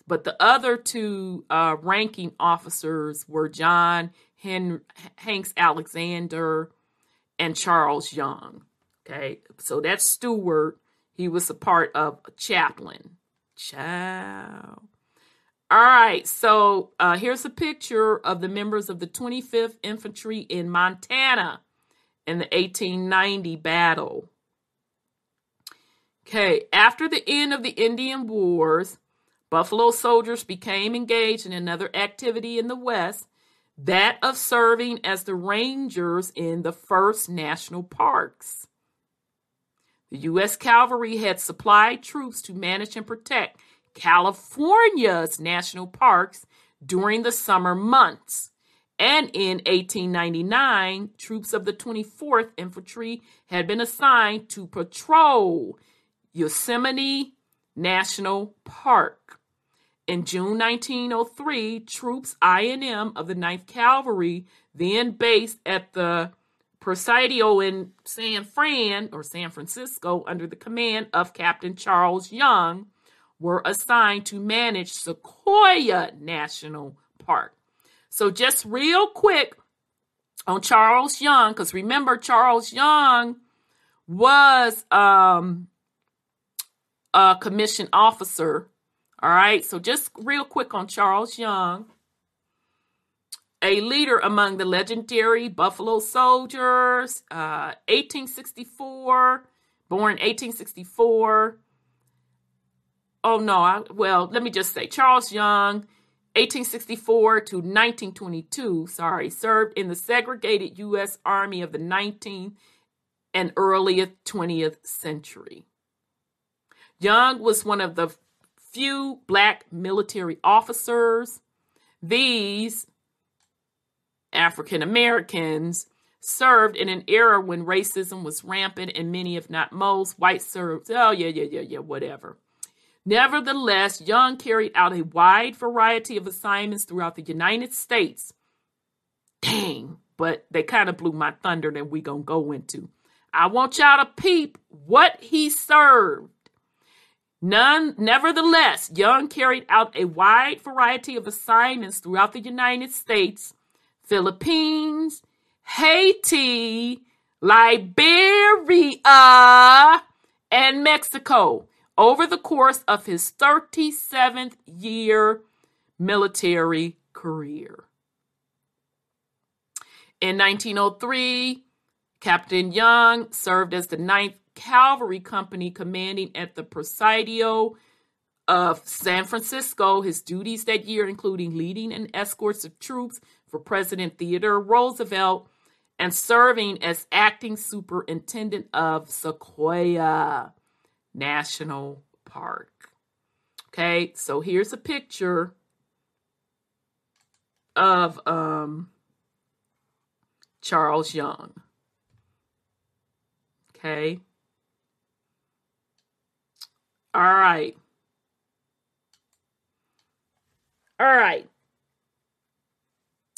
but the other two uh, ranking officers were John Hen- Hanks Alexander and Charles Young. Okay, so that's Stewart. He was a part of Chaplain. Chow. All right, so uh, here's a picture of the members of the 25th Infantry in Montana in the 1890 battle. Okay, after the end of the Indian Wars, Buffalo soldiers became engaged in another activity in the West, that of serving as the rangers in the first national parks. The U.S. Cavalry had supplied troops to manage and protect California's national parks during the summer months. And in 1899, troops of the 24th Infantry had been assigned to patrol Yosemite National Park. In June 1903, troops I&M of the 9th Cavalry, then based at the Presidio in San Fran or San Francisco under the command of Captain Charles Young, were assigned to manage Sequoia National Park. So, just real quick on Charles Young, because remember, Charles Young was um, a commissioned officer. All right, so just real quick on Charles Young, a leader among the legendary Buffalo Soldiers, uh, 1864, born 1864. Oh no, I, well, let me just say Charles Young 1864 to 1922, sorry, served in the segregated U.S. Army of the 19th and early 20th century. Young was one of the few black military officers. These African Americans served in an era when racism was rampant and many, if not most, white served. Oh, yeah, yeah, yeah, yeah, whatever. Nevertheless, Young carried out a wide variety of assignments throughout the United States. Dang, but they kind of blew my thunder that we to go into. I want y'all to peep what he served. None, nevertheless, Young carried out a wide variety of assignments throughout the United States, Philippines, Haiti, Liberia, and Mexico over the course of his 37th year military career. In 1903, Captain Young served as the 9th Cavalry Company commanding at the Presidio of San Francisco. His duties that year including leading and escorts of troops for President Theodore Roosevelt and serving as acting superintendent of Sequoia. National Park. Okay, so here's a picture of um, Charles Young. Okay. All right. All right.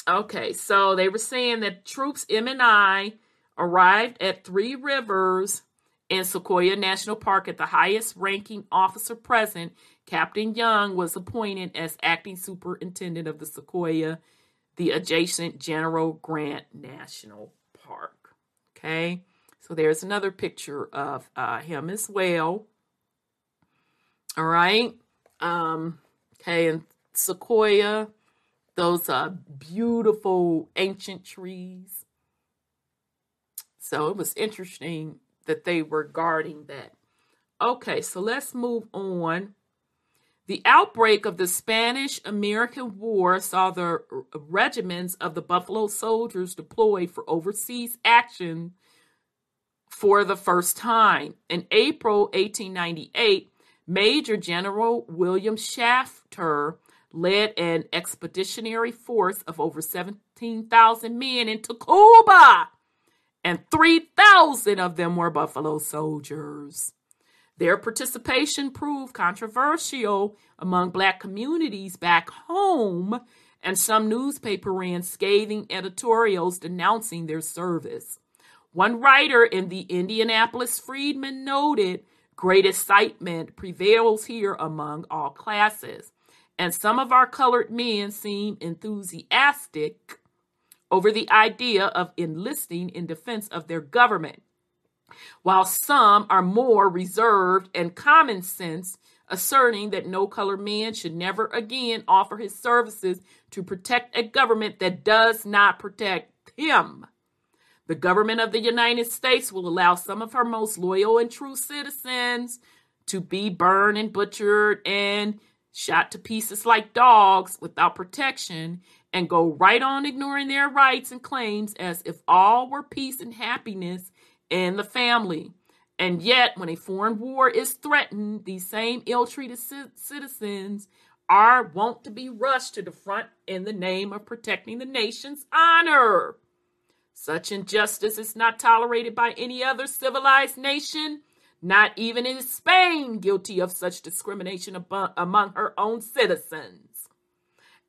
Okay, so they were saying that troops M and I arrived at Three Rivers in Sequoia National Park at the highest ranking officer present, Captain Young was appointed as acting superintendent of the Sequoia, the adjacent General Grant National Park. Okay, so there's another picture of uh, him as well. All right. Um, okay, and Sequoia, those are beautiful ancient trees. So it was interesting that they were guarding that. Okay, so let's move on. The outbreak of the Spanish American War saw the regiments of the Buffalo Soldiers deployed for overseas action for the first time. In April 1898, Major General William Shafter led an expeditionary force of over 17,000 men into Cuba and 3,000 of them were Buffalo soldiers. Their participation proved controversial among black communities back home, and some newspaper ran scathing editorials denouncing their service. One writer in the Indianapolis Freedman noted, Great excitement prevails here among all classes. and some of our colored men seem enthusiastic over the idea of enlisting in defense of their government, while some are more reserved and common sense, asserting that no colored man should never again offer his services to protect a government that does not protect him. The government of the United States will allow some of her most loyal and true citizens to be burned and butchered and shot to pieces like dogs without protection and go right on ignoring their rights and claims as if all were peace and happiness in the family. And yet, when a foreign war is threatened, these same ill treated citizens are wont to be rushed to the front in the name of protecting the nation's honor. Such injustice is not tolerated by any other civilized nation, not even in Spain, guilty of such discrimination among her own citizens.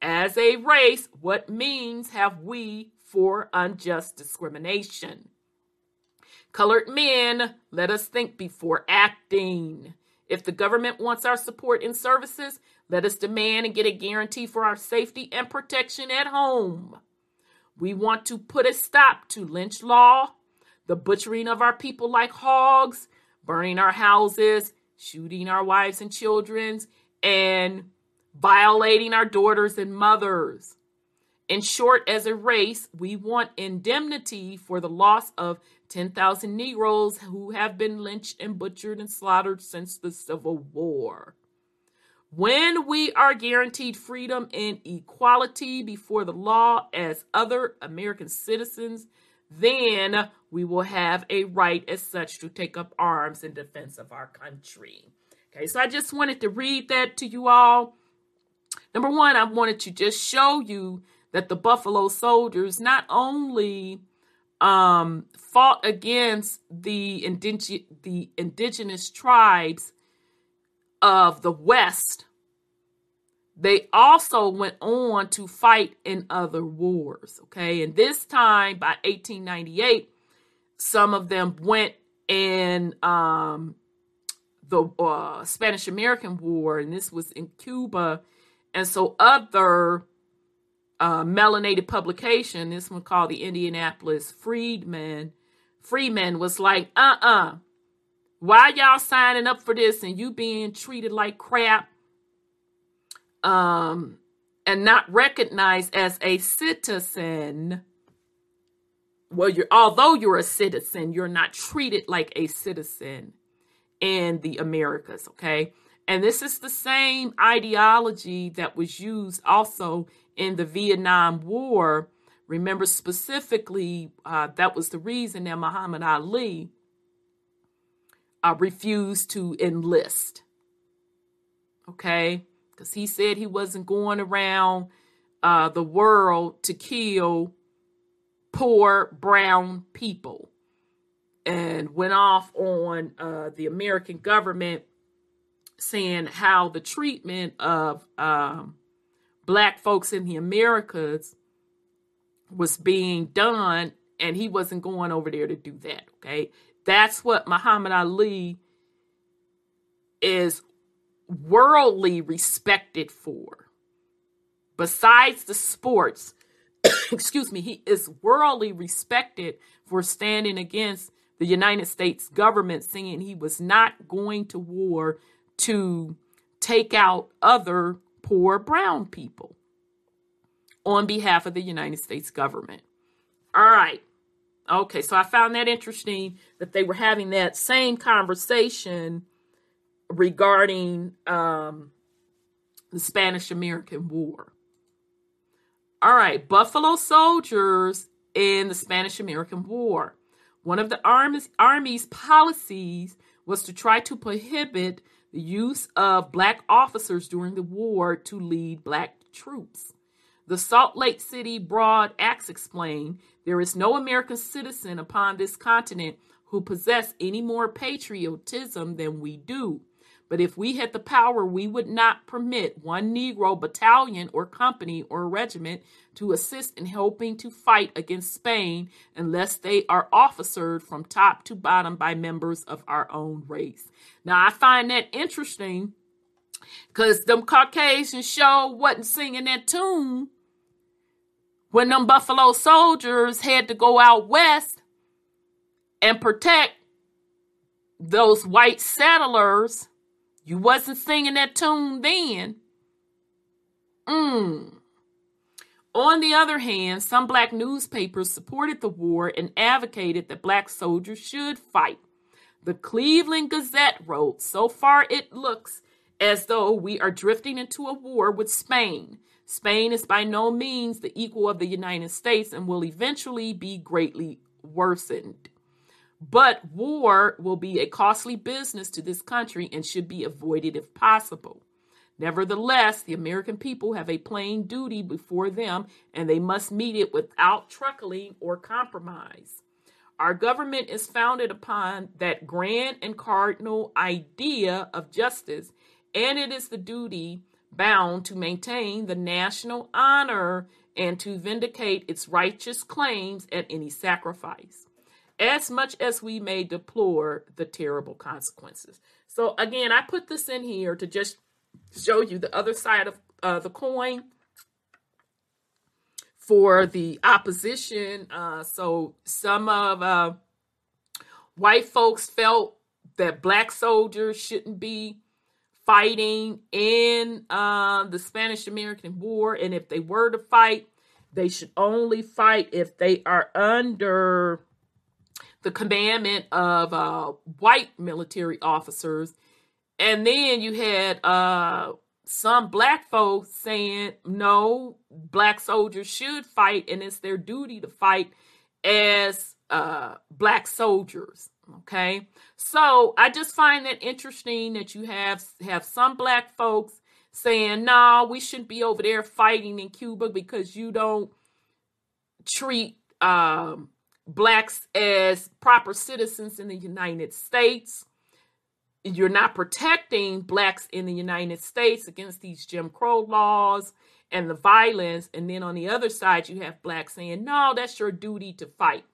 As a race, what means have we for unjust discrimination? Colored men, let us think before acting. If the government wants our support in services, let us demand and get a guarantee for our safety and protection at home. We want to put a stop to lynch law, the butchering of our people like hogs, burning our houses, shooting our wives and children, and violating our daughters and mothers. In short, as a race, we want indemnity for the loss of 10,000 Negroes who have been lynched and butchered and slaughtered since the Civil War. When we are guaranteed freedom and equality before the law as other American citizens, then we will have a right as such to take up arms in defense of our country. Okay, so I just wanted to read that to you all. Number one, I wanted to just show you that the Buffalo Soldiers not only um, fought against the, indig- the indigenous tribes of the West, they also went on to fight in other wars. Okay. And this time by 1898, some of them went in um, the uh, Spanish American War, and this was in Cuba. And so other uh, melanated publication, this one called the Indianapolis Freedman, Freeman was like, uh uh-uh. uh why y'all signing up for this and you being treated like crap um, and not recognized as a citizen? Well, you're although you're a citizen, you're not treated like a citizen in the Americas, okay? And this is the same ideology that was used also in the Vietnam War. Remember specifically, uh, that was the reason that Muhammad Ali uh, refused to enlist. Okay? Because he said he wasn't going around uh, the world to kill poor brown people and went off on uh, the American government saying how the treatment of um, black folks in the Americas was being done, and he wasn't going over there to do that. Okay, that's what Muhammad Ali is worldly respected for. Besides the sports, excuse me, he is worldly respected for standing against the United States government, saying he was not going to war to take out other poor brown people on behalf of the United States government. All right. Okay, so I found that interesting that they were having that same conversation regarding um, the Spanish American War. All right, Buffalo soldiers in the Spanish American War. One of the army's, army's policies was to try to prohibit the use of black officers during the war to lead black troops. The Salt Lake City Broad Ax explain there is no American citizen upon this continent who possess any more patriotism than we do. But if we had the power, we would not permit one Negro battalion or company or regiment to assist in helping to fight against Spain unless they are officered from top to bottom by members of our own race. Now, I find that interesting Because them Caucasian show wasn't singing that tune when them Buffalo soldiers had to go out west and protect those white settlers. You wasn't singing that tune then. Mm. On the other hand, some black newspapers supported the war and advocated that black soldiers should fight. The Cleveland Gazette wrote, So far it looks as though we are drifting into a war with Spain. Spain is by no means the equal of the United States and will eventually be greatly worsened. But war will be a costly business to this country and should be avoided if possible. Nevertheless, the American people have a plain duty before them, and they must meet it without truckling or compromise. Our government is founded upon that grand and cardinal idea of justice, and it is the duty bound to maintain the national honor and to vindicate its righteous claims at any sacrifice, as much as we may deplore the terrible consequences. So, again, I put this in here to just show you the other side of uh, the coin for the opposition. Uh, so some of uh, white folks felt that black soldiers shouldn't be fighting in uh, the Spanish American War, and if they were to fight, they should only fight if they are under the commandment of uh, white military officers. And then you had uh some black folks saying no black soldiers should fight and it's their duty to fight as uh black soldiers okay so i just find that interesting that you have have some black folks saying no we shouldn't be over there fighting in cuba because you don't treat um blacks as proper citizens in the united states you're not protecting blacks in the United States against these Jim Crow laws and the violence. And then on the other side, you have blacks saying, no, that's your duty to fight.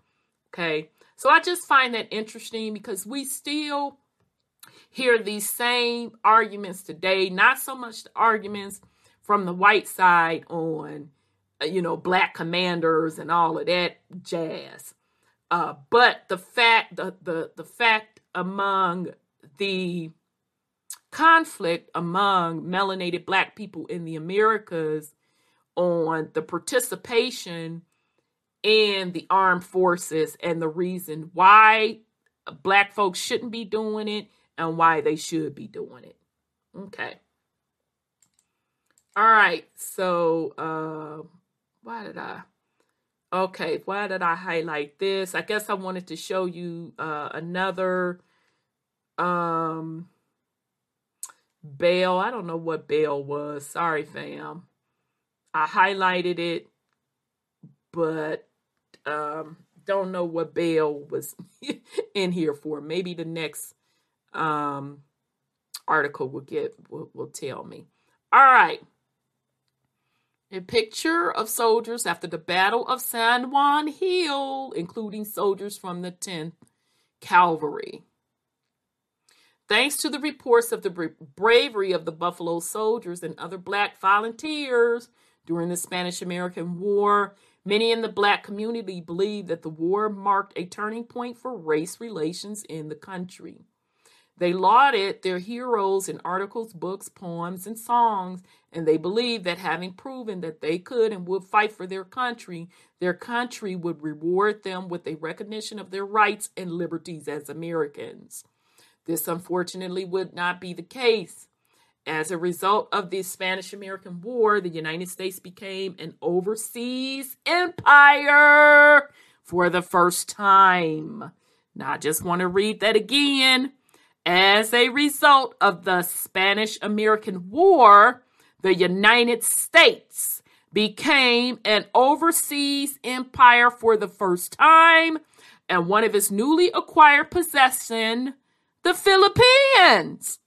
Okay. So I just find that interesting because we still hear these same arguments today, not so much the arguments from the white side on, uh, you know, black commanders and all of that jazz. Uh, but the fact, the, the, the fact among the conflict among melanated black people in the Americas on the participation in the armed forces and the reason why black folks shouldn't be doing it and why they should be doing it. Okay. All right. So, uh why did I Okay, why did I highlight this? I guess I wanted to show you uh another um Bail. I don't know what bail was. Sorry, fam. I highlighted it, but um don't know what bail was in here for. Maybe the next um article will get will, will tell me. All right. A picture of soldiers after the Battle of San Juan Hill, including soldiers from the 10th Cavalry. Thanks to the reports of the bravery of the Buffalo soldiers and other black volunteers during the Spanish American War, many in the black community believe that the war marked a turning point for race relations in the country. They lauded their heroes in articles, books, poems, and songs, and they believed that having proven that they could and would fight for their country, their country would reward them with a recognition of their rights and liberties as Americans. This unfortunately would not be the case. As a result of the Spanish American War, the United States became an overseas empire for the first time. Now, I just want to read that again. As a result of the Spanish American War, the United States became an overseas empire for the first time, and one of its newly acquired possession the Philippines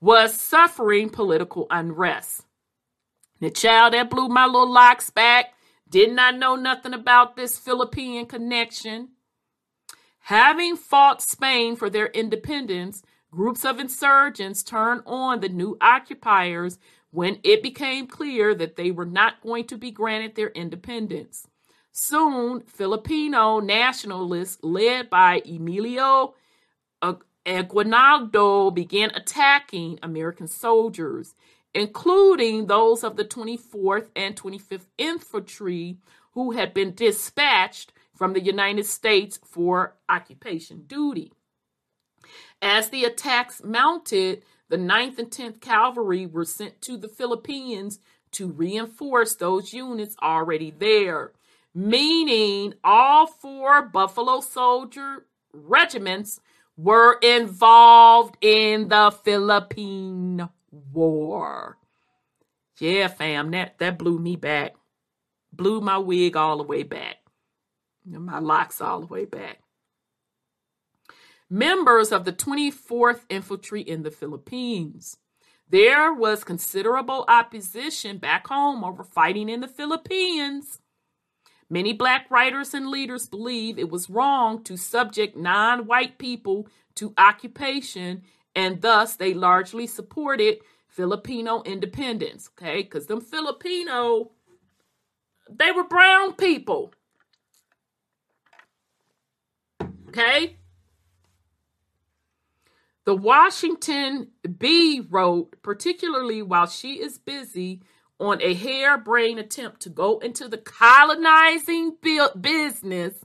was suffering political unrest. The child that blew my little locks back did not know nothing about this Philippine connection. Having fought Spain for their independence, Groups of insurgents turned on the new occupiers when it became clear that they were not going to be granted their independence. Soon, Filipino nationalists led by Emilio Aguinaldo began attacking American soldiers, including those of the 24th and 25th Infantry who had been dispatched from the United States for occupation duty. As the attacks mounted, the 9th and 10th Cavalry were sent to the Philippines to reinforce those units already there, meaning all four Buffalo Soldier regiments were involved in the Philippine War. Yeah, fam, that, that blew me back. Blew my wig all the way back. My locks all the way back members of the 24th Infantry in the Philippines. There was considerable opposition back home over fighting in the Philippines. Many black writers and leaders believe it was wrong to subject non white people to occupation, and thus they largely supported Filipino independence. Okay, because them Filipino, they were brown people. Okay, the Washington Bee wrote, particularly while she is busy on a harebrained attempt to go into the colonizing business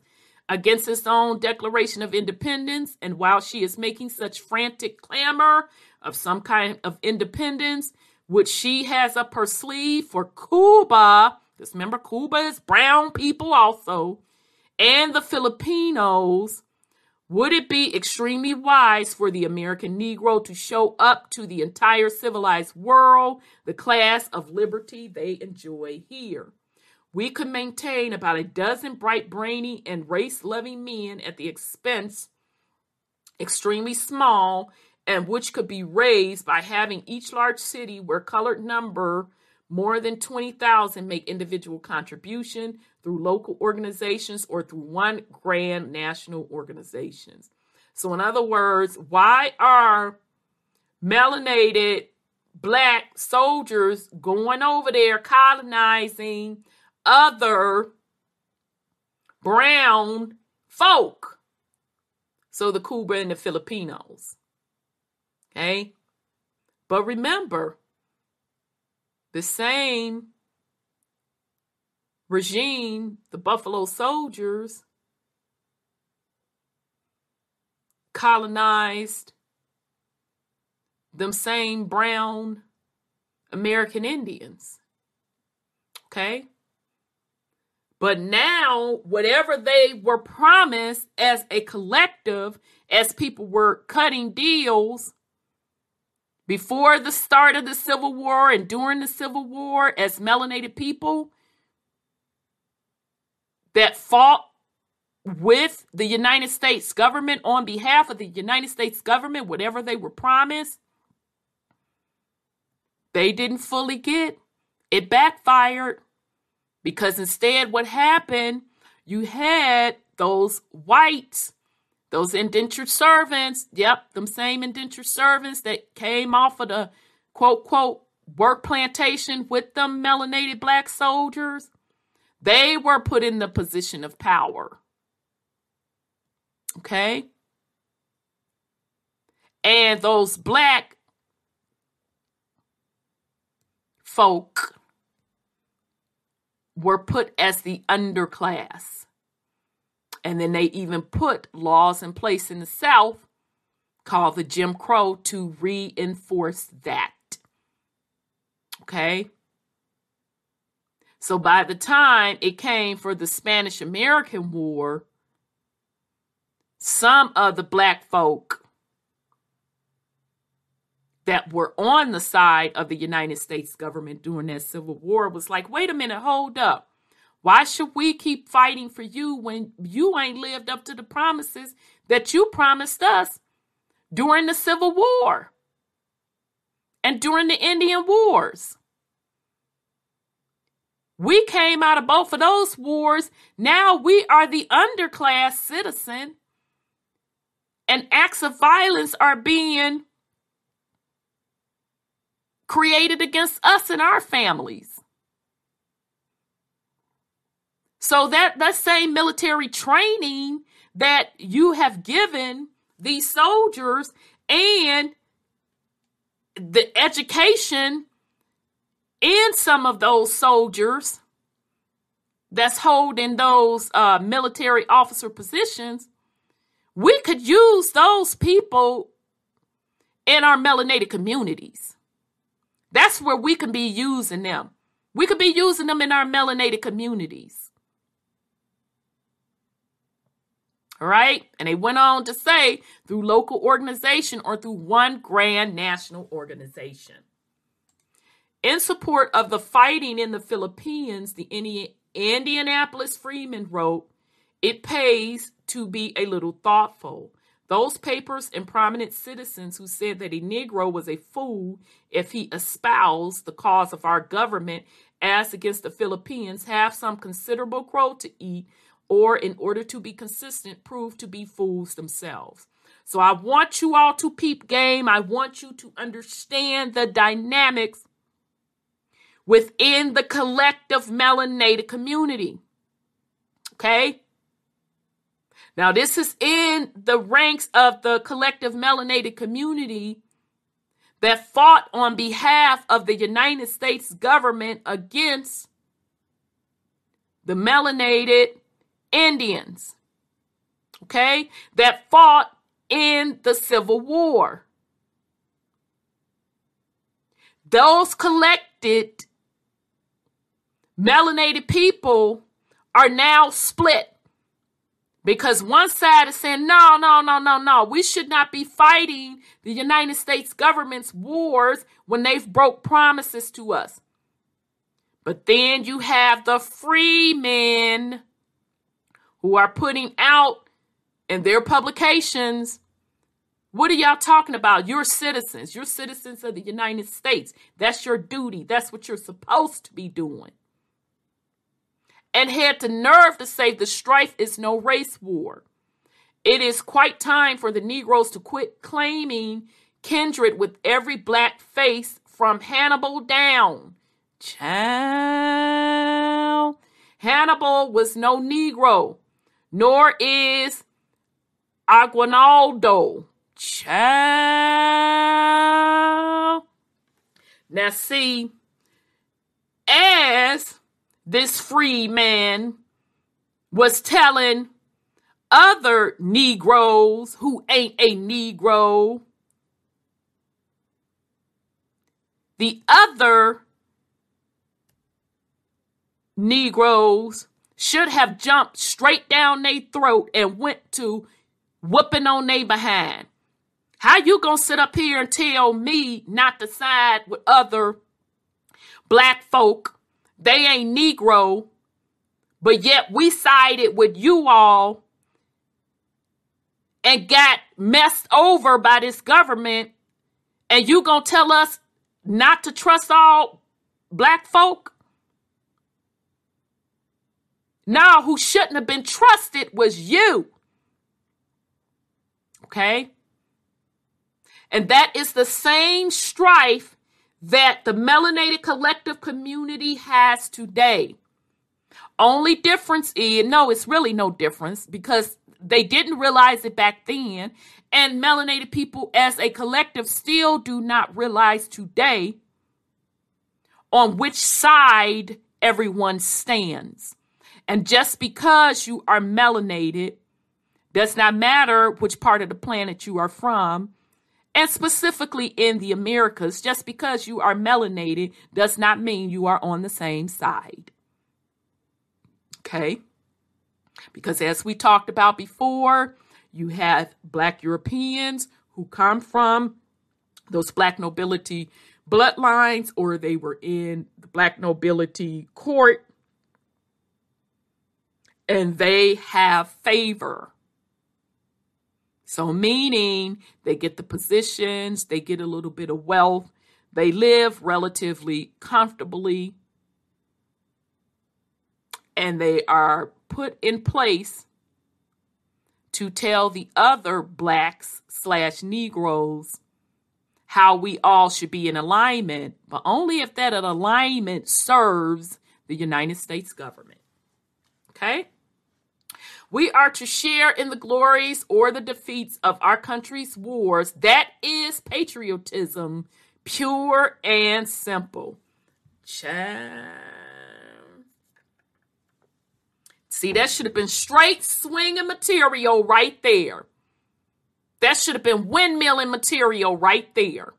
against its own Declaration of Independence, and while she is making such frantic clamor of some kind of independence, which she has up her sleeve for Cuba, because remember, Cuba is brown people also, and the Filipinos would it be extremely wise for the American Negro to show up to the entire civilized world the class of liberty they enjoy here? We could maintain about a dozen bright, brainy, and race loving men at the expense, extremely small, and which could be raised by having each large city where colored number more than 20,000 make individual contribution through local organizations or through one grand national organizations. So in other words, why are melanated black soldiers going over there colonizing other brown folk? So the Cuba and the Filipinos. Okay? But remember, the same regime, the Buffalo Soldiers, colonized them same brown American Indians. Okay? But now, whatever they were promised as a collective, as people were cutting deals, before the start of the Civil War and during the Civil War as melanated people that fought with the United States government on behalf of the United States government, whatever they were promised, they didn't fully get. It backfired because instead, what happened, you had those whites those indentured servants, yep, them same indentured servants that came off of the quote, quote, work plantation with them melanated black soldiers, they were put in the position of power. Okay? And those black folk were put as the underclass. And then they even put laws in place in the South called the Jim Crow to reinforce that. Okay? So by the time it came for the Spanish American War, some of the black folk that were on the side of the United States government during that Civil War was like, wait a minute, hold up. Why should we keep fighting for you when you ain't lived up to the promises that you promised us during the Civil War and during the Indian Wars? We came out of both of those wars. Now we are the underclass citizen and acts of violence are being created against us and our families. So that that same military training that you have given these soldiers and the education in some of those soldiers that's holding those uh, military officer positions, we could use those people in our melanated communities. That's where we can be using them. We could be using them in our melanated communities. All right. And they went on to say through local organization or through one grand national organization. In support of the fighting in the Philippines, the Indian Indianapolis Freeman wrote, It pays to be a little thoughtful. Those papers and prominent citizens who said that a Negro was a fool if he espoused the cause of our government as against the Philippines have some considerable crow to eat, or in order to be consistent, prove to be fools themselves. So I want you all to peep game. I want you to understand the dynamics within the collective melanated community. Okay? Now, this is in the ranks of the collective melanated community that fought on behalf of the United States government against the melanated Indians. Okay? That fought in the Civil War. Those collected melanated people are now split because one side is saying, no, no, no, no, no. We should not be fighting the United States government's wars when they've broke promises to us. But then you have the free men who are putting out in their publications what are y'all talking about? You're citizens. You're citizens of the United States. That's your duty. That's what you're supposed to be doing and had the nerve to say the strife is no race war. It is quite time for the Negroes to quit claiming kindred with every black face from Hannibal down. Child. Hannibal was no Negro, nor is Aguinaldo. Child. Now, see, as this free man was telling other Negroes who ain't a Negro, the other Negroes should have jumped straight down their throat and went to whooping on their behind. How you gonna sit up here and tell me not to side with other black folk they ain't Negro, but yet we sided with you all and got messed over by this government. And you gonna tell us not to trust all black folk? Now, who shouldn't have been trusted was you. Okay? And that is the same strife that the melanated collective community has today. Only difference is no, it's really no difference because they didn't realize it back then. And melanated people as a collective still do not realize today on which side everyone stands. And just because you are melanated does not matter which part of the planet you are from and specifically in the Americas, just because you are melanated does not mean you are on the same side. Okay? Because as we talked about before, you have Black Europeans who come from those Black nobility bloodlines or they were in the Black nobility court and they have favor so, meaning they get the positions, they get a little bit of wealth, they live relatively comfortably, and they are put in place to tell the other blacks slash Negroes how we all should be in alignment, but only if that alignment serves the United States government. Okay? We are to share in the glories or the defeats of our country's wars. That is patriotism, pure and simple. Child. See, that should have been straight swinging material right there. That should have been windmilling material right there.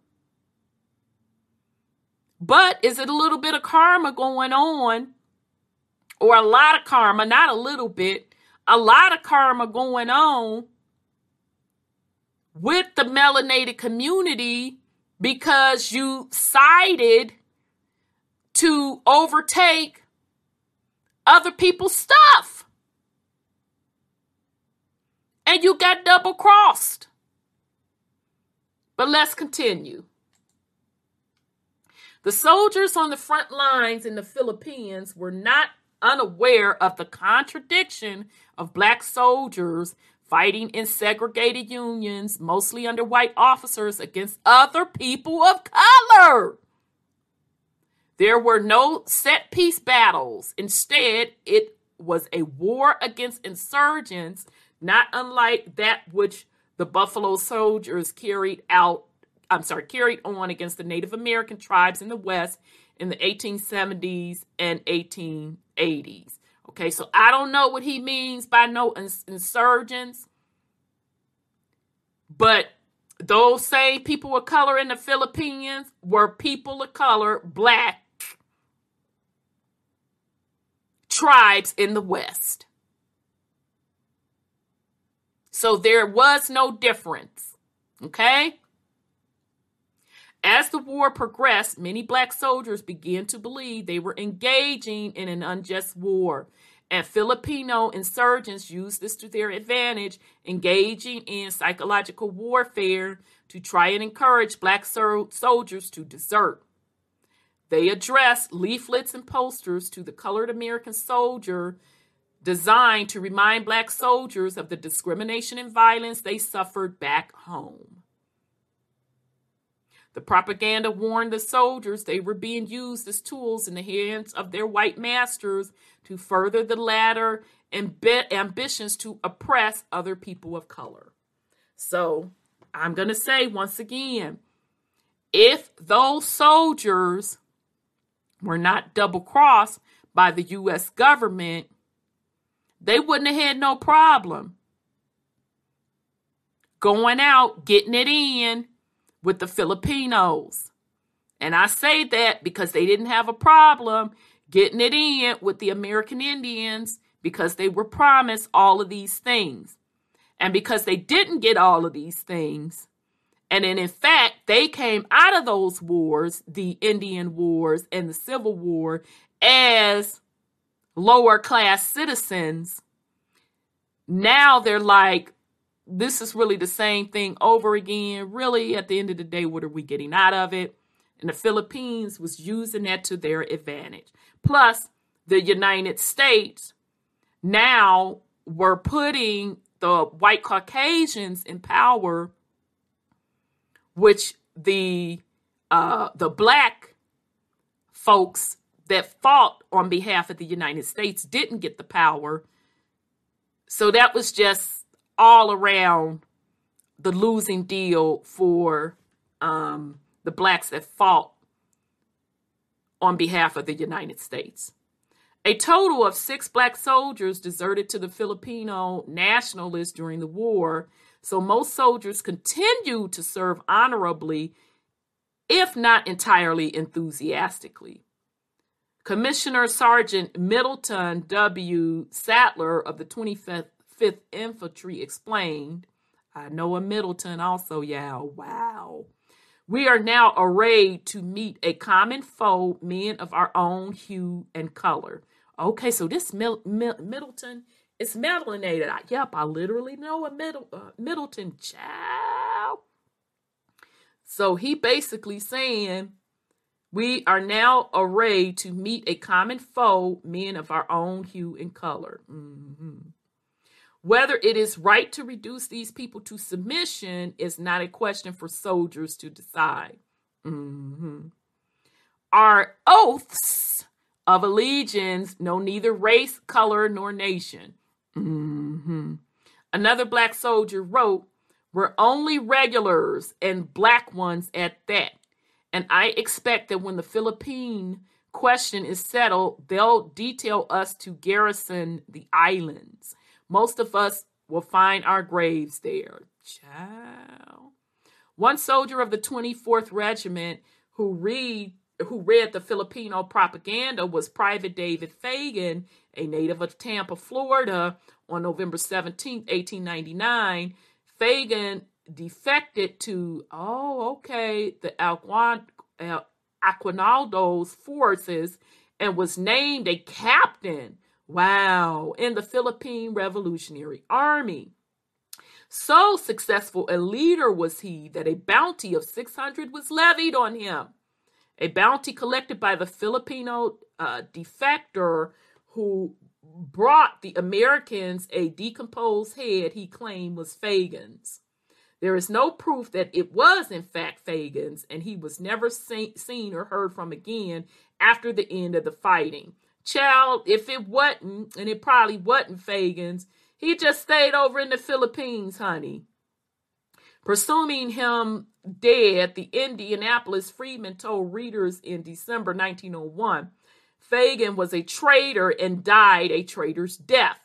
But is it a little bit of karma going on? Or a lot of karma, not a little bit, a lot of karma going on with the melanated community because you sided to overtake other people's stuff. And you got double crossed. But let's continue. The soldiers on the front lines in the Philippines were not unaware of the contradiction of black soldiers fighting in segregated unions, mostly under white officers, against other people of color. There were no set piece battles. Instead, it was a war against insurgents, not unlike that which the Buffalo Soldiers carried out, I'm sorry, carried on against the Native American tribes in the West in the 1870s and 1880s. Okay, so I don't know what he means by no insurgents, but those same people of color in the Philippines were people of color, black tribes in the West. So there was no difference. Okay? As the war progressed, many black soldiers began to believe they were engaging in an unjust war. And Filipino insurgents used this to their advantage, engaging in psychological warfare to try and encourage black soldiers to desert. They addressed leaflets and posters to the colored American soldier designed to remind black soldiers of the discrimination and violence they suffered back home. The propaganda warned the soldiers they were being used as tools in the hands of their white masters to further the latter amb- ambitions to oppress other people of color. So, I'm going to say once again if those soldiers were not double crossed by the U.S. government, they wouldn't have had no problem going out, getting it in with the Filipinos. And I say that because they didn't have a problem getting it in with the American Indians because they were promised all of these things. And because they didn't get all of these things, and then, in fact, they came out of those wars, the Indian Wars and the Civil War, as lower class citizens. Now they're like, this is really the same thing over again. Really, at the end of the day, what are we getting out of it? And the Philippines was using that to their advantage. Plus, the United States now were putting the white Caucasians in power which the uh, the black folks that fought on behalf of the United States didn't get the power. So that was just all around the losing deal for um, the blacks that fought on behalf of the United States. A total of six black soldiers deserted to the Filipino nationalists during the war, so most soldiers continued to serve honorably, if not entirely enthusiastically. Commissioner Sergeant Middleton W. Saddler of the 25th Infantry explained, I know a Middleton also, y'all. wow. We are now arrayed to meet a common foe, men of our own hue and color. Okay, so this Mil- Mil- Middleton it's melanated. I, yep, I literally know a middle uh, Middleton child. So he basically saying we are now arrayed to meet a common foe, men of our own hue and color. Mm-hmm. Whether it is right to reduce these people to submission is not a question for soldiers to decide. Mm-hmm. Our oaths of allegiance know neither race, color, nor nation. Mm-hmm. Another black soldier wrote, We're only regulars and black ones at that. And I expect that when the Philippine question is settled, they'll detail us to garrison the islands. Most of us will find our graves there. Ciao. One soldier of the 24th Regiment who read who read the Filipino propaganda was Private David Fagan, a native of Tampa, Florida, on November 17, 1899. Fagan defected to, oh, okay, the Alquan, uh, Aguinaldo's forces and was named a captain, wow, in the Philippine Revolutionary Army. So successful a leader was he that a bounty of 600 was levied on him a bounty collected by the Filipino uh, defector who brought the Americans a decomposed head he claimed was Fagan's. There is no proof that it was, in fact, Fagan's, and he was never see- seen or heard from again after the end of the fighting. Child, if it wasn't, and it probably wasn't Fagan's, he just stayed over in the Philippines, honey. Presuming him dead, the Indianapolis Freeman told readers in December 1901 Fagan was a traitor and died a traitor's death.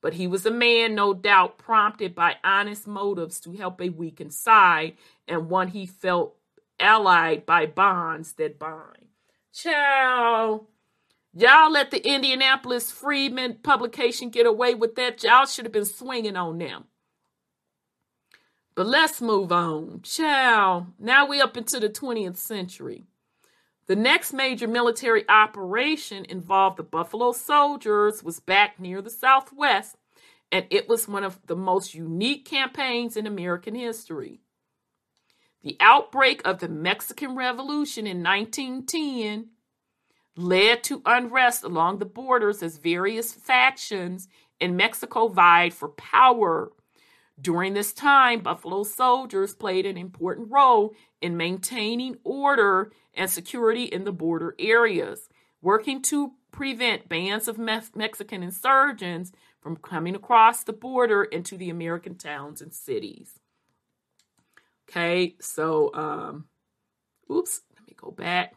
But he was a man, no doubt, prompted by honest motives to help a weakened side, and one he felt allied by bonds that bind. Ciao. Y'all let the Indianapolis Freeman publication get away with that. Y'all should have been swinging on them. But let's move on. Ciao. Now we up into the 20th century. The next major military operation involved the Buffalo Soldiers was back near the Southwest, and it was one of the most unique campaigns in American history. The outbreak of the Mexican Revolution in 1910 led to unrest along the borders as various factions in Mexico vied for power during this time, Buffalo soldiers played an important role in maintaining order and security in the border areas, working to prevent bands of Mexican insurgents from coming across the border into the American towns and cities. Okay, so, um, oops, let me go back.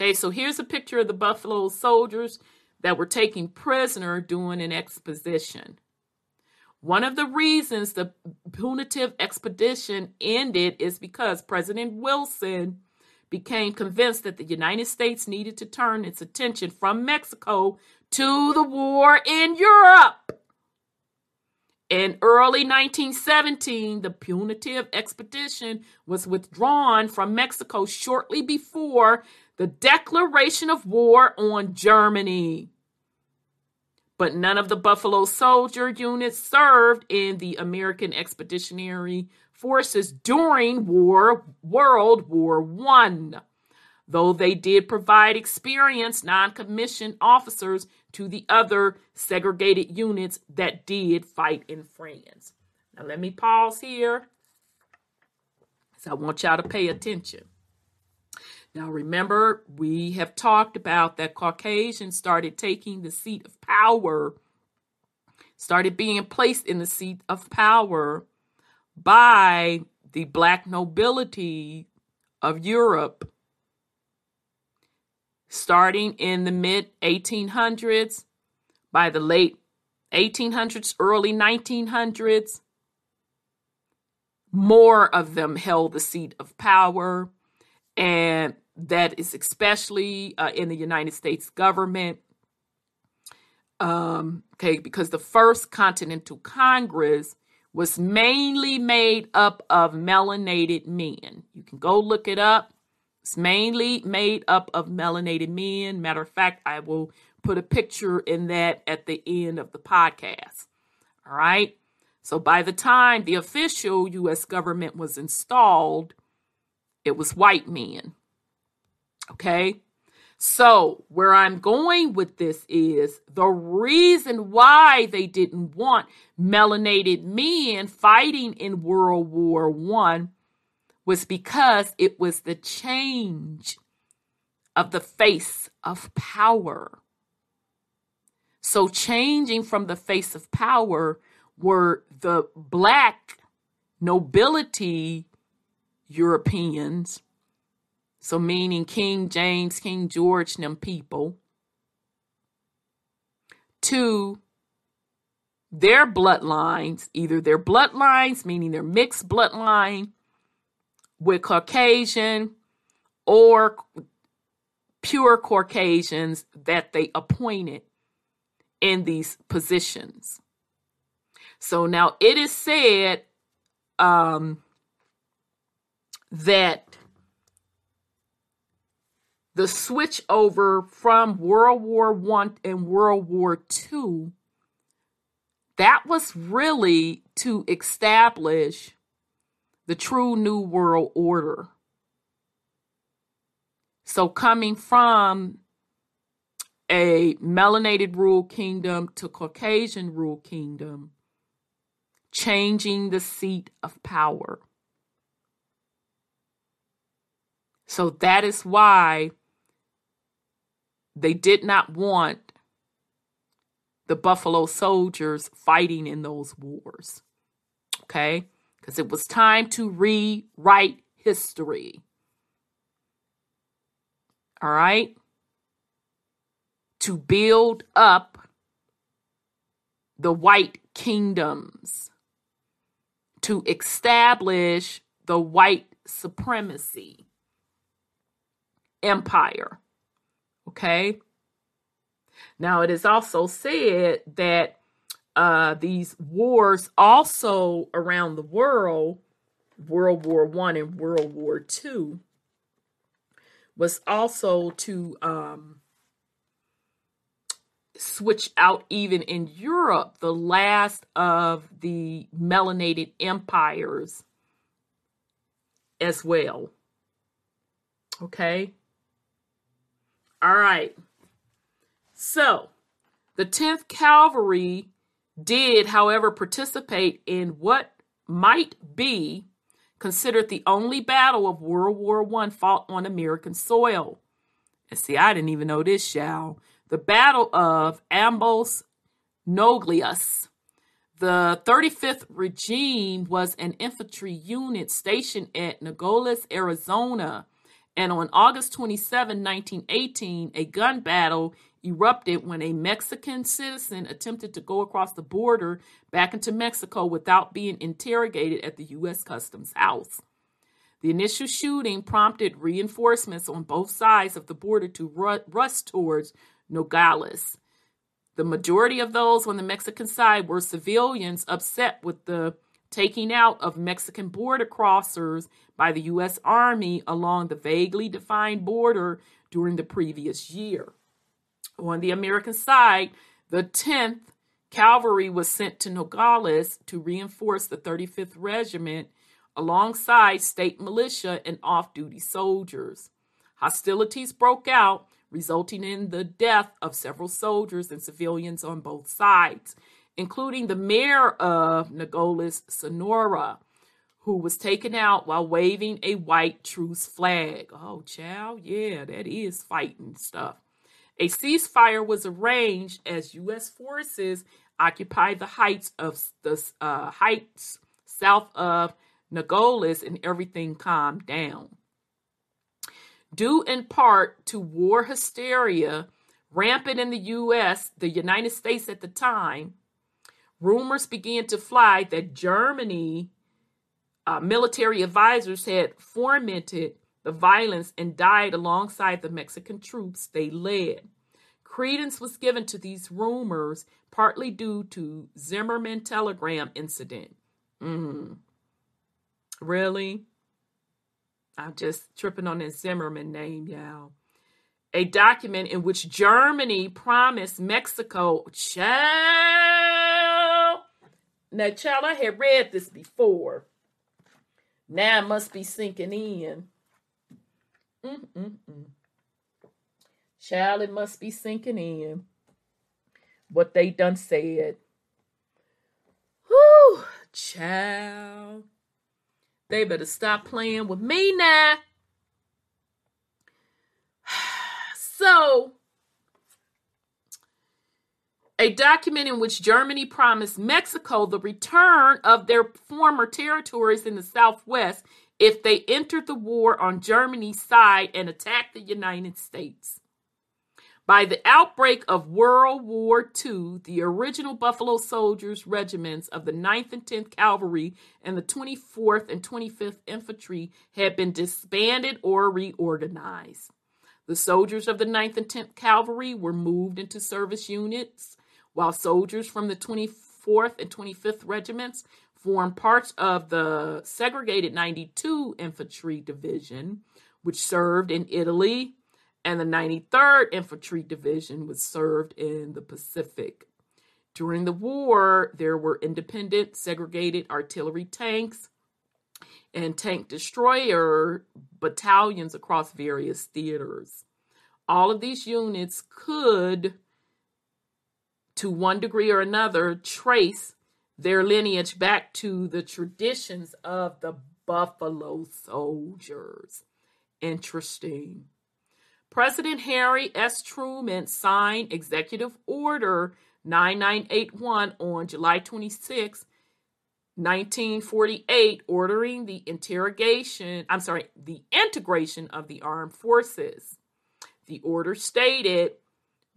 Okay, so here's a picture of the Buffalo soldiers that were taken prisoner during an exposition. One of the reasons the punitive expedition ended is because President Wilson became convinced that the United States needed to turn its attention from Mexico to the war in Europe. In early 1917, the punitive expedition was withdrawn from Mexico shortly before the declaration of war on Germany but none of the Buffalo Soldier units served in the American Expeditionary Forces during War World War One, though they did provide experienced non-commissioned officers to the other segregated units that did fight in France. Now let me pause here. So I want y'all to pay attention. Now, remember, we have talked about that Caucasians started taking the seat of power, started being placed in the seat of power by the black nobility of Europe, starting in the mid 1800s, by the late 1800s, early 1900s. More of them held the seat of power and that is especially uh, in the United States government. Um, okay, because the first Continental Congress was mainly made up of melanated men. You can go look it up. It's mainly made up of melanated men. Matter of fact, I will put a picture in that at the end of the podcast. All right. So by the time the official U.S. government was installed, it was white men. Okay? So, where I'm going with this is the reason why they didn't want melanated men fighting in World War One was because it was the change of the face of power. So, changing from the face of power were the black nobility Europeans so, meaning King James, King George, them people. To their bloodlines, either their bloodlines, meaning their mixed bloodline with Caucasian or pure Caucasians that they appointed in these positions. So now it is said um, that the switch over from World War One and World War Two, that was really to establish the true New World Order. So coming from a melanated rule kingdom to Caucasian rule kingdom, changing the seat of power. So that is why they did not want the Buffalo Soldiers fighting in those wars. Okay? Because it was time to rewrite history. All right? To build up the white kingdoms, to establish the white supremacy empire. Okay. Now, it is also said that uh, these wars also around the world, World War One and World War Two, was also to um, switch out even in Europe the last of the melanated empires as well. Okay. All right. So, the 10th Cavalry did, however, participate in what might be considered the only battle of World War I fought on American soil. And see, I didn't even know this, y'all. The Battle of Ambos Noglacios. The 35th Regiment was an infantry unit stationed at Nogales, Arizona, and on August 27, 1918, a gun battle erupted when a Mexican citizen attempted to go across the border back into Mexico without being interrogated at the U.S. Customs House. The initial shooting prompted reinforcements on both sides of the border to rush towards Nogales. The majority of those on the Mexican side were civilians upset with the taking out of Mexican border crossers by the U.S. Army along the vaguely defined border during the previous year. On the American side, the 10th Cavalry was sent to Nogales to reinforce the 35th Regiment alongside state militia and off duty soldiers. Hostilities broke out, resulting in the death of several soldiers and civilians on both sides, including the mayor of Nogales, Sonora, who was taken out while waving a white truce flag. Oh, chow, yeah, that is fighting stuff. A ceasefire was arranged as U.S. forces occupied the heights of the uh, heights south of Nogales, and everything calmed down. Due in part to war hysteria rampant in the U.S., the United States at the time, rumors began to fly that Germany uh, military advisors had fomented the violence and died alongside the Mexican troops they led. Credence was given to these rumors partly due to Zimmerman telegram incident. Mm. Really? I'm just tripping on that Zimmerman name, y'all. A document in which Germany promised Mexico, child. Now, child, I had read this before. Now it must be sinking in. Mm-mm-mm. Child, it must be sinking in what they done said. Whew, child. They better stop playing with me now. So, a document in which Germany promised Mexico the return of their former territories in the Southwest if they entered the war on Germany's side and attacked the United States. By the outbreak of World War II, the original Buffalo Soldiers regiments of the 9th and 10th Cavalry and the 24th and 25th Infantry had been disbanded or reorganized. The soldiers of the 9th and 10th Cavalry were moved into service units, while soldiers from the 24th and 25th regiments formed parts of the segregated 92 Infantry Division, which served in Italy, and the 93rd Infantry Division was served in the Pacific. During the war, there were independent segregated artillery tanks and tank destroyer battalions across various theaters. All of these units could, to one degree or another, trace their lineage back to the traditions of the Buffalo Soldiers. Interesting. President Harry S. Truman signed Executive Order 9981 on July 26, 1948, ordering the interrogation, I'm sorry, the integration of the armed forces. The order stated,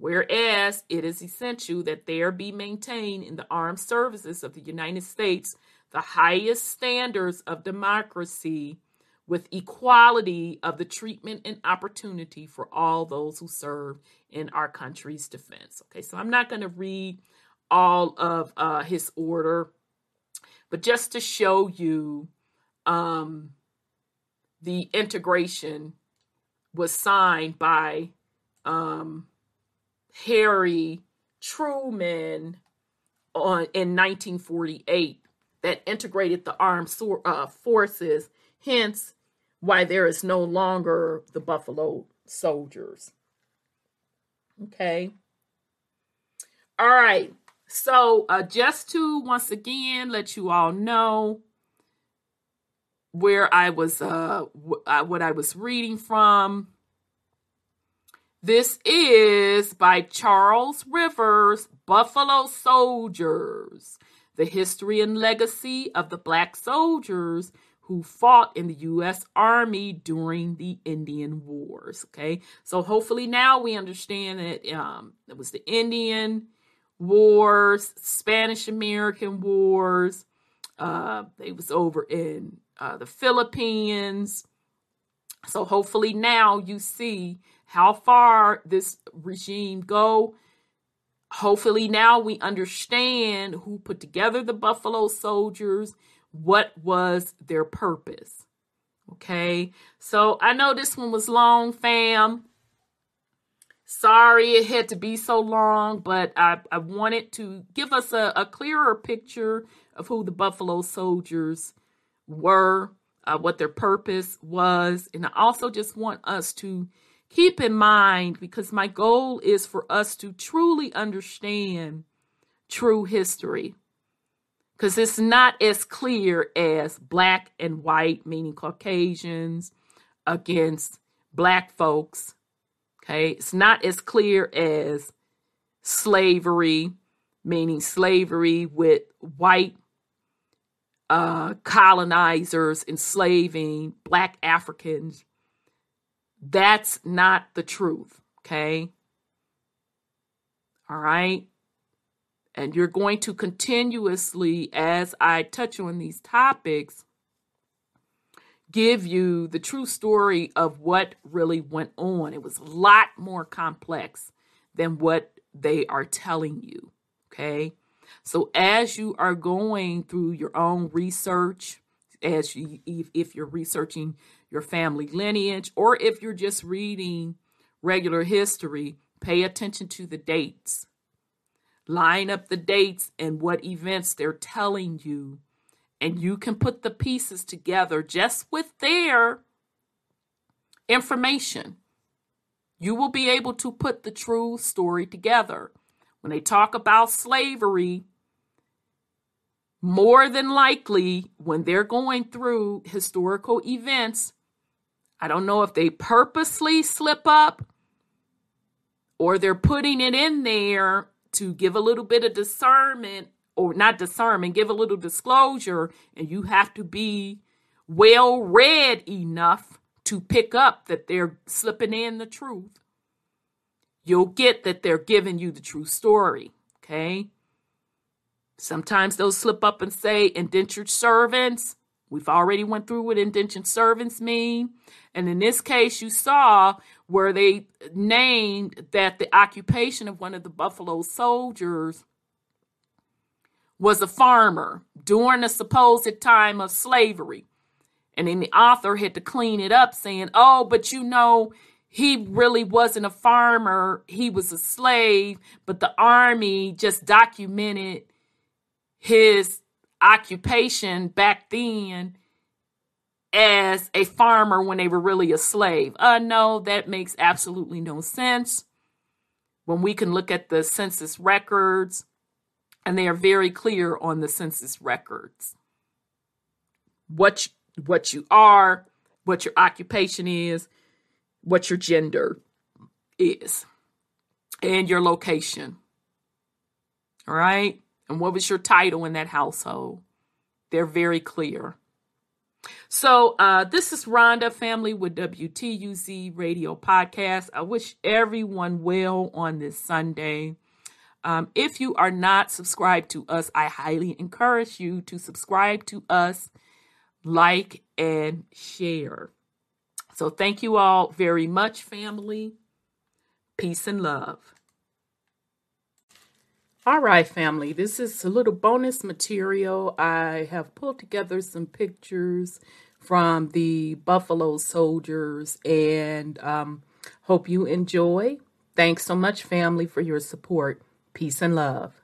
whereas it is essential that there be maintained in the armed services of the United States the highest standards of democracy with equality of the treatment and opportunity for all those who serve in our country's defense. Okay, so I'm not going to read all of uh, his order, but just to show you um, the integration was signed by um, Harry Truman on in 1948 that integrated the armed so- uh, forces hence why there is no longer the Buffalo Soldiers. Okay. All right. So, uh, just to once again let you all know where I was, uh, w- uh, what I was reading from. This is by Charles Rivers, Buffalo Soldiers, the history and legacy of the black soldiers who fought in the U.S. Army during the Indian Wars. Okay, so hopefully now we understand that um, it was the Indian Wars, Spanish American Wars. Uh, they was over in uh, the Philippines. So hopefully now you see how far this regime go. Hopefully now we understand who put together the Buffalo Soldiers what was their purpose. Okay, so I know this one was long, fam. Sorry it had to be so long, but I, I wanted to give us a, a clearer picture of who the Buffalo Soldiers were, uh, what their purpose was. And I also just want us to keep in mind, because my goal is for us to truly understand true history because it's not as clear as black and white, meaning Caucasians against black folks. Okay, it's not as clear as slavery, meaning slavery with white uh, colonizers enslaving black Africans. That's not the truth. Okay. All right. And you're going to continuously, as I touch on these topics, give you the true story of what really went on. It was a lot more complex than what they are telling you. Okay. So as you are going through your own research, as you if, if you're researching your family lineage, or if you're just reading regular history, pay attention to the dates line up the dates and what events they're telling you, and you can put the pieces together just with their information. you will be able to put the true story together. When they talk about slavery, more than likely, when they're going through historical events, I don't know if they purposely slip up or they're putting it in there to give a little bit of discernment or not discernment, give a little disclosure, and you have to be well read enough to pick up that they're slipping in the truth. You'll get that they're giving you the true story. Okay. Sometimes they'll slip up and say indentured servants. We've already went through what indentured servants mean. And in this case, you saw where they named that the occupation of one of the Buffalo soldiers was a farmer during the supposed time of slavery. And then the author had to clean it up, saying, Oh, but you know, he really wasn't a farmer, he was a slave, but the army just documented his occupation back then as a farmer when they were really a slave. Uh, no, that makes absolutely no sense. When we can look at the census records, and they are very clear on the census records what you, what you are, what your occupation is, what your gender is, and your location. All right? And what was your title in that household? They're very clear. So, uh, this is Rhonda, family with WTUZ Radio Podcast. I wish everyone well on this Sunday. Um, if you are not subscribed to us, I highly encourage you to subscribe to us like, and share. So thank you all very much, family. Peace and love. All right, family, this is a little bonus material. I have pulled together some pictures from the Buffalo Soldiers and um, hope you enjoy. Thanks so much, family, for your support. Peace and love.